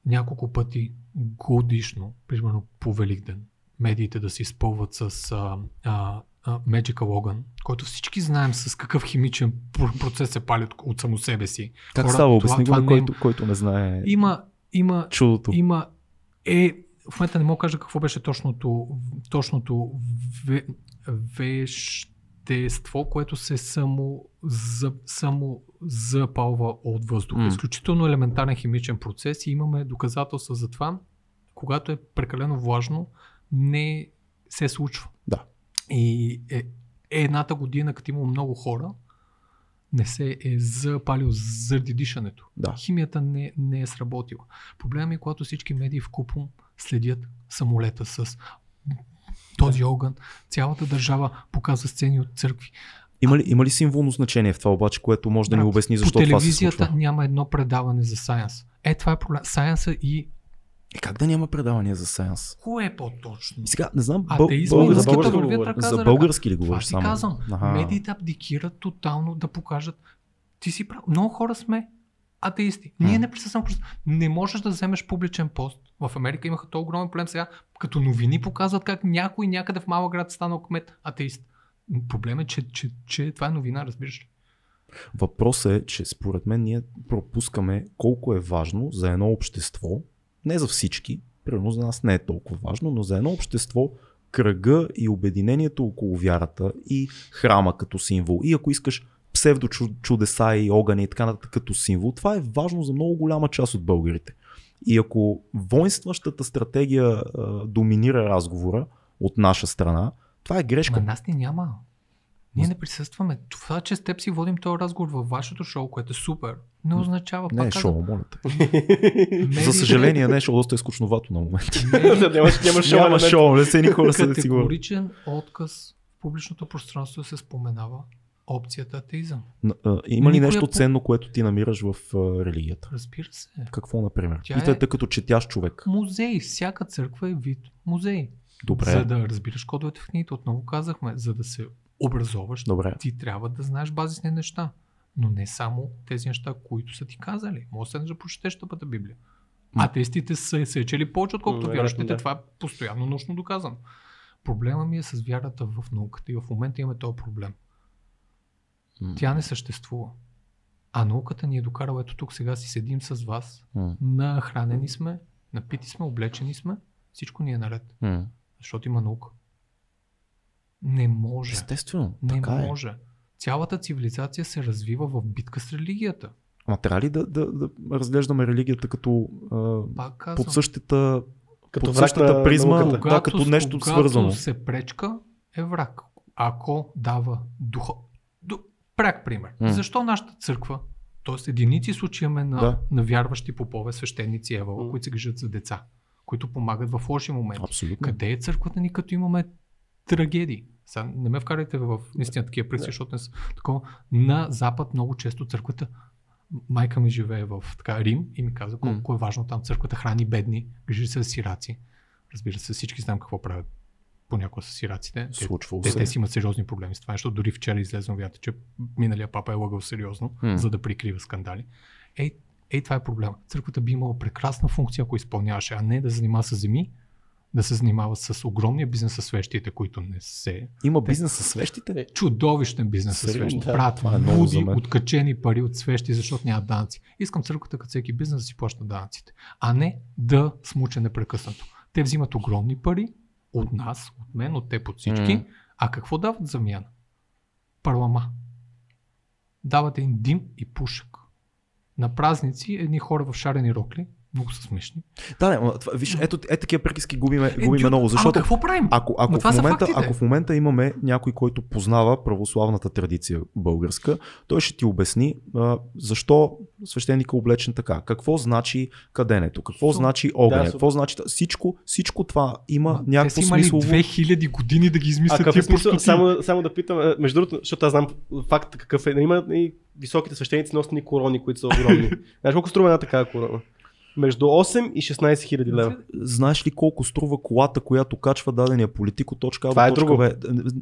няколко пъти годишно, примерно по Великден, медиите да се изпълват с а, а, Magical Logan, който всички знаем с какъв химичен пр- процес се пали от, само себе си. Как хора, става? Обясни го не е- който, който не знае Има, има, чудото. има е, в момента не мога да кажа какво беше точното, точното ве, вещество, което се само, за, само запалва от въздуха. М. Изключително елементарен химичен процес и имаме доказателства за това, когато е прекалено влажно, не се случва. Да. И е, е едната година, като има много хора, не се е запалил заради дишането. Да. Химията не, не е сработила. Проблемът е, когато всички медии в купом следят самолета с този огън. Цялата държава показва сцени от църкви. Има ли, има ли символно значение в това обаче, което може да ни обясни По защо това се телевизията случва? няма едно предаване за сайенс. Е, това е проблем. Сайенса и... Е, как да няма предавания за сеанс? Кое е по-точно? И сега, не знам, и българ- за българско вървят ръка за български ли говориш само? казвам. Аха. Медиите абдикират тотално да покажат. Ти си прав. Много хора сме атеисти. Ние М. не присъствам. Не можеш да вземеш публичен пост. В Америка имаха този огромен проблем сега, като новини показват как някой някъде в малък град станал кмет атеист. Проблем е, че, че, че това е новина, разбираш ли? Въпросът е, че според мен ние пропускаме колко е важно за едно общество, не за всички, примерно за нас не е толкова важно, но за едно общество кръга и обединението около вярата и храма като символ. И ако искаш псевдочудеса и огъни и така нататък като символ, това е важно за много голяма част от българите. И ако воинстващата стратегия а, доминира разговора от наша страна, това е грешка. Ма нас ни няма. Ние не присъстваме. Това, че с теб си водим този разговор във вашето шоу, което е супер, не означава. Не е шоу, моля те. За съжаление, не е шоу, доста е скучновато на момента. нямаш шоу. Няма елемент. шоу, не се ни хора са да си. Категоричен отказ в публичното пространство се споменава опцията атеизъм. Има ли нещо ценно, което ти намираш в а, религията? Разбира се. Какво, например? Тя е- като четящ човек. Музей. Всяка църква е вид музей. Добре, За да разбираш кодовете в книгите, отново казахме, за да се образоваш, добре. ти трябва да знаеш базисни неща. Но не само тези неща, които са ти казали. Може да да прочетеш тъпата Библия. Атеистите са се чели повече, отколкото вярващите. да. Това е постоянно научно доказано. Проблема ми е с вярата в науката и в момента имаме този проблем. М. Тя не съществува. А науката ни е докарала, ето тук сега си седим с вас, нахранени сме, напити сме, облечени сме, всичко ни е наред. Защото има наука. Не може. Естествено, Не така е. може. Цялата цивилизация се развива в битка с религията. Ама трябва ли да, да, да разглеждаме религията като а, Пак казвам. под същата Като под същата призма, науката. да, като нещо когато свързано. се пречка, е враг. Ако дава духа. Ду... Пряк пример. М. Защо нашата църква, т.е. единици случаи имаме на, Да. на вярващи попове, свещеници Евала, М. които се грижат за деца, които помагат в лоши моменти. Абсолютно. Къде е църквата ни, като имаме трагедии? Сега не ме вкарайте в наистина такива преси, защото не са такова. На Запад много често църквата майка ми живее в така, Рим и ми каза колко е важно там църквата храни бедни, грижи се за сираци. Разбира се, всички знам какво правят понякога с сираците. Те, Случвало те, се. те си имат сериозни проблеми с това, защото дори вчера излезе новията, че миналия папа е лъгал сериозно, М. за да прикрива скандали. Ей, Ей, това е проблема. Църквата би имала прекрасна функция, ако изпълняваше, а не да занимава с земи, да се занимава с огромния бизнес с свещите, които не се. Има бизнес с свещите? Чудовищен бизнес с свещи. Да, е за луди, мен. откачени пари от свещи, защото няма данъци. Искам църквата, като всеки бизнес, да си плаща данъците, а не да смуча непрекъснато. Те взимат огромни пари от нас, от мен, от теб, от всички. Мгм. А какво дават замяна? Парлама. Дават един дим и пушек. На празници едни хора в шарени рокли, много са смешни. Да, не, това, виж, ето е такива приказки губиме, Е, губиме дю- много, Ама защото какво правим? ако, ако, в момента, ако в момента имаме някой, който познава православната традиция българска, той ще ти обясни а, защо свещеника е облечен така, какво значи каденето, какво Су- значи огъня, Да, какво значи всичко, всичко това има Ма, Те някакво са имали смислово. 2000 години да ги А измислят е тия смисъл? Само, само да питам, а, между другото, защото аз знам факт какъв е. Има и високите свещеници носят ни корони, които са огромни. (laughs) Знаеш колко струва една такава корона? Между 8 и 16 хиляди лева. Знаеш ли колко струва колата, която качва дадения политик от точка А Това е точка друго. Б?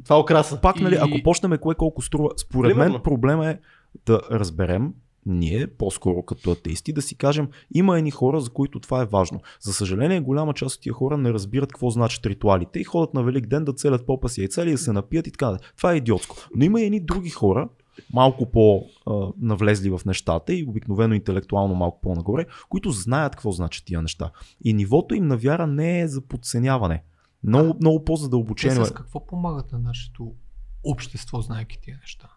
Това е окраса. Пак, нали, И- ако почнем кое колко струва, според мен Примерно. проблема е да разберем ние, по-скоро като атеисти, да си кажем, има едни хора, за които това е важно. За съжаление, голяма част от тия хора не разбират какво значат ритуалите и ходят на Велик ден да целят попа си яйца или да се напият и така. Това е идиотско. Но има и едни други хора, малко по-навлезли в нещата и обикновено интелектуално малко по-нагоре, които знаят какво значат тия неща. И нивото им на вяра не е за подценяване. Много, много Те по-задълбочено е. с какво помагат на нашето общество, знайки тия неща?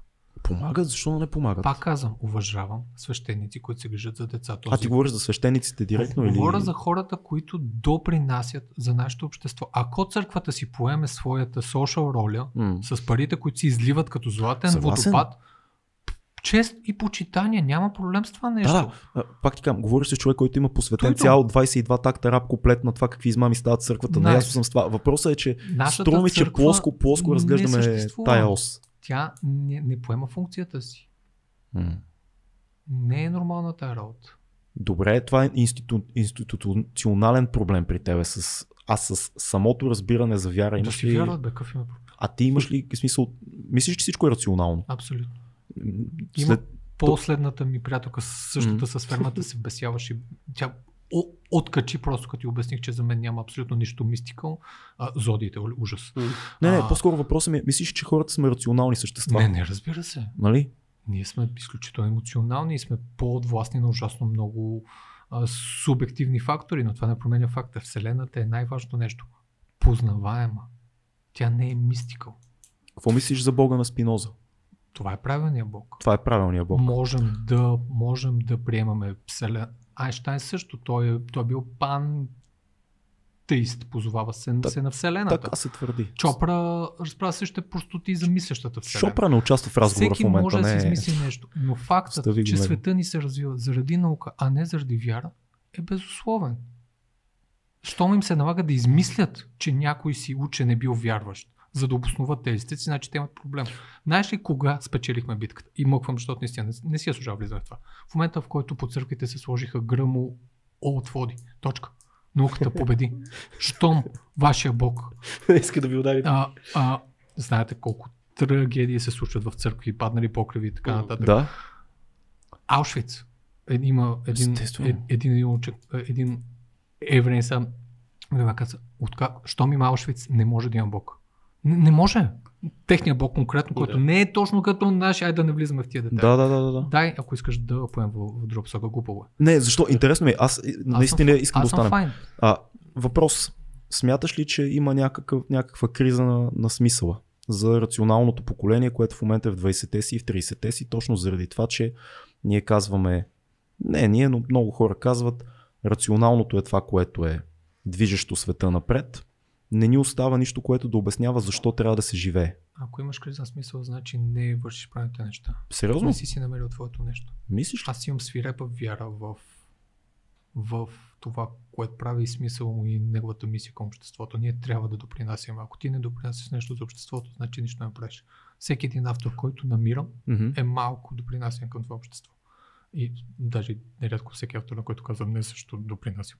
Помагат, защо не помагат? Пак казвам, уважавам свещеници, които се грижат за деца. Този А ти говориш за свещениците директно или? Говоря за хората, които допринасят за нашето общество. Ако църквата си поеме своята social роля М. с парите, които си изливат като златен Съгласен. водопад, чест и почитание. Няма проблем с това нещо. Да, да. А, Пак ти казвам, говориш с човек, който има посветен Той то- цял 22 такта рап куплет на това какви измами стават църквата. Nice. Наясно съм с това. Въпросът е, че струва ми, че плоско, плоско разглеждаме тая ос. Тя не, не поема функцията си. М. Не е нормална тази работа. Добре, това е институ... институционален проблем при тебе. С... Аз с самото разбиране за вяра Да имаш си ли... вярват, бе, какъв има проблем. А ти имаш ли смисъл? Мислиш, че всичко е рационално? Абсолютно. М, Има След... Последната ми приятелка, същата Мгм. с фермата, се бесяваше. Тя откачи просто, като ти обясних, че за мен няма абсолютно нищо мистикал. А, зодиите, ужас. Не, не, А. по-скоро въпросът ми е, мислиш, че хората сме рационални същества? Не, не, разбира се. Нали? Ние сме изключително емоционални и сме по-отвластни на ужасно много а, субективни фактори, но това не променя факта. Вселената е най-важното нещо. Познаваема. Тя не е мистикал. Какво мислиш за Бога на Спиноза? Това е правилният Бог. Това е правилният Бог. Можем да, можем да приемаме Вселен. Айнштайн също, той е, той е бил пан теист, позовава се, Так- се на Вселената. Така се твърди. Чопра разправя същите простоти за мислещата Вселена. Шопра не участва в разговора Всеки в момента. може да не си е- измисли нещо. Но фактът, Стави че света ни се развива заради наука, а не заради вяра, е безусловен. Щом им се налага да измислят, че някой си учен е бил вярващ, за да обосноват тезите си, значи те имат проблем. Знаеш ли кога спечелихме битката? И мъквам, защото наистина не, не си я служава влизане в това. В момента, в който по църквите се сложиха гръмо отводи. Точка. Науката победи. Щом вашия бог (laughs) Иска да ви удари. а, а, знаете колко трагедии се случват в църкви, паднали покриви и така нататък. Да. Аушвиц. Е, има един, е, един, един, е, един евреин сам, да каза, от как, щом има Аушвиц, не може да има Бог. Не, не може. Техният Бог конкретно, който Да. не е точно като нашия, айде да не влизаме в тия детайли. Да, да, да, да, да. Дай, ако искаш да поем в, в друга посока, глупаво е. Не, защо? Интересно ми е. Аз Аз наистина съм, искам да аз съм останем. файн. А, въпрос. Смяташ ли, че има някакъв, някаква криза на, на смисъла за рационалното поколение, което в момента е в 20-те си и в 30-те си, точно заради това, че ние казваме, не ние, но много хора казват, рационалното е това, което е движещо света напред. Не ни остава нищо, което да обяснява защо трябва да се живее. Ако имаш криза смисъл, значи не вършиш правилните неща. Сериозно? Не си си намерил твоето нещо. Мислиш? ли? Аз имам свирепа вяра в, в това, което прави смисъл му и неговата мисия към обществото. Ние трябва да допринасяме. Ако ти не допринасяш нещо за обществото, значи нищо не правиш. Всеки един автор, който намирам, Мгм. е малко допринасян към това общество. И даже нерядко всеки автор, на който казвам не също допринася.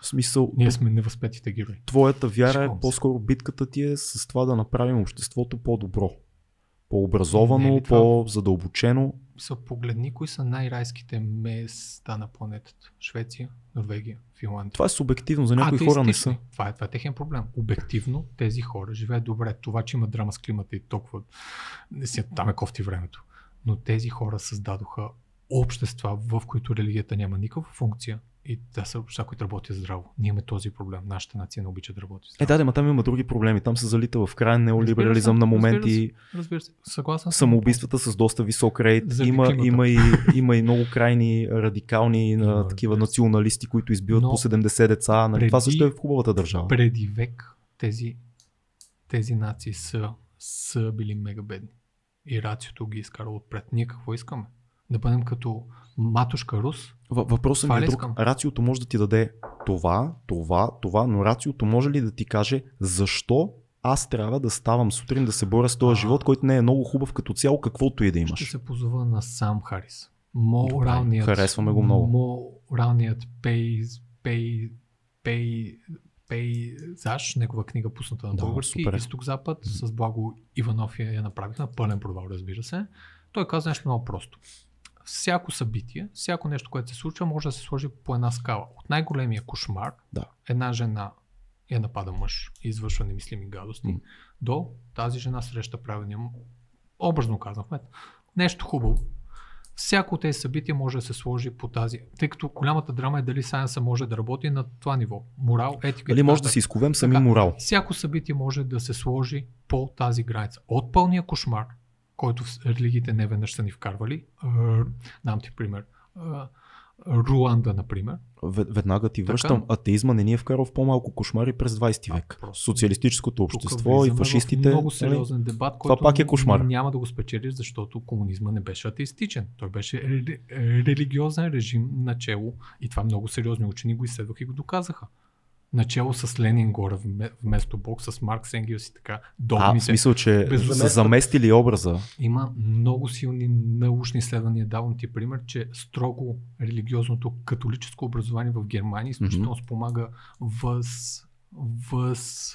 В смисъл, Ние сме невъзпетите герои. твоята вяра е Школам се. по-скоро битката ти е с това да направим обществото по-добро. по-образовано, е по-задълбочено. Са погледни кои са най-райските места на планетата. Швеция, Норвегия, Финландия. Това е субективно, за някои Атеистични. хора не са. Това е, това е техен проблем. Обективно тези хора живеят добре. Това, че има драма с климата и толкова, там е кофти времето. Но тези хора създадоха общества, в които религията няма никаква функция и те са общества, които работят здраво. Ние имаме този проблем. Нашата нация не обича да работи здраво. Е, да, да, там има други проблеми. Там се залита в крайен неолиберализъм Разбира на се, моменти. Разбира се, съгласен съм. Самоубийствата с доста висок. Заради Има, климата. има, и, има и много крайни радикални Има, такива разбира се. националисти, които избиват Но по 70 деца. Нали? Това преди- също е в хубавата държава. Преди век тези, тези нации са, са били мега бедни. И рациото ги е изкарало отпред. Ние какво искаме? Да бъдем като матушка Рус, Въ- Въпросът ми е друг. искам? Рациото може да ти даде това, това, това, но рациото може ли да ти каже защо аз трябва да ставам сутрин да се боря с този А. живот, който не е много хубав като цяло, каквото и да имаш. Ще се позова на сам Харис. Моралният, харесваме го много. Моралният пейз, пей, пей, пейзаж, негова книга пусната на Да, български, супер. Изток-Запад, с Благо Иванов я, я направих на пълен провал, разбира се. Той каза нещо много просто. Всяко събитие, всяко нещо, което се случва, може да се сложи по една скала. От най-големия кошмар, Да. една жена я напада мъж и извършва немислими гадости, М. до тази жена среща правилния, образно казахме, нещо хубаво. Всяко от тези събития може да се сложи по тази, тъй като голямата драма е дали сайенса може да работи на това ниво. Морал, етика. Дали може да си изковем сами Така, морал? Всяко събитие може да се сложи по тази граница. От пълния кошмар, който в религиите не веднъж са ни вкарвали. Дам ти пример. Руанда, например. Ве- Веднага ти Така. връщам. Атеизма не ни е вкарал в по-малко кошмари през 20 А, век. Социалистическото общество и фашистите. Много нали? сериозен дебат, който пак е кошмар. няма да го спечелиш, защото комунизма не беше атеистичен. Той беше ре- религиозен режим начело и това много сериозни учени го изследваха и го доказаха. Начело с Ленин горе вме- вместо Бог, с Маркс, Енгелс и така. А, в Догмите. смисъл, че Безумно. са заместили образа. Има много силни научни изследвания. Давам ти пример, че строго религиозното католическо образование в Германия изключително спомага въз, въз,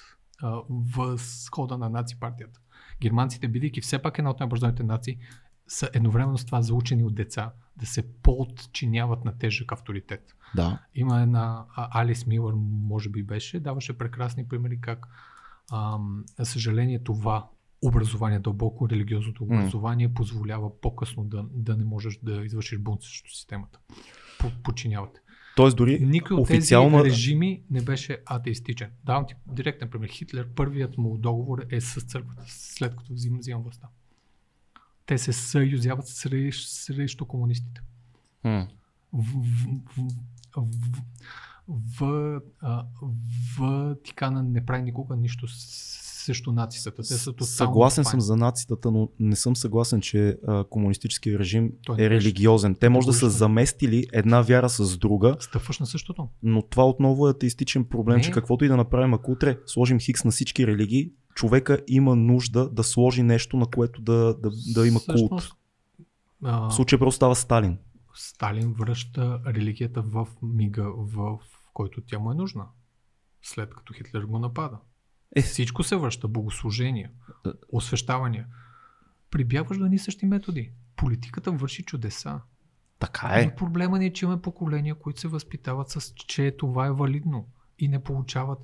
възхода на наци партията. Германците, бидейки все пак една от най-образованите нации, са едновременно с това заучени от деца да се подчиняват на тежък авторитет. Да. Има една Алис Милър, може би беше, даваше прекрасни примери как, ам, съжаление, това образование, дълбоко религиозното образование позволява по-късно да, да не можеш да извършиш бунт срещу системата. По- Подчинявате. Тоест дори Никой от официална... тези режими не беше атеистичен. Давам ти директен пример. Хитлер, първият му договор е с църквата, след като взима, взима властта. Те се съюзяват срещу, срещу комунистите. М. В, в, в, в, в, а, Ватикана не прави никога нищо с- срещу нацистата. Те са Съгласен съм за нацитата, но не съм съгласен, че а, комунистическия режим Той е религиозен. Те може да са заместили една вяра с друга, Стъпваш на същото. но това отново е атеистичен проблем, Не. че каквото и да направим, ако утре сложим хикс на всички религии, човека има нужда да сложи нещо, на което да, да, да има култ. Всъщност, а, В случая просто става Сталин. Сталин връща религията в мига, в който тя му е нужна. След като Хитлер го напада. Е. Всичко се връща. Богослужения, Да. освещавания. Прибягваш до едни и същи методи. Политиката върши чудеса. Така е. проблема ни е, че имаме поколения, които се възпитават с, че това е валидно и не получават,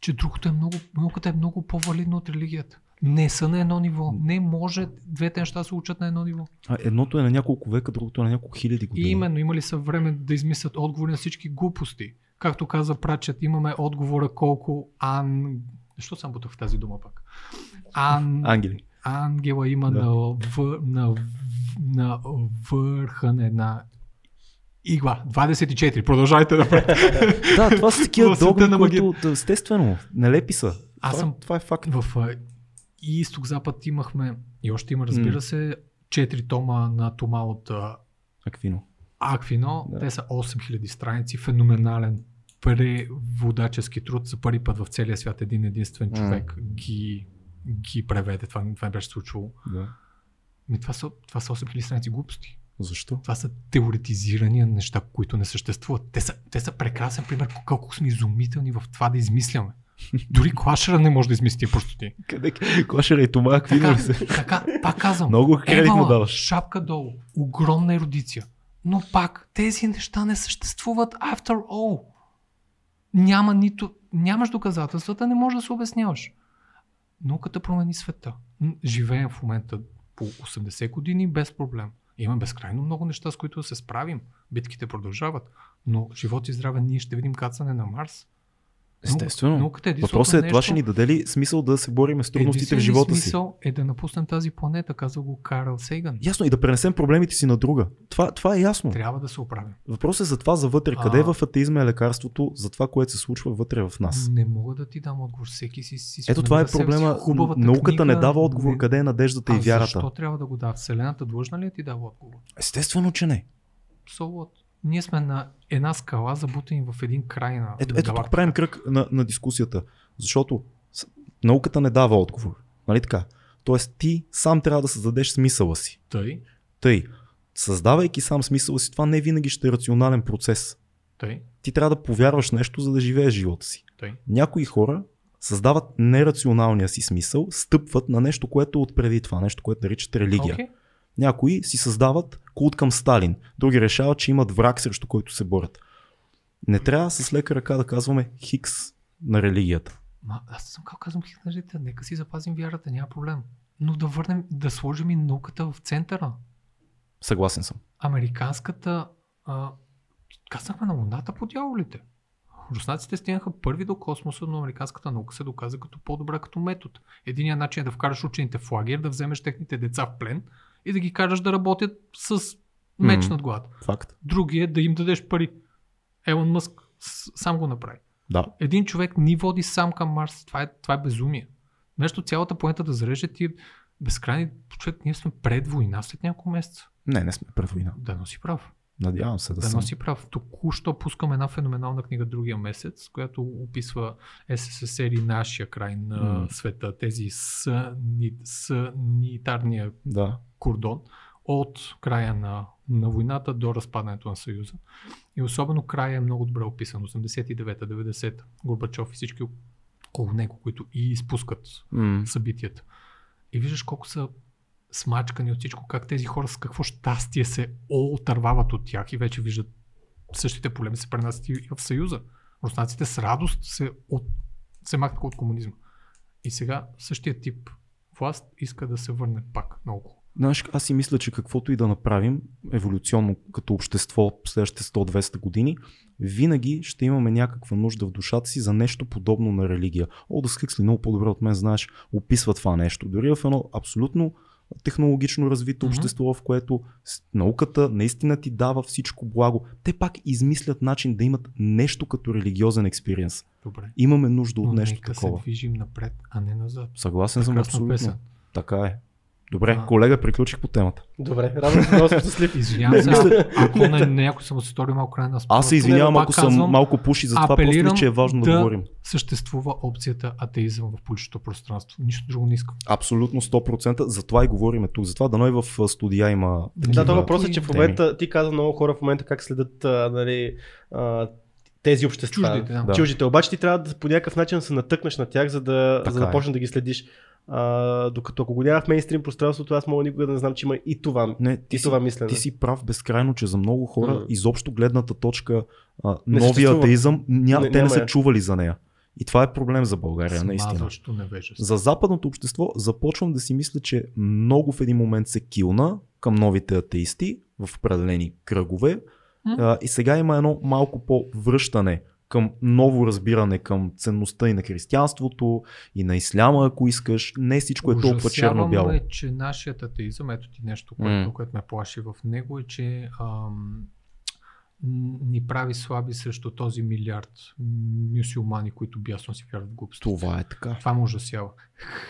че другото е много, науката е много по-валидна от религията. Не са на едно ниво. Не може двете неща да се учат на едно ниво. А едното е на няколко века, другото е на няколко хиляди И години. именно имали са време да измислят отговори на всички глупости. Както каза Прачет, имаме отговора колко ан... Защо съм бутах в тази дума пак? Ан... Ангели. Ангела има Да. на, в... на... на върха на една игла. 24. Продължайте да (laughs) Да, това са такива догми, които естествено, нелепи са. Аз това, съм- това е факт. В и изток-запад имахме, и още има, разбира се, 4 тома на Тома от Аквино. Аквино. Да. Те са 8000 страници, феноменален преводачески труд. За първи път в целия свят един единствен човек ги, ги преведе. Това, това не беше случило. Да. Ми, това, са, това са 8000 страници глупости. Защо? Това са теоретизирания неща, които не съществуват. Те са, те са прекрасен пример колко сме изумителни в това да измисляме. Дори клашера не може да измисли тия простоти. Къде клашера и Така, ли се? така, пак казвам. Много кредит му даваш. шапка долу, огромна ерудиция. Но пак, тези неща не съществуват after all. Няма нито, нямаш доказателствата, не можеш да се обясняваш. Науката промени света. Живеем в момента по 80 години без проблем. Има безкрайно много неща, с които да се справим. Битките продължават. Но живот и здраве ние ще видим кацане на Марс. Естествено. Науката е Въпросът е това нещо- ще ни даде ли смисъл да се бориме с трудностите в живота си. смисъл е да напуснем тази планета, каза го Карл Сейган. Ясно и да пренесем проблемите си на друга. Това, това е ясно. Трябва да се оправим. Въпросът е за това за вътре. А. Къде в атеизма е лекарството за това, което се случва вътре в нас? Не мога да ти дам отговор. Всеки си, си Ето това е проблема. хубавата Науката не книга, дава отговор не- къде е надеждата а и вярата. Защо трябва да го дава? Вселената длъжна ли е ти дава отговор? Естествено, че не. So what? Ние сме на една скала, забутани в един край на Ето, ето тук правим кръг на, на дискусията. Защото науката не дава отговор. Нали така? Тоест ти сам трябва да създадеш смисъла си. Тъй, Тъй, създавайки сам смисъла си, това не винаги ще е рационален процес. тъй, Ти трябва да повярваш нещо, за да живееш живота си. тъй. Някои хора създават нерационалния си смисъл, стъпват на нещо, което е отпреди това, нещо, което наричат религия. Окей. Някои си създават култ към Сталин, други решават, че имат враг, срещу който се борят. Не трябва с лека ръка да казваме хикс на религията. Ма, аз съм как казвам хипнажите, нека си запазим вярата, няма проблем. Но да върнем, да сложим и науката в центъра. Съгласен съм. Американската... А, казахме на Луната по дяволите. Руснаците стигнаха първи до космоса, но американската наука се доказа като по-добра като метод. Единият начин е да вкараш учените в лагер, да вземеш техните деца в плен и да ги кажеш да работят с меч Мгм. над главата. Факт. Другият е да им дадеш пари. Елон Мъск сам го направи. Да. Един човек ни води сам към Марс. Това е, това е безумие. Нещо цялата планета да зареже ти безкрайни човек. Ние сме пред война след няколко месеца. Не, не сме пред война. Да носи прав. Надявам се да, Да съм. носи прав. Току-що пускам една феноменална книга другия месец, която описва СССР и нашия край на М. света. Тези сани- санитарния Да. кордон от края на, на войната до разпадането на Съюза. И особено края е много добре описан. 89-та, 90-та. Горбачов и всички около него, които и изпускат М. събитията. И виждаш колко са смачкани от всичко, как тези хора с какво щастие се отървават от тях и вече виждат същите проблеми се пренасят и в Съюза. Руснаците с радост се, от, се махнаха от комунизма. И сега същия тип власт иска да се върне пак наоколо. Знаеш, аз си мисля, че каквото и да направим еволюционно като общество следващите 100-200 години, винаги ще имаме някаква нужда в душата си за нещо подобно на религия. О, да Хъксли много по-добре от мен, знаеш, описва това нещо. Дори в едно абсолютно технологично развито Мгм. общество, в което науката наистина ти дава всичко благо, те пак измислят начин да имат нещо като религиозен експириенс. Добре. Имаме нужда от Но нещо нека такова. се движим напред, а не назад. Съгласен съм Прекрасна абсолютно. песен. Така е. Добре, А. колега, приключих по темата. Добре, радвам се, много съм щастлив. Извинявам се, мисля- ако на (laughs) някой съм се стори малко край на спора, Аз се извинявам, ако съм казвам, малко пуши, затова просто апелирам мисля, че е важно да, да говорим. съществува опцията атеизъм в публичното пространство. Нищо друго не искам. Абсолютно 100%, затова и говорим тук. Затова дано и в студия има Да, такива то въпросът е, че в момента ти каза много хора в момента как следят нали, тези общества. Чуждите, да. Чуждите. Обаче ти трябва да по някакъв начин да се натъкнеш на тях, за да, Така за да е. почнеш да ги следиш. А, докато ако го няма в мейнстрим пространството, аз мога никога да не знам, че има и това. Не, ти, и си, това мислене. ти си прав безкрайно, че за много хора М. изобщо гледната точка а, Не новия атеизъм, ня, Не- те не са я. чували за нея. И това е проблем за България, наистина. Невежество. За западното общество започвам да си мисля, че много в един момент се килна към новите атеисти в определени кръгове. А, и сега има едно малко по-връщане към ново разбиране към ценността и на християнството, и на исляма, ако искаш. Не всичко е толкова черно-бяло. Ужасяваме, че нашият атеизъм, ето ти нещо, което, М. което ме плаши в него, е, че ам, ни прави слаби срещу този милиард мюсюлмани, които бясно си вярват в глупости. Това е така. Това ме ужасява.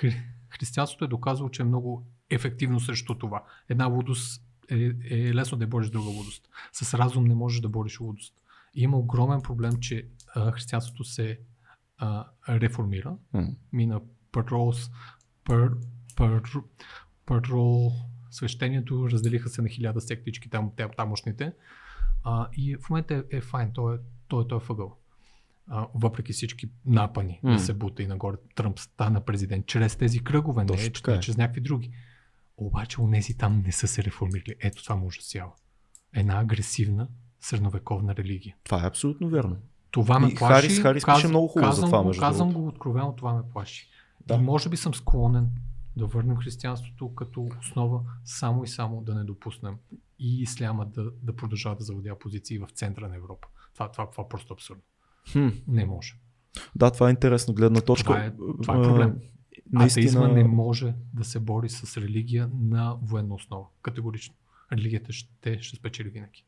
Хри- Християнството е доказало, че е много ефективно срещу това. Една лудост е, е лесно да бориш друга лудост. С разум не можеш да бориш лудост. И има огромен проблем, че а, християнството се а, реформира. М. Мина пърл, пър, пър, пърл, свещението, разделиха се на хиляда сектички там, там тамошните. А, и в момента е, е файн, той е, той, той е въгъл. а, въпреки всички напани М. да се бута и нагоре, Тръмп стана президент чрез тези кръгове, не Точно е, така е. че чрез някакви други. Обаче онези там не са се реформирали. Ето това ме ужасява. Една агресивна средновековна религия. Това е абсолютно верно. Това ме И плаши. Харис- Харис пише много хубаво за казвам това, го, между Казвам другото. го откровено, това ме плаши. Да. И може би съм склонен да върнем християнството като основа, само и само да не допуснем и исляма да, да продължава да завладя позиции в центъра на Европа. Това, това, това е просто абсурдно. Хм. Не може. Да, това е интересна гледна точка. Това е- това е А, проблем. Атеизма Наистина, не може да се бори с религия на военна основа. Категорично. Религията ще, ще спечели винаги.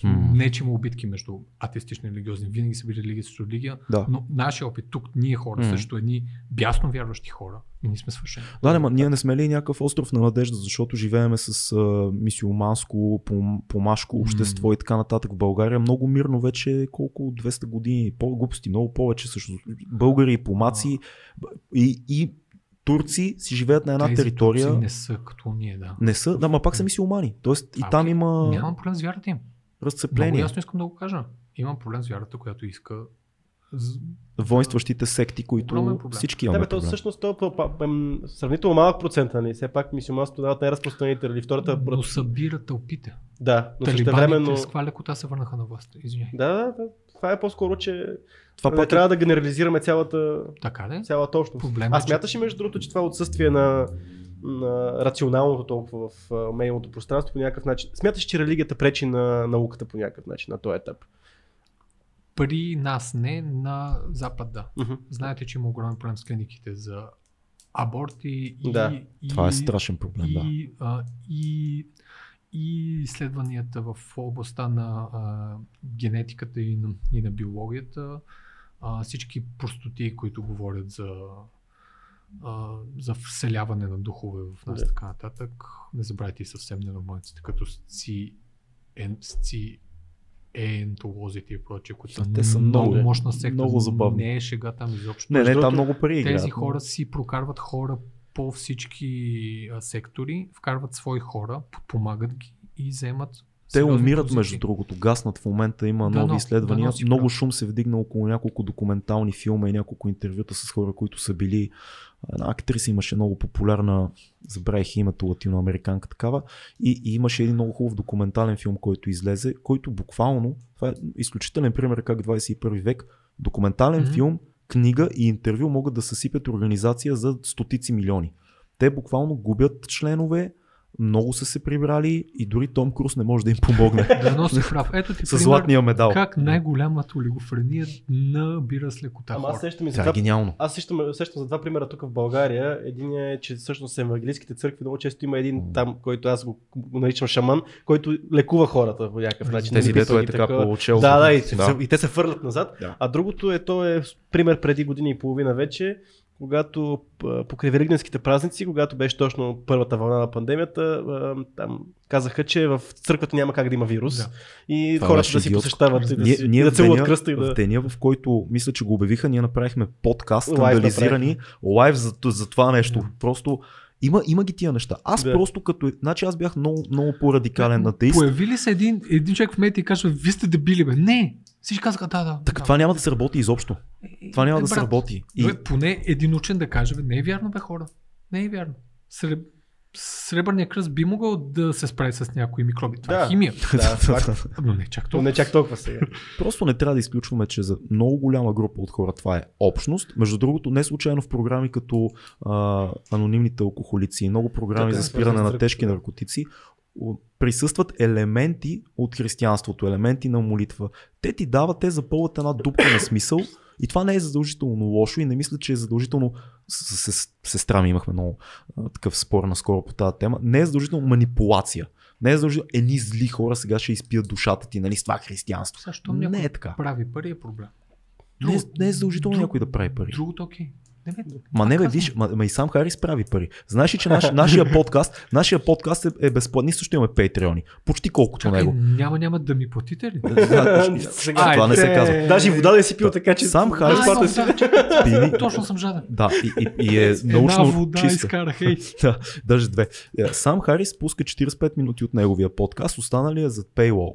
Хм. Не, че има обидки между атеистични и религиозни. Винаги са били религия срещу религия. Да. Но нашия опит тук, ние хора, М. също едни бясно вярващи хора, и ние сме свършени. Да, не, ма, ние не сме ли някакъв остров на надежда, защото живееме с а, мисиоманско, пом, помашко общество и така нататък в България. Много мирно вече колко 200 години, по-глупости, много повече също. Българи и помаци и, и турци си живеят на една Тези територия. турци не са като ние, да. Не са, да, ма пак са мисиомани. Тоест и А, там окей. има Нямам проблем с вярата им. Много разцепление. ясно искам да го кажа. Имам проблем с вярата, която иска. Воинстващите секти, които проблем. всички Да, имаме бе, то проблем. всъщност то, сравнително малък процент, нали? Все пак мисиоманството дават най-разпространените или втората. Но събира тълпите. Да, но същевременно... с каква лекота се върнаха на власт. Извиняй. Да, да, да. Това е по-скоро, че Това не пак е трябва да генерализираме цялата, Така да е. цялата общност. Проблема А е, че- смяташ ли между другото, че това отсъствие на рационалното толкова в а, медийното пространство по някакъв начин? Смяташ, че религията пречи на науката по някакъв начин на този етап? При нас не, на Запад да. Мгм. Знаете, че има огромен проблем с клиниките за аборти и, Да, и, Това е страшен проблем, да. и, а, и, и изследванията в областта на а, генетиката и на, и на биологията, а, всички простоти, които говорят за, а, за вселяване на духове в нас Да. така нататък, не забравяйте и съвсем ненормалците, като сци, ен, ентолозите и прочие, които са, Те са много- мощна секта. много забавни. Не е шега там изобщо. Не, не, там много пари играят. Тези но- хора си прокарват хора по всички а, сектори, вкарват свои хора, подпомагат ги и вземат. Те умират, позиции. между другото, гаснат в момента, има Да, нови но- изследвания. да, но си Много прав. шум се вдигна около няколко документални филма и няколко интервюта с хора, които са били. Една актриса имаше много популярна, забравих името, латиноамериканка такава. И, и имаше един много хубав документален филм, който излезе, който буквално, това е изключителен пример как 21 век, документален Мгм. филм, книга и интервю могат да съсипят организация за стотици милиони. Те буквално губят членове, много са се прибрали и дори Том Круз не може да им помогне. (laughs) Да, но си прав. Ето ти С пример златния медал. как най-голямата олигофрения набира с лекота Ама аз сещам и за Това е това. гениално. Аз сещам, сещам за два примера тук в България. Един е, че всъщност евангелийските църкви много често има един там, който аз го, наричам шаман, който лекува хората по някакъв начин. Тези дето е така такова. по челото. Да, да, и, Да. и те се фърлят назад. Да. А другото е, то е пример преди година и половина вече, когато покрай Великденските празници, когато беше точно първата вълна на пандемията, там казаха, че в църквата няма как да има вирус Да. и Това хората да си посещават и да, Ние, си, ние да в, целуват кръста и в да... деня, в който мисля, че го обявиха, ние направихме подкаст, скандализирани, лайв за, за това нещо. Просто има, има ги тия неща. Аз Да. просто като... Значи аз бях много, много по-радикален атеист. Появи ли се един, един човек в медиите и казва, вие сте дебили, бе? Не! Всички казаха, да, да. Така да. това няма да се работи изобщо. Е, Това няма е, да се работи. И, Добре, поне един учен да каже, бе, не е вярно, бе, хора. Не е вярно. Среб... Сребърният кръст би могъл да се справи с някои микроби. Това Да. е химия. Да, (laughs) факт. Но не чак Но толкова. не чак толкова сега. Просто не трябва да изключваме, че за много голяма група от хора това е общност. Между другото, не случайно в програми като а, анонимните алкохолици и много програми Така, за спиране на тежки наркотици присъстват елементи от християнството, елементи на молитва. Те ти дават, те запълват една дупка на смисъл и това не е задължително лошо и не мисля, че е задължително с, с, сестра ми имахме много такъв спор наскоро по тази тема. Не е задължително манипулация. Не е задължително едни зли хора сега ще изпият душата ти, нали, с това християнство. Щом Не е така. прави пари е проблем. Не, е- не е задължително друг- някой да прави пари. Другото окей. Бе, Ма не бе, виж, ма, ма и сам Харис прави пари. Знаеш ли, че наш, нашия подкаст, нашия подкаст е, е безплатен. Ние също имаме патреони. Почти колкото Чакай, него. няма, няма да ми платите ли? (laughs) Да, Сега, това не се казва. Даже и вода да си пил така, че... Сам Харис- си. Пини. Точно съм жаден. Да, и, и, и е Една научно вода чиста. изкарах, ей. (laughs) Да, даже две. Е, Сам Харис пуска 45 минути от неговия подкаст, останали е за paywall.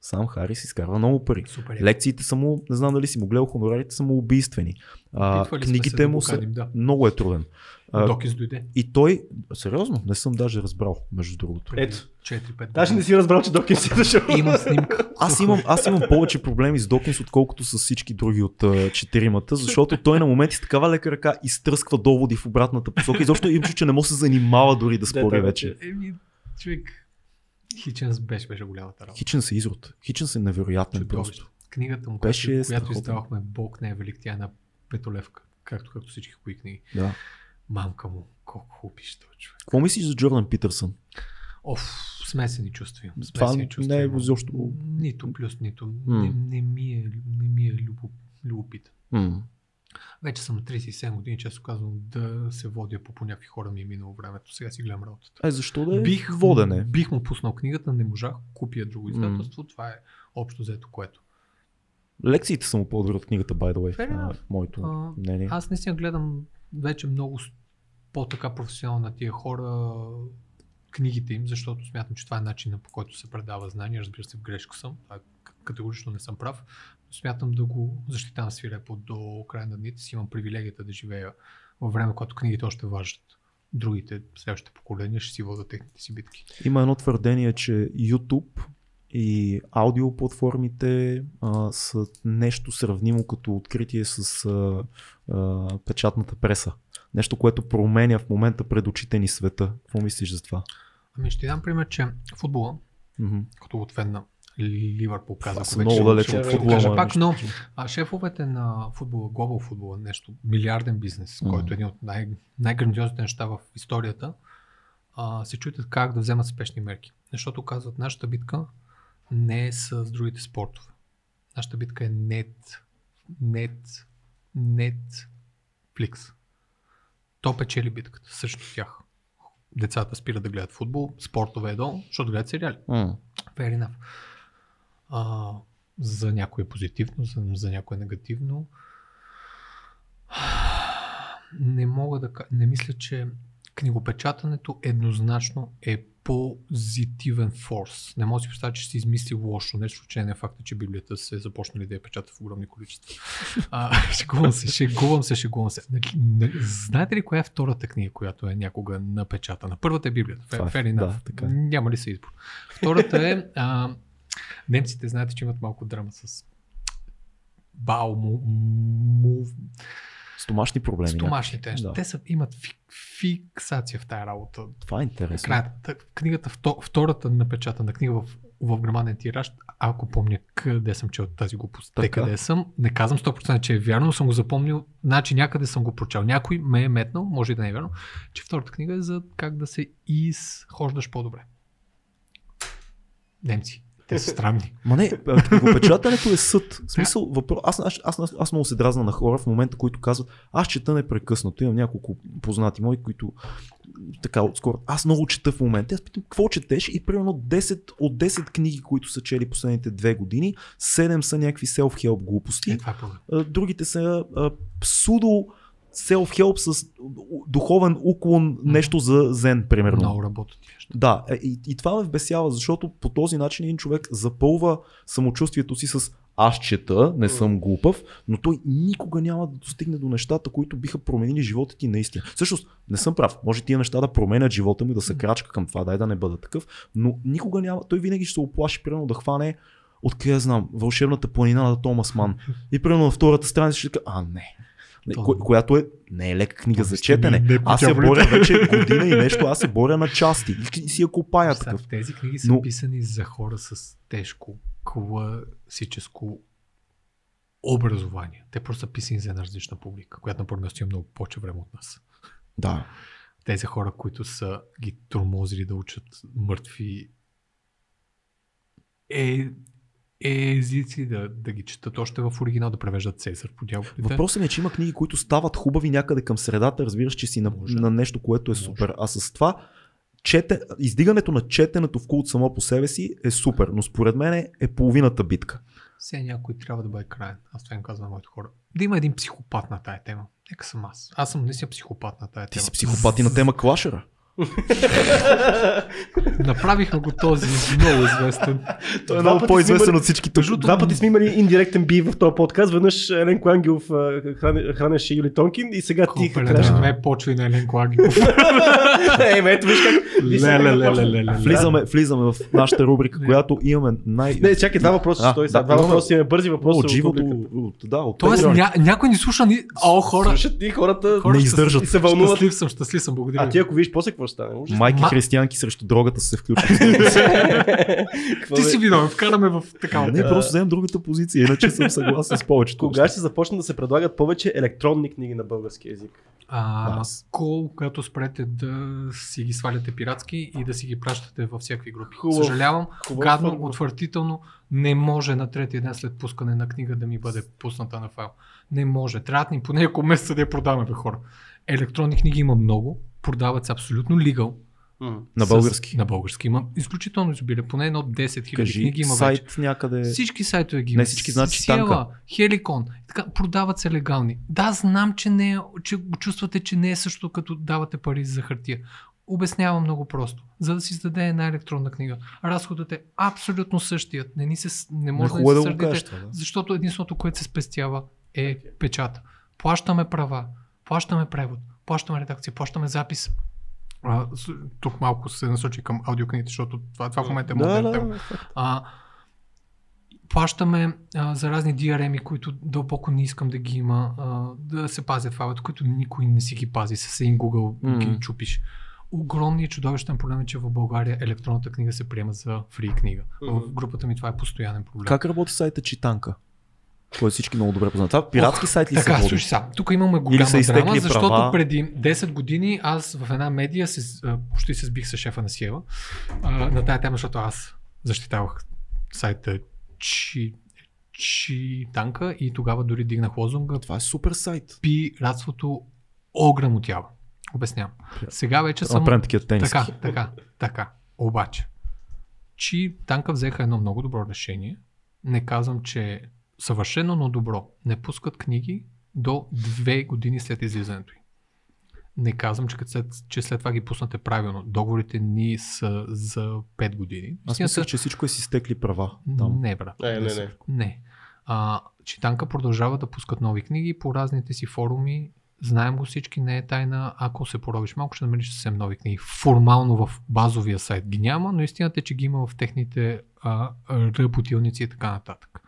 Сам Харис изкарва много пари. Супер. Лекциите са му, не знам дали си му гледал, хонорарите са му убийствени. А, книгите му са да. много е труден. А, Докис дойде. и той, сериозно, не съм даже разбрал, между другото. Ето. 4-5 Даже не си разбрал, че Докин си е дошъл. Имам снимка. Аз имам, аз имам повече проблеми с Докинс, отколкото с всички други от четиримата, защото той на моменти с такава лека ръка изтръсква доводи в обратната посока и защо им че не може да се занимава дори да спори вече. Еми, човек, Хиченс беше, беше голямата работа. Хиченс е изрод. Хиченс е невероятен Чудовище. просто. Книгата му, Беше която, която издавахме Бог не е велик, тя е на петолевка, както, както всички кои книги. Да. Мамка му, колко хубав пише този човек. Какво мислиш за Джордан Питърсън? Оф, смесени чувства Смесени чувства не е изобщо- Нито плюс, нито. М. Не, не, ми е, не ми е любо, любопитен. М. Вече съм на 37 години, често казвам, да се водя по, по някакви хора ми е минало времето. Сега си гледам работата. Е, защо да е Бих, водене? бих му пуснал книгата, не можах, купя друго издателство. Това е общо взето което. Лекциите са му по-добри от книгата, by the way, Fair в enough. моето А, мнение. Аз наистина гледам вече много по-така професионално на тия хора книгите им, защото смятам, че това е начинът по който се предава знание. Разбира се, в грешка съм. Това е категорично не съм прав. Но смятам да го защитавам свирепо до края на дните си. Имам привилегията да живея във време, когато книгите още важат. Другите следващите поколения ще си водят техните си битки. Има едно твърдение, че YouTube и аудиоплатформите а, са нещо сравнимо като откритие с а, а, печатната преса. Нещо, което променя в момента пред очите ни света. Какво мислиш за това? Ами ще дам пример, че футбола, Мгм. като от фен на Ливърпул казах. Аз много далеч от футбола. пак, но а шефовете на футбола, глобал футбола, нещо, милиарден бизнес, Мгм. който е един от най- най-грандиозните неща в историята, а, се чутят как да вземат спешни мерки. Защото казват, нашата битка не е с другите спортове. Нашата битка е нет, нет, нет, фликс. То печели битката срещу тях. Децата спират да гледат футбол, спортове е долу, защото гледат сериали. М. Fair enough. А, за някой е позитивно, за, за някой е негативно. Не мога да не мисля, че книгопечатането еднозначно е позитивен форс. Не мога да си представя, че си измисли лошо нещо, че не е факта, че Библията се е започнали да я печата в огромни количества. А, (laughs) шегувам се, шегувам се, шегувам се. Нали, нали, Знаете ли коя е втората книга, която е някога напечатана? Първата е Библията. Това е- да, така е. Няма ли се избор? Втората е а, немците знаете, че имат малко драма с бау, му, му, Стомашни проблеми. стомашните. Да. Те са, имат фи, фиксация в тая работа. Това е интересно. Края, та- книгата, вто- втората напечатана книга в, в грамаден тираж, ако помня къде съм чел тази глупост, те къде съм, не казвам 100% че е вярно, но съм го запомнил, значи някъде съм го прочел. Някой ме е метнал, може и да не е вярно, че втората книга е за как да се изхождаш по-добре. Немци. Те са странни. Ма не, книгопечатането е съд. В смисъл, въпрос, аз, аз, аз, аз, много се дразна на хора в момента, които казват, аз чета непрекъснато. Имам няколко познати мои, които така отскоро. Аз много чета в момента. Аз питам, какво четеш? И примерно 10 от 10 книги, които са чели последните две години, 7 са някакви self-help глупости. Е, това е другите са псудо self-help с духовен уклон, нещо за зен, примерно. Много работят. Да, е, и, и това ме вбесява, защото по този начин един човек запълва самочувствието си с аз чета, не съм глупав, но той никога няма да достигне до нещата, които биха променили живота ти наистина. Всъщност, не съм прав. Може тия неща да променят живота ми, да се крачка към това, дай да не бъда такъв, но никога няма. Той винаги ще се оплаши, примерно, да хване откъде знам, вълшебната планина на Томас Ман. И примерно на втората страница ще каже, а не. Не, То- ко, която е, не е лека книга за наистина четене. не е Аз се боря вече година и нещо, аз се боря на части. И, си я копая такъв. Тези книги са Но- писани за хора с тежко класическо образование. Те просто са писани за една различна публика, която на първо място има много повече време от нас. Да. Тези хора, които са ги тормозили да учат мъртви е, е езици, да, да ги четат още в оригинал, да превеждат Цезар по дяволите. Въпросът ми е, че има книги, които стават хубави някъде към средата, разбираш, че си на, Може. на нещо, което е Може. супер. А с това, чете, издигането на четенето в култ само по себе си е супер, но според мен е половината битка. Все някой трябва да бъде краен. Аз това им казвам на моите хора. Да има един психопат на тая тема. Нека съм аз. Аз съм наистина психопат на тая Ти тема. си психопат и на тема клашера. (laughs) Направиха го този много известен. Той е много по-известен от всички тук. Два пъти сме имали индиректен би в този подкаст. Веднъж Еленко Ангелов хранеше Юли Тонкин и сега ти да не ме почва и на Елен Клагиов. (laughs) Е, ето виж как... сега. Влизаме, влизаме в нашата рубрика, която имаме най... Не, чакай, два въпроса. А, А, той, да, два въпроса имаме бързи въпроси. от живото, да, от Тоест, някой ни слуша ни... О, хора! Слушат и хората... хора не издържат. Щастлив съм, щастлив съм, благодаря. А ти ако видиш после какво стане? Ужас. Майки Ма- християнки срещу дрогата са се включат. (laughs) Какво Ти си виновен, вкараме в такава. не, просто вземем другата позиция, иначе съм съгласен с повечето. Кога ще започнат да се предлагат повече електронни книги на български язик? А, кол, когато спрете да си ги сваляте пиратски и да си ги пращате във всякакви групи. Хубав- Съжалявам, хубав гадно, отговор. отвратително, не може на третия ден след пускане на книга да ми бъде пусната на файл. Не може. Трябва да ни поне няколко месеца да я продаваме, бе, хора. Електронни книги има много, продават се абсолютно. М. На С- български. На български има изключително изобилие. Поне едно 10 000 Кажи книги има сайт вече. някъде. Всички сайтове ги Не има. всички знаят, че Сиела, танка. Хеликон. Така, продават се легални. Да, знам, че, не е, че чувствате, че не е също като давате пари за хартия. Обяснявам много просто. За да си издаде една електронна книга, разходът е абсолютно същият. Не, ни се, с- не може да, хубаво ни е се да го сърдите, това, да. защото единственото, което се спестява е печата. Плащаме права, плащаме превод, плащаме редакция, плащаме запис. А, тук малко се насочи към аудиокнигите, защото това, това в момента е модерна да, тема. да. А, плащаме а, за разни DRM-и, които дълбоко не искам да ги има, а, да се пазят файловете, които никой не си ги пази. С един Google Мгм. ги чупиш. Огромният чудовищен проблем е, че в България електронната книга се приема за фри книга. В групата ми това е постоянен проблем. Как работи сайта Читанка? Който всички много добре познават. Това пиратски сайт ли се Така, води? слушай сега, тук имаме голяма са изтекли драма, защото права? преди 10 години аз в една медия се, почти се сбих с шефа на Сиева а, на тая тема, защото аз защитавах сайта Чи, Чи танка и тогава дори дигнах лозунга Това е супер сайт. пиратството ограмотява. Обяснявам. Сега вече съм... Направим такива тениски. Така, така, така. Обаче, Чи танка взеха едно много добро решение. Не казвам, че е съвършено, но добро. Не пускат книги до две години след излизането й. Не казвам, че, след, че след това ги пуснате правилно. Договорите ни са за 5 години. Аз Истината- мислех, че всичко е си стекли права. Там. Не, брат. Не, не, не. Не. А, Читанка продължава да пускат нови книги по разните си форуми. Знаем го всички, не е тайна. Ако се поробиш малко, ще намериш съвсем нови книги. Формално в базовия сайт ги няма, но истината е, че ги има в техните а, работилници и така нататък.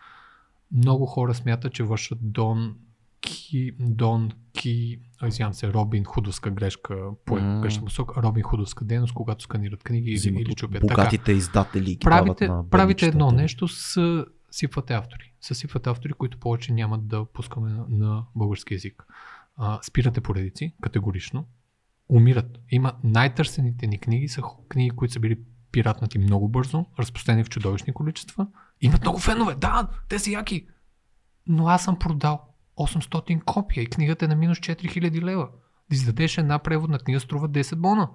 Много хора смятат, че вършат Дон Ки, Дон Ки, извинявам се, Робин Худовска грешка, по грешна посока, Робин Худовска дейност, когато сканират книги Взимат или чупят. Така богатите издатели. ги правите, на правите едно нещо с сипвате автори. Съсипвате автори, които повече няма да пускаме на, на български язик. А, спирате поредици, категорично. Умират. Има най-търсените ни книги, са книги, които са били пиратнати много бързо, разпространени в чудовищни количества. Имат много фенове. Да, те са яки. Но аз съм продал 800 копия и книгата е на минус 4000 лева. Да издадеш една преводна книга струва 10 бона.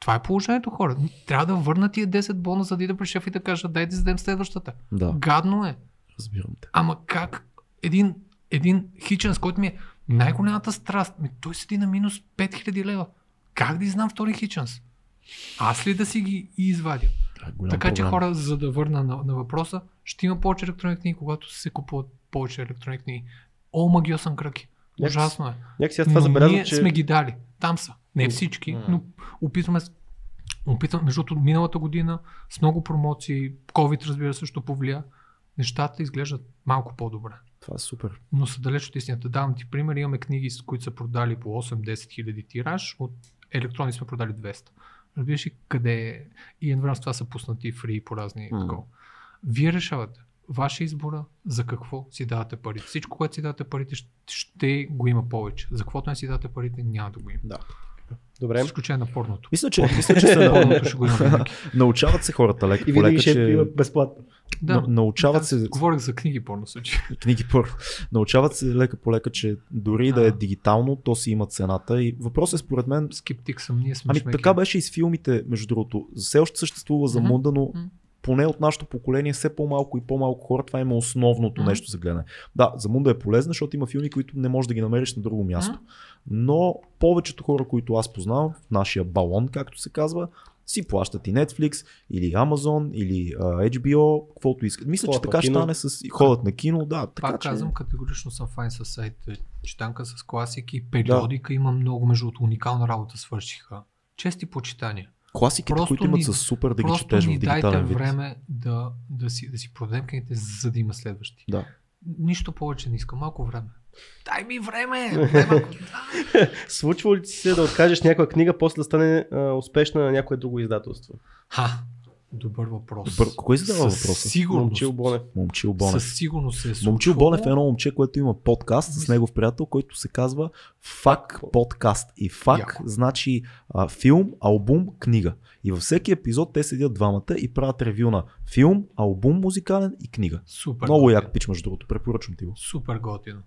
Това е положението, хора. Трябва да върнат тия 10 бона, за да ида при шеф и да кажат, дай да издадем следващата. Да, Гадно е. разбирам те. Ама как един, един хиченс, който ми е най-голямата страст, ми, той седи на минус 5000 лева. Как да изнам втори хиченс? Аз ли да си ги извадя? Е голям така че проблем. хора, за да върна на, на въпроса, ще има повече електронни книги, когато се купуват повече електронни книги. О, магиосен кръки. Някакси- Ужасно е. Някакси аз това но забелязвам, ние че... сме ги дали. Там са. Не всички, М. но опитваме Опитвам, между другото, миналата година с много промоции, COVID разбира се също повлия, нещата изглеждат малко по-добре. Това е супер. Но са далеч от истината. Давам ти пример. Имаме книги, с които са продали по 8-10 хиляди тираж. От електрони сме продали 200. Разбираш ли къде е? И едновременно с това са пуснати фри по разни М. такова. Вие решавате. Ваше избора за какво си давате парите. Всичко, което си давате парите, ще, го има повече. За каквото не си давате парите, няма да го има. Да. Добре. С изключение на порното. Мисля, че, мисля, че се Порното ще го има (laughs) научават се хората леко И по винаги ще че има безплатно. Да. на- научават Да, се Говорих за книги порно случай. (laughs) книги първо. Научават се лека по лека, че дори да е А. дигитално, то си има цената. И въпросът е според мен. Скептик съм, ние сме Ами шмеки. така беше и с филмите, между другото. Все още съществува за Мгм. мунда, но поне от нашето поколение все по-малко и по-малко хора, това има основното Мгм. нещо за гледане. Да, за Мунда е полезна, защото има филми, които не можеш да ги намериш на друго място. Но повечето хора, които аз познавам, в нашия балон, както се казва, си плащат и Netflix, или Amazon, или а, HBO, каквото искат. Мисля, Ходят че така ще стане с... Ходят на кино, да. Така, Пак че... казвам, категорично съм файн с сайта Читанка с класики. Периодика има много, между другото, уникална работа свършиха. Чести почитания. Класиките, Просто които имат ни- с супер да ги Просто четеш в дигитален вид. време да, да, си, да си продадем книгите, за да има следващи. Да. Нищо повече не искам, малко време. Дай ми време! (laughs) Случва ли ти се да откажеш някоя книга, после да стане а, успешна на някое друго издателство? Ха! Добър въпрос. Добър. Кой задава въпроса? Сигурност. Момчил Бонев. Момчил Бонев. Със сигурност се е Момчил случвало. Бонев е едно момче, което има подкаст с негов приятел, който се казва Фак подкаст. И фак Яко. значи а, филм, албум, книга. И във всеки епизод те седят двамата и правят ревю на филм, албум, музикален и книга. Супер. Много готино. як пич, между другото. Препоръчвам ти го. Супер готино.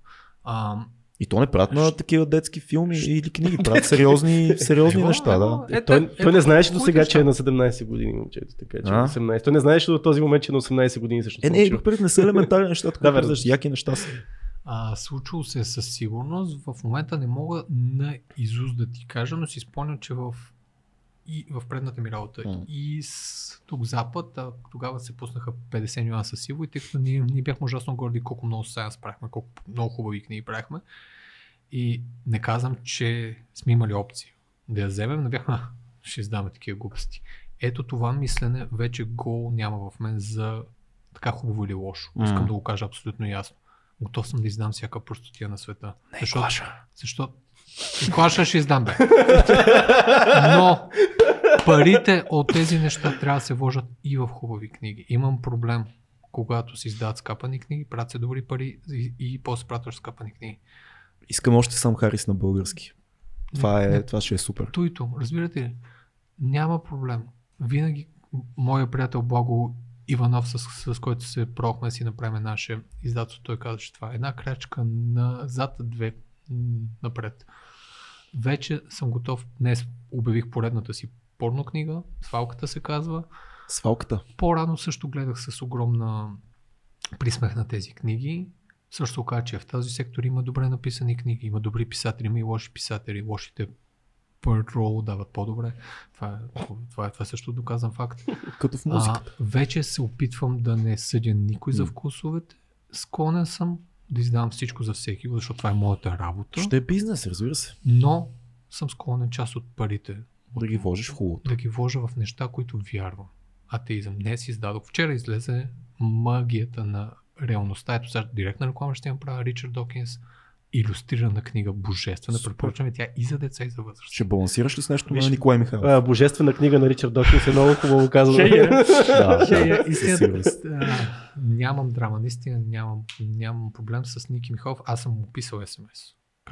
А, И то не правят на такива детски филми или книги. (laughs) Правят сериозни, сериозни Ево, неща, ево, да. е, Той, е, той не е, знаеше до сега, че е на 17 години момчето, така че е А? на 18. Той не знаеше до този момент, че е на 18 години всъщност. Е, не, момчил. пред не са елементарни неща, (laughs) така да, яки неща са. А, случило се със сигурност. В момента не мога на изуст да ти кажа, но си спомням, че в, и в предната ми работа М. и с тук запад, а, тогава се пуснаха 50 нюанса сиво и тъй като ние, ние бяхме ужасно горди колко много сайенс правихме, колко много хубави книги правихме. И не казвам, че сме имали опции да я вземем, но бяхме, «А, ще издаваме такива глупости. Ето това мислене вече го няма в мен за така хубаво или лошо. Искам М. да го кажа абсолютно ясно. Готов съм да издам всяка простотия на света. Не, Защото-. Защото и клаша ще издам, бе. Но парите от тези неща трябва да се вложат и в хубави книги. Имам проблем, когато се издават скапани книги, правят се добри пари и, и после пратваш скапани книги. Искам още сам Харис на български. Това, е, не. това ще е супер. Туито, разбирате ли? Няма проблем. Винаги моя приятел Благо Иванов, с, с който се пробвахме да си направим наше издателство, той каза, че това е една крачка назад, две напред. Вече съм готов. Днес обявих поредната си порно книга. Свалката се казва. Свалката. По-рано също гледах с огромна присмех на тези книги. Също оказа, че в този сектор има добре написани книги, има добри писатели, има и лоши писатели. Лошите първо дават по-добре. Това е, това е, това е също доказан факт. Като в А, музиката. вече се опитвам да не съдя никой за вкусовете. Склонен съм да издавам всичко за всеки, защото това е моята работа. Ще е бизнес, разбира се. Но съм склонен част от парите Да ги вложиш в хубавото. да ги вложа в неща, които вярвам. Атеизъм. Днес издадох. Вчера излезе магията на реалността. Ето сега директна реклама ще я правя Ричард Докинс. Иллюстрирана книга, божествена. Препоръчваме тя и за деца, и за възраст. Ще балансираш ли с нещо Виж, на Николай Михайлов? А, божествена книга на Ричард Докинс е много хубаво казано. Ще е. да, Ще я- да, със истината, сигурност. а, нямам драма, наистина нямам, нямам проблем с Ники Михайлов. Аз съм му писал СМС.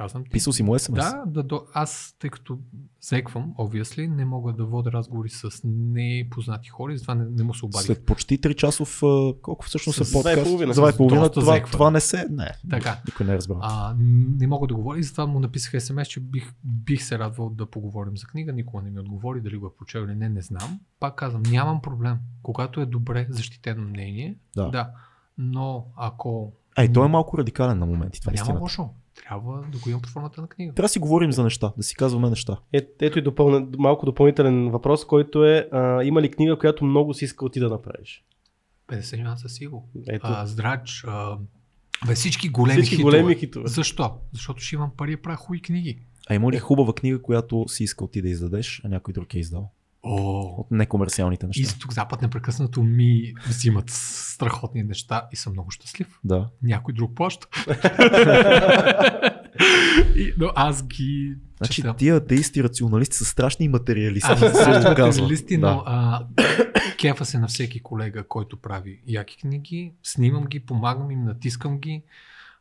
Казвам ти. Писал си му смс? Да, да, до, аз, тъй като зеквам, obviously, не мога да водя разговори с непознати хора и затова не, не му се обадих. След почти 3 часов, а, колко всъщност С е подкаст? два и половина. За два и С половина, доста това, зекване. това не се, не, Така. никой не е разбрал. А, не мога да говоря и затова му написах смс, че бих, бих се радвал да поговорим за книга. Никога не ми отговори, дали го е прочел или не, не знам. Пак казвам, нямам проблем. Когато е добре защитено мнение, Да. да. Но ако Ей, той е малко радикален на моменти, това е няма лошо, трябва да го имам под формата на книга. Трябва да си говорим за неща, да си казваме неща. Е, ето и допълна, малко допълнителен въпрос, който е а, има ли книга, която много си искал ти да направиш? 50 нюанса сиго. Ето, А, здрач, а, бе, всички големи всички хитове. големи хитове. Защо? Защото ще имам пари да правя хубави книги. А има ли хубава книга, която си искал ти да издадеш, а някой друг е издал? О, От некомерциалните неща. тук Запад непрекъснато ми взимат страхотни неща и съм много щастлив. Да. Някой друг плаща. (laughs) и, но аз ги Значи чета. тия атеисти рационалисти са страшни материалисти. Аз съм казвам. материалисти, но Да. а, кефа се на всеки колега, който прави яки книги. Снимам ги, помагам им, натискам ги.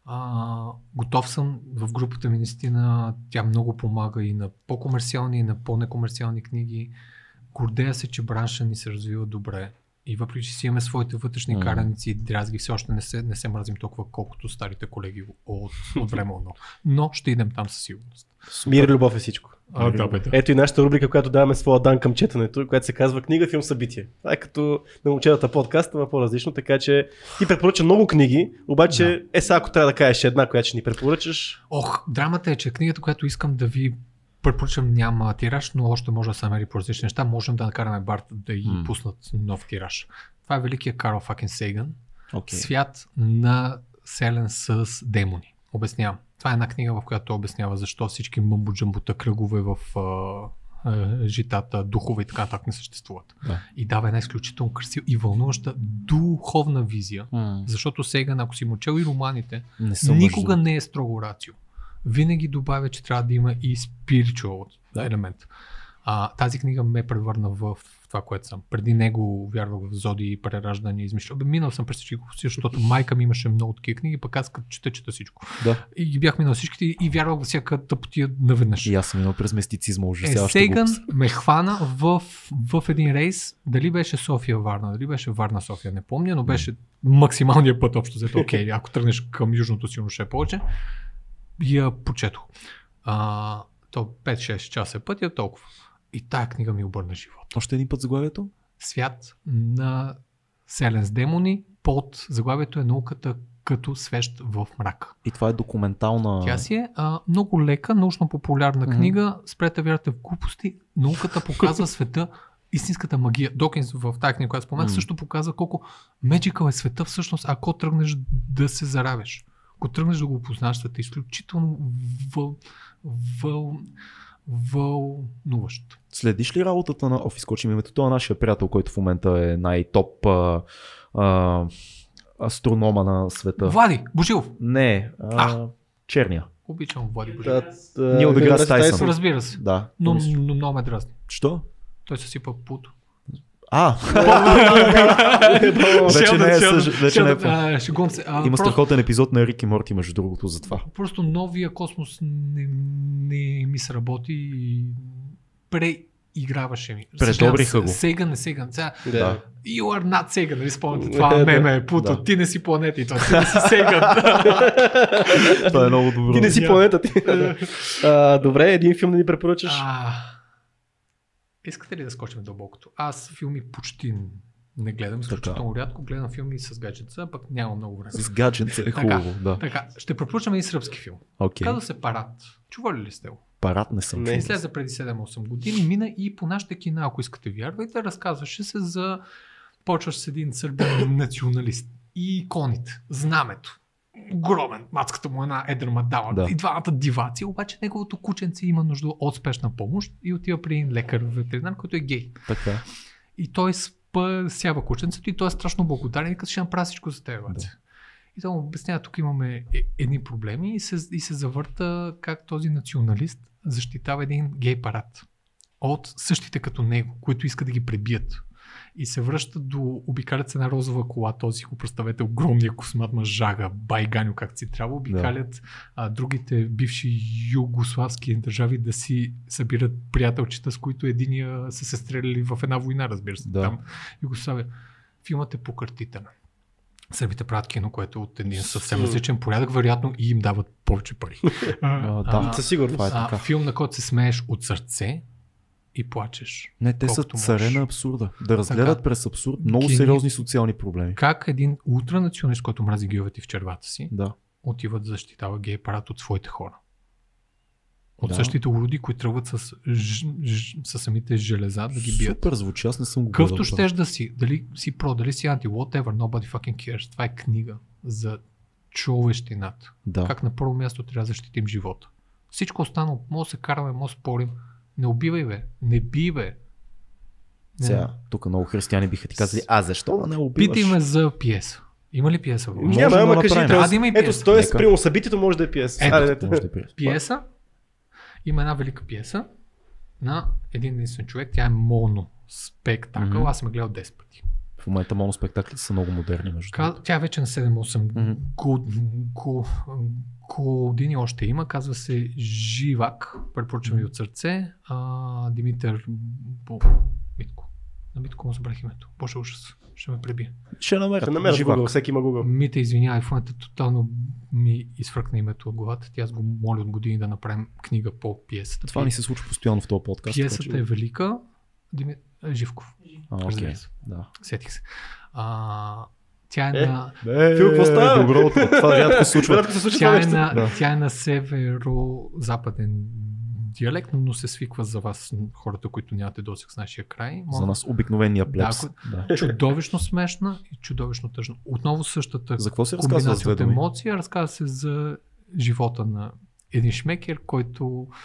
А, готов съм в групата ми наистина. Тя много помага и на по-комерциални, и на по-некомерциални книги. Гордея се, че бранша ни се развива добре. И въпреки, че си имаме своите вътрешни М. караници и дрязги, все още не се, не се мразим толкова, колкото старите колеги от, от време едно. Но ще идем там със сигурност. Мир и любов е всичко. А, да, бе, да. Ето и нашата рубрика, която даваме своя дан към четенето, която се казва книга, филм, събитие. Това е като на момчетата подкаст, но по-различно, така че ти препоръча много книги, обаче да. е сега ако трябва да кажеш една, която ще ни препоръчаш. Ох, драмата е, че книгата, която искам да ви препоръчам няма тираж, но още може да се намери по различни неща. Можем да накараме Барт да и М. пуснат нов тираж. Това е великия Карл Факен Сейган. Свят на селен с демони. Обяснявам. Това е една книга, в която обяснява защо всички мъмбо-джамбута, кръгове в а, житата, духове и така нататък не съществуват. Да. И дава една изключително красива и вълнуваща духовна визия. М, Защото сега, ако си му чел и романите, Не никога между- не е строго рацио. Винаги добавя, че трябва да има и spiritual елемент. А, тази книга ме превърна в това, което съм. Преди него вярвах в зоди, прераждане, измишля. Бе, Минал съм през всичко, защото майка ми имаше много такива книги, пък аз като чета, чета всичко. Да. И ги бях минал всичките и вярвах във всяка тъпотия наведнъж. И аз съм минал през мистицизма, Е, ужасяваща Сейган глупост. ме хвана в, в един рейс, дали беше София Варна, дали беше Варна София, не помня, но беше максималният път общо взето. (laughs) Окей, ако тръгнеш към южното силно ще е повече. Я прочетох. А, то 5-6 часа е пътя, толкова. И тая книга ми обърна живот. Още един път заглавието? Свят на селен с демони, под заглавието е науката като свещ в мрак. И това е документална... Тя си е а, много лека, научно-популярна книга. Спрете да вярвате в глупости. Науката показва (laughs) света, истинската магия. Докинс в тази книга, която споменах, Мгм. също показва колко magical е света всъщност, ако тръгнеш да се заравяш. Ако тръгнеш да го опознаеш света, изключително въл, въл, вълнуващо. Следиш ли работата на Офис Коч? Името това е нашия приятел, който в момента е най-топ а, а, астронома на света. Влади, Божилов. Не, а, А. черния. Обичам Влади Божилов. Да, Нил Тайсън. Разбира се. Да. Но, но много ме дразни. Що? Той се сипа путо. А, вече не е, вече не е. Има страхотен епизод на Рик и Морти, между другото, за това. Просто новия космос не, не ми сработи и преиграваше ми. Предобриха го. Сега не сега. Сега, Да. you are not сега, нали спомняте това (laughs) меме, путо, Да. ти не си планета и то, ти не си сега. (laughs) Това е много добро. Ти не си планета ти. (laughs) добре, един филм да ни препоръчаш. Искате ли да скочим дълбокото? Аз филми почти не гледам, изключително рядко гледам филми с гаджетца, пък нямам много време. С гадженца е Така. хубаво, да. Така, ще препоръчам и сръбски филм. Окей. Казва се Парад. Чували ли сте го? Парад не съм. Не. Излезе преди 7-8 години, мина и по нашите кина, ако искате вярвайте, разказваше се за почваш с един сърбен националист и иконите, знамето. Огромен, мацката му е една едра мадама. Да. И двамата диваци, обаче неговото кученце има нужда от спешна помощ и отива при един лекар, ветеринар, който е гей. Така. И той спасява кученцето и той е страшно благодарен и като ще направи всичко за теб. Да. И той му обяснява, тук имаме е- едни проблеми и се, и се завърта как този националист защитава един гей парад от същите като него, които искат да ги пребият. И се връща до, обикалят се една розова кола, този го представете огромния космат мъжага, байганю как си трябва, обикалят а, другите бивши югославски държави да си събират приятелчета, с които единия са се стреляли в една война, разбира се. Да. Там Югославия. Филмът е покъртителен. Сърбите правят кино, което е от един съвсем различен порядък, вероятно и им дават повече пари. (laughs) А, да. Със сигурност. Е филм, на който се смееш от сърце и плачеш. Не, те са царе можеш. на абсурда. Да разгледат Така. през абсурд много Гени- сериозни социални проблеми. Как един ултранационалист, който мрази геовете в червата си, Да. отива да защитава гей парад от своите хора. От Да. същите уроди, които тръгват с, ж, ж, с самите железа да ги бият. Супер звучи, аз не съм го. Къвто щеш да си, дали си про, дали си анти, whatever, nobody fucking cares. Това е книга за човещината. Да. Как на първо място трябва да защитим живота. Всичко останало, може да се караме, може да спорим. Не убивай, бе. Не би, бе. Не. Сега, тук много християни биха ти казали, а защо да не убиваш? Питай ме за пиеса. Има ли пиеса? Може Няма, да ама кажи. Трябва да има и Ето, пиеса. т.е. Нека. прямо събитието може да е пиеса. Ето, Айде, Може да е приятно. Пиеса. Има една велика пиеса на един единствен човек. Тя е моно спектакъл. Мгм. Аз съм гледал 10 пъти. В момента моноспектаклите са много модерни, между Ка- другото. Тя е вече на 7-8 Мгм. го- го- години още има. Казва се Живак. Препоръчвам ви от сърце. А, Димитър Бо... Митко. На Митко му забрах името. Боже ужас. Ще ме пребие. Ще намерят. Ще живак. Google, всеки има Google. Мите, извинявай, в момента тотално ми изфръкна името от главата. Тя аз го моля от години да направим книга по пиесата. Това ни се случва постоянно в този подкаст. Пиесата е велика. Дими... е, Живков. А, се. Да. Сетих се. А, тя е, Е, на... Е, Фил, какво става? Добро утро. (laughs) Това рядко се случва. Рядко се случва Тя е, на, Да. тя е на северо-западен диалект, но се свиква за вас, хората, които нямате досег с нашия край. За нас обикновения плебс. Да, Да. Чудовищно смешна и чудовищно тъжна. Отново същата За какво се комбинация две от емоция. Разказва се за живота на един шмекер, който а,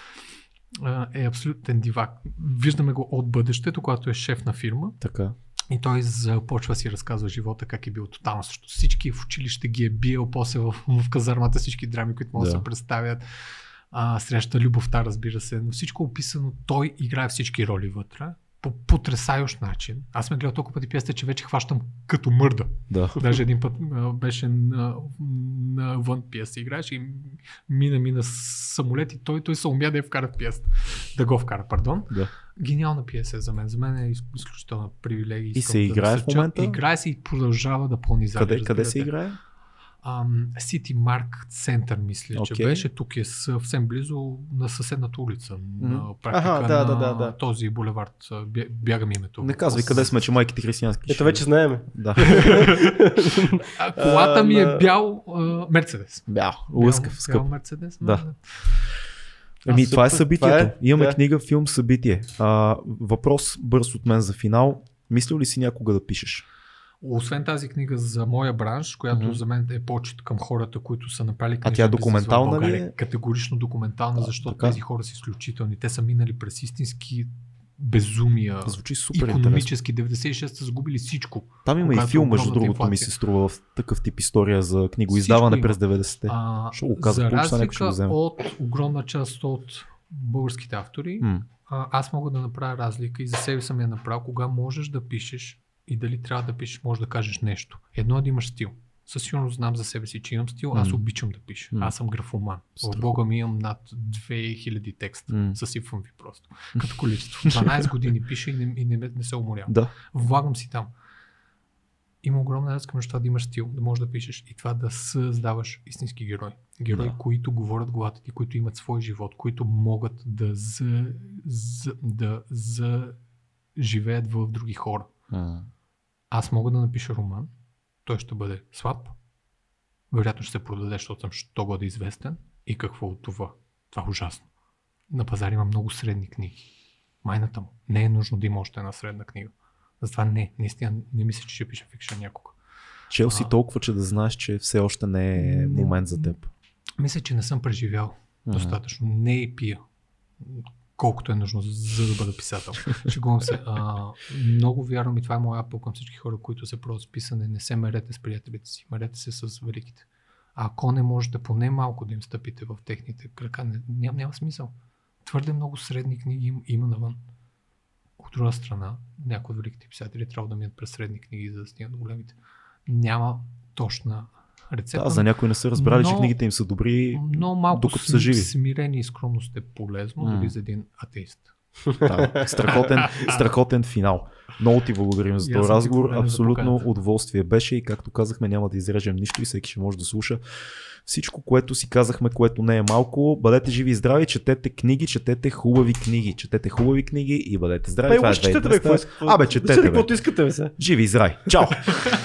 е абсолютен дивак. Виждаме го от бъдещето, когато е шеф на фирма Така. и той започва си разказва живота, как е бил тотално срещу всички, в училище ги е биел, после в, в казармата всички драми, които могат да Да. се представят. А, среща любовта, разбира се, но всичко е описано. Той играе всички роли вътре по потрясающ начин. Аз сме гледал толкова пъти пиесата, че вече хващам като мърда. Да. Даже един път а, беше на, на вън пиеса играеш и мина, мина самолет и той, той се умя да я вкара в пиесата. Да го вкара, пардон. Да. Гениална пиеса е за мен. За мен е из- изключителна привилегия. И се да играе в насърча. момента? Играе се и продължава да пълни зали. Къде, къде се играе? City Mark Center, мисля, че Окей. беше. Тук е съвсем близо на съседната улица. На практика Аха, да, на да, да, да. този булевард. а, бя- Бяга ми името. Не казвай къде сме, че майките християнски. Ето вече знаеме. Да. (laughs) А, колата ми е бял Мерцедес. Бял. Бял- Лъскав, скъп. Бял Мерцедес. Да. А, Еми, супер. това е събитието. Това е, Имаме да. книга, филм, събитие. А, въпрос бърз от мен за финал. Мислил ли си някога да пишеш? Освен тази книга за моя бранш, която Мгм. за мен е почет към хората, които са направили книжен тя бизнес в документална ли е? Категорично документална, А, защото така. тези хора са изключителни. Те са минали през истински безумия. Звучи супер. Економически 96 са загубили всичко. Там има и филм, между другото, ми се струва в такъв тип история за книгоиздаване през 90-те. А, Ще го за някой ще го разлика от огромна част от българските автори, М. а, аз мога да направя разлика и за себе съм я направил, кога можеш да пишеш и дали трябва да пишеш, можеш да кажеш нещо. Едно е да имаш стил. Със сигурност знам за себе си, че имам стил, аз М. обичам да пиша. М. Аз съм графоман. Страхотно. Бога ми имам над 2000 текста. М. Съсипвам ви просто. (laughs) Като количество. 12 години пиша и не, и не, не се уморявам. Да. Влагам си там. Има огромна разлика между това да имаш стил, да можеш да пишеш и това да създаваш истински герои. Герои, Да. които говорят главата ти, които имат свой живот, които могат да, за, за, да за живеят в други хора. М. Аз мога да напиша роман, той ще бъде слаб, вероятно ще се продаде, защото съм що годе известен. И какво от това? Това е ужасно. На пазар има много средни книги. Майната му. Не е нужно да има още една средна книга. Затова не, наистина не мисля, че ще пиша фикшен някога. Чел си А. толкова, че да знаеш, че все още не е момент за теб. Мисля, че не съм преживял достатъчно. Не и пия. Колкото е нужно, за, да бъда писател. (laughs) Шегувам се. А, много вярвам и това е моя апел към всички хора, които се пробват с писане. Не се мерете с приятелите си. Мерете се с великите. А ако не можете поне малко да им стъпите в техните крака, не, няма, няма смисъл. Твърде много средни книги им, има навън. От друга страна, някои от великите писатели трябва да минат през средни книги, за да стигнат до големите. Няма точна рецепта. Да, за някои не са разбрали, че Но- книгите им са добри. Но малко докато са живи. смирение и скромност е полезно, М. дори за един атеист. Да, страхотен, страхотен финал. Много ти благодарим за този разговор. Абсолютно поканата. удоволствие беше и както казахме, няма да изрежем нищо и всеки ще може да слуша. Всичко, което си казахме, което не е малко, бъдете живи и здрави, четете книги, четете хубави книги, четете хубави книги и бъдете здрави. Бе, Това е четете, бе, какво 2200. искате? Абе, четете, бе. Искате, бе. Живи и здрави. Чао! (laughs)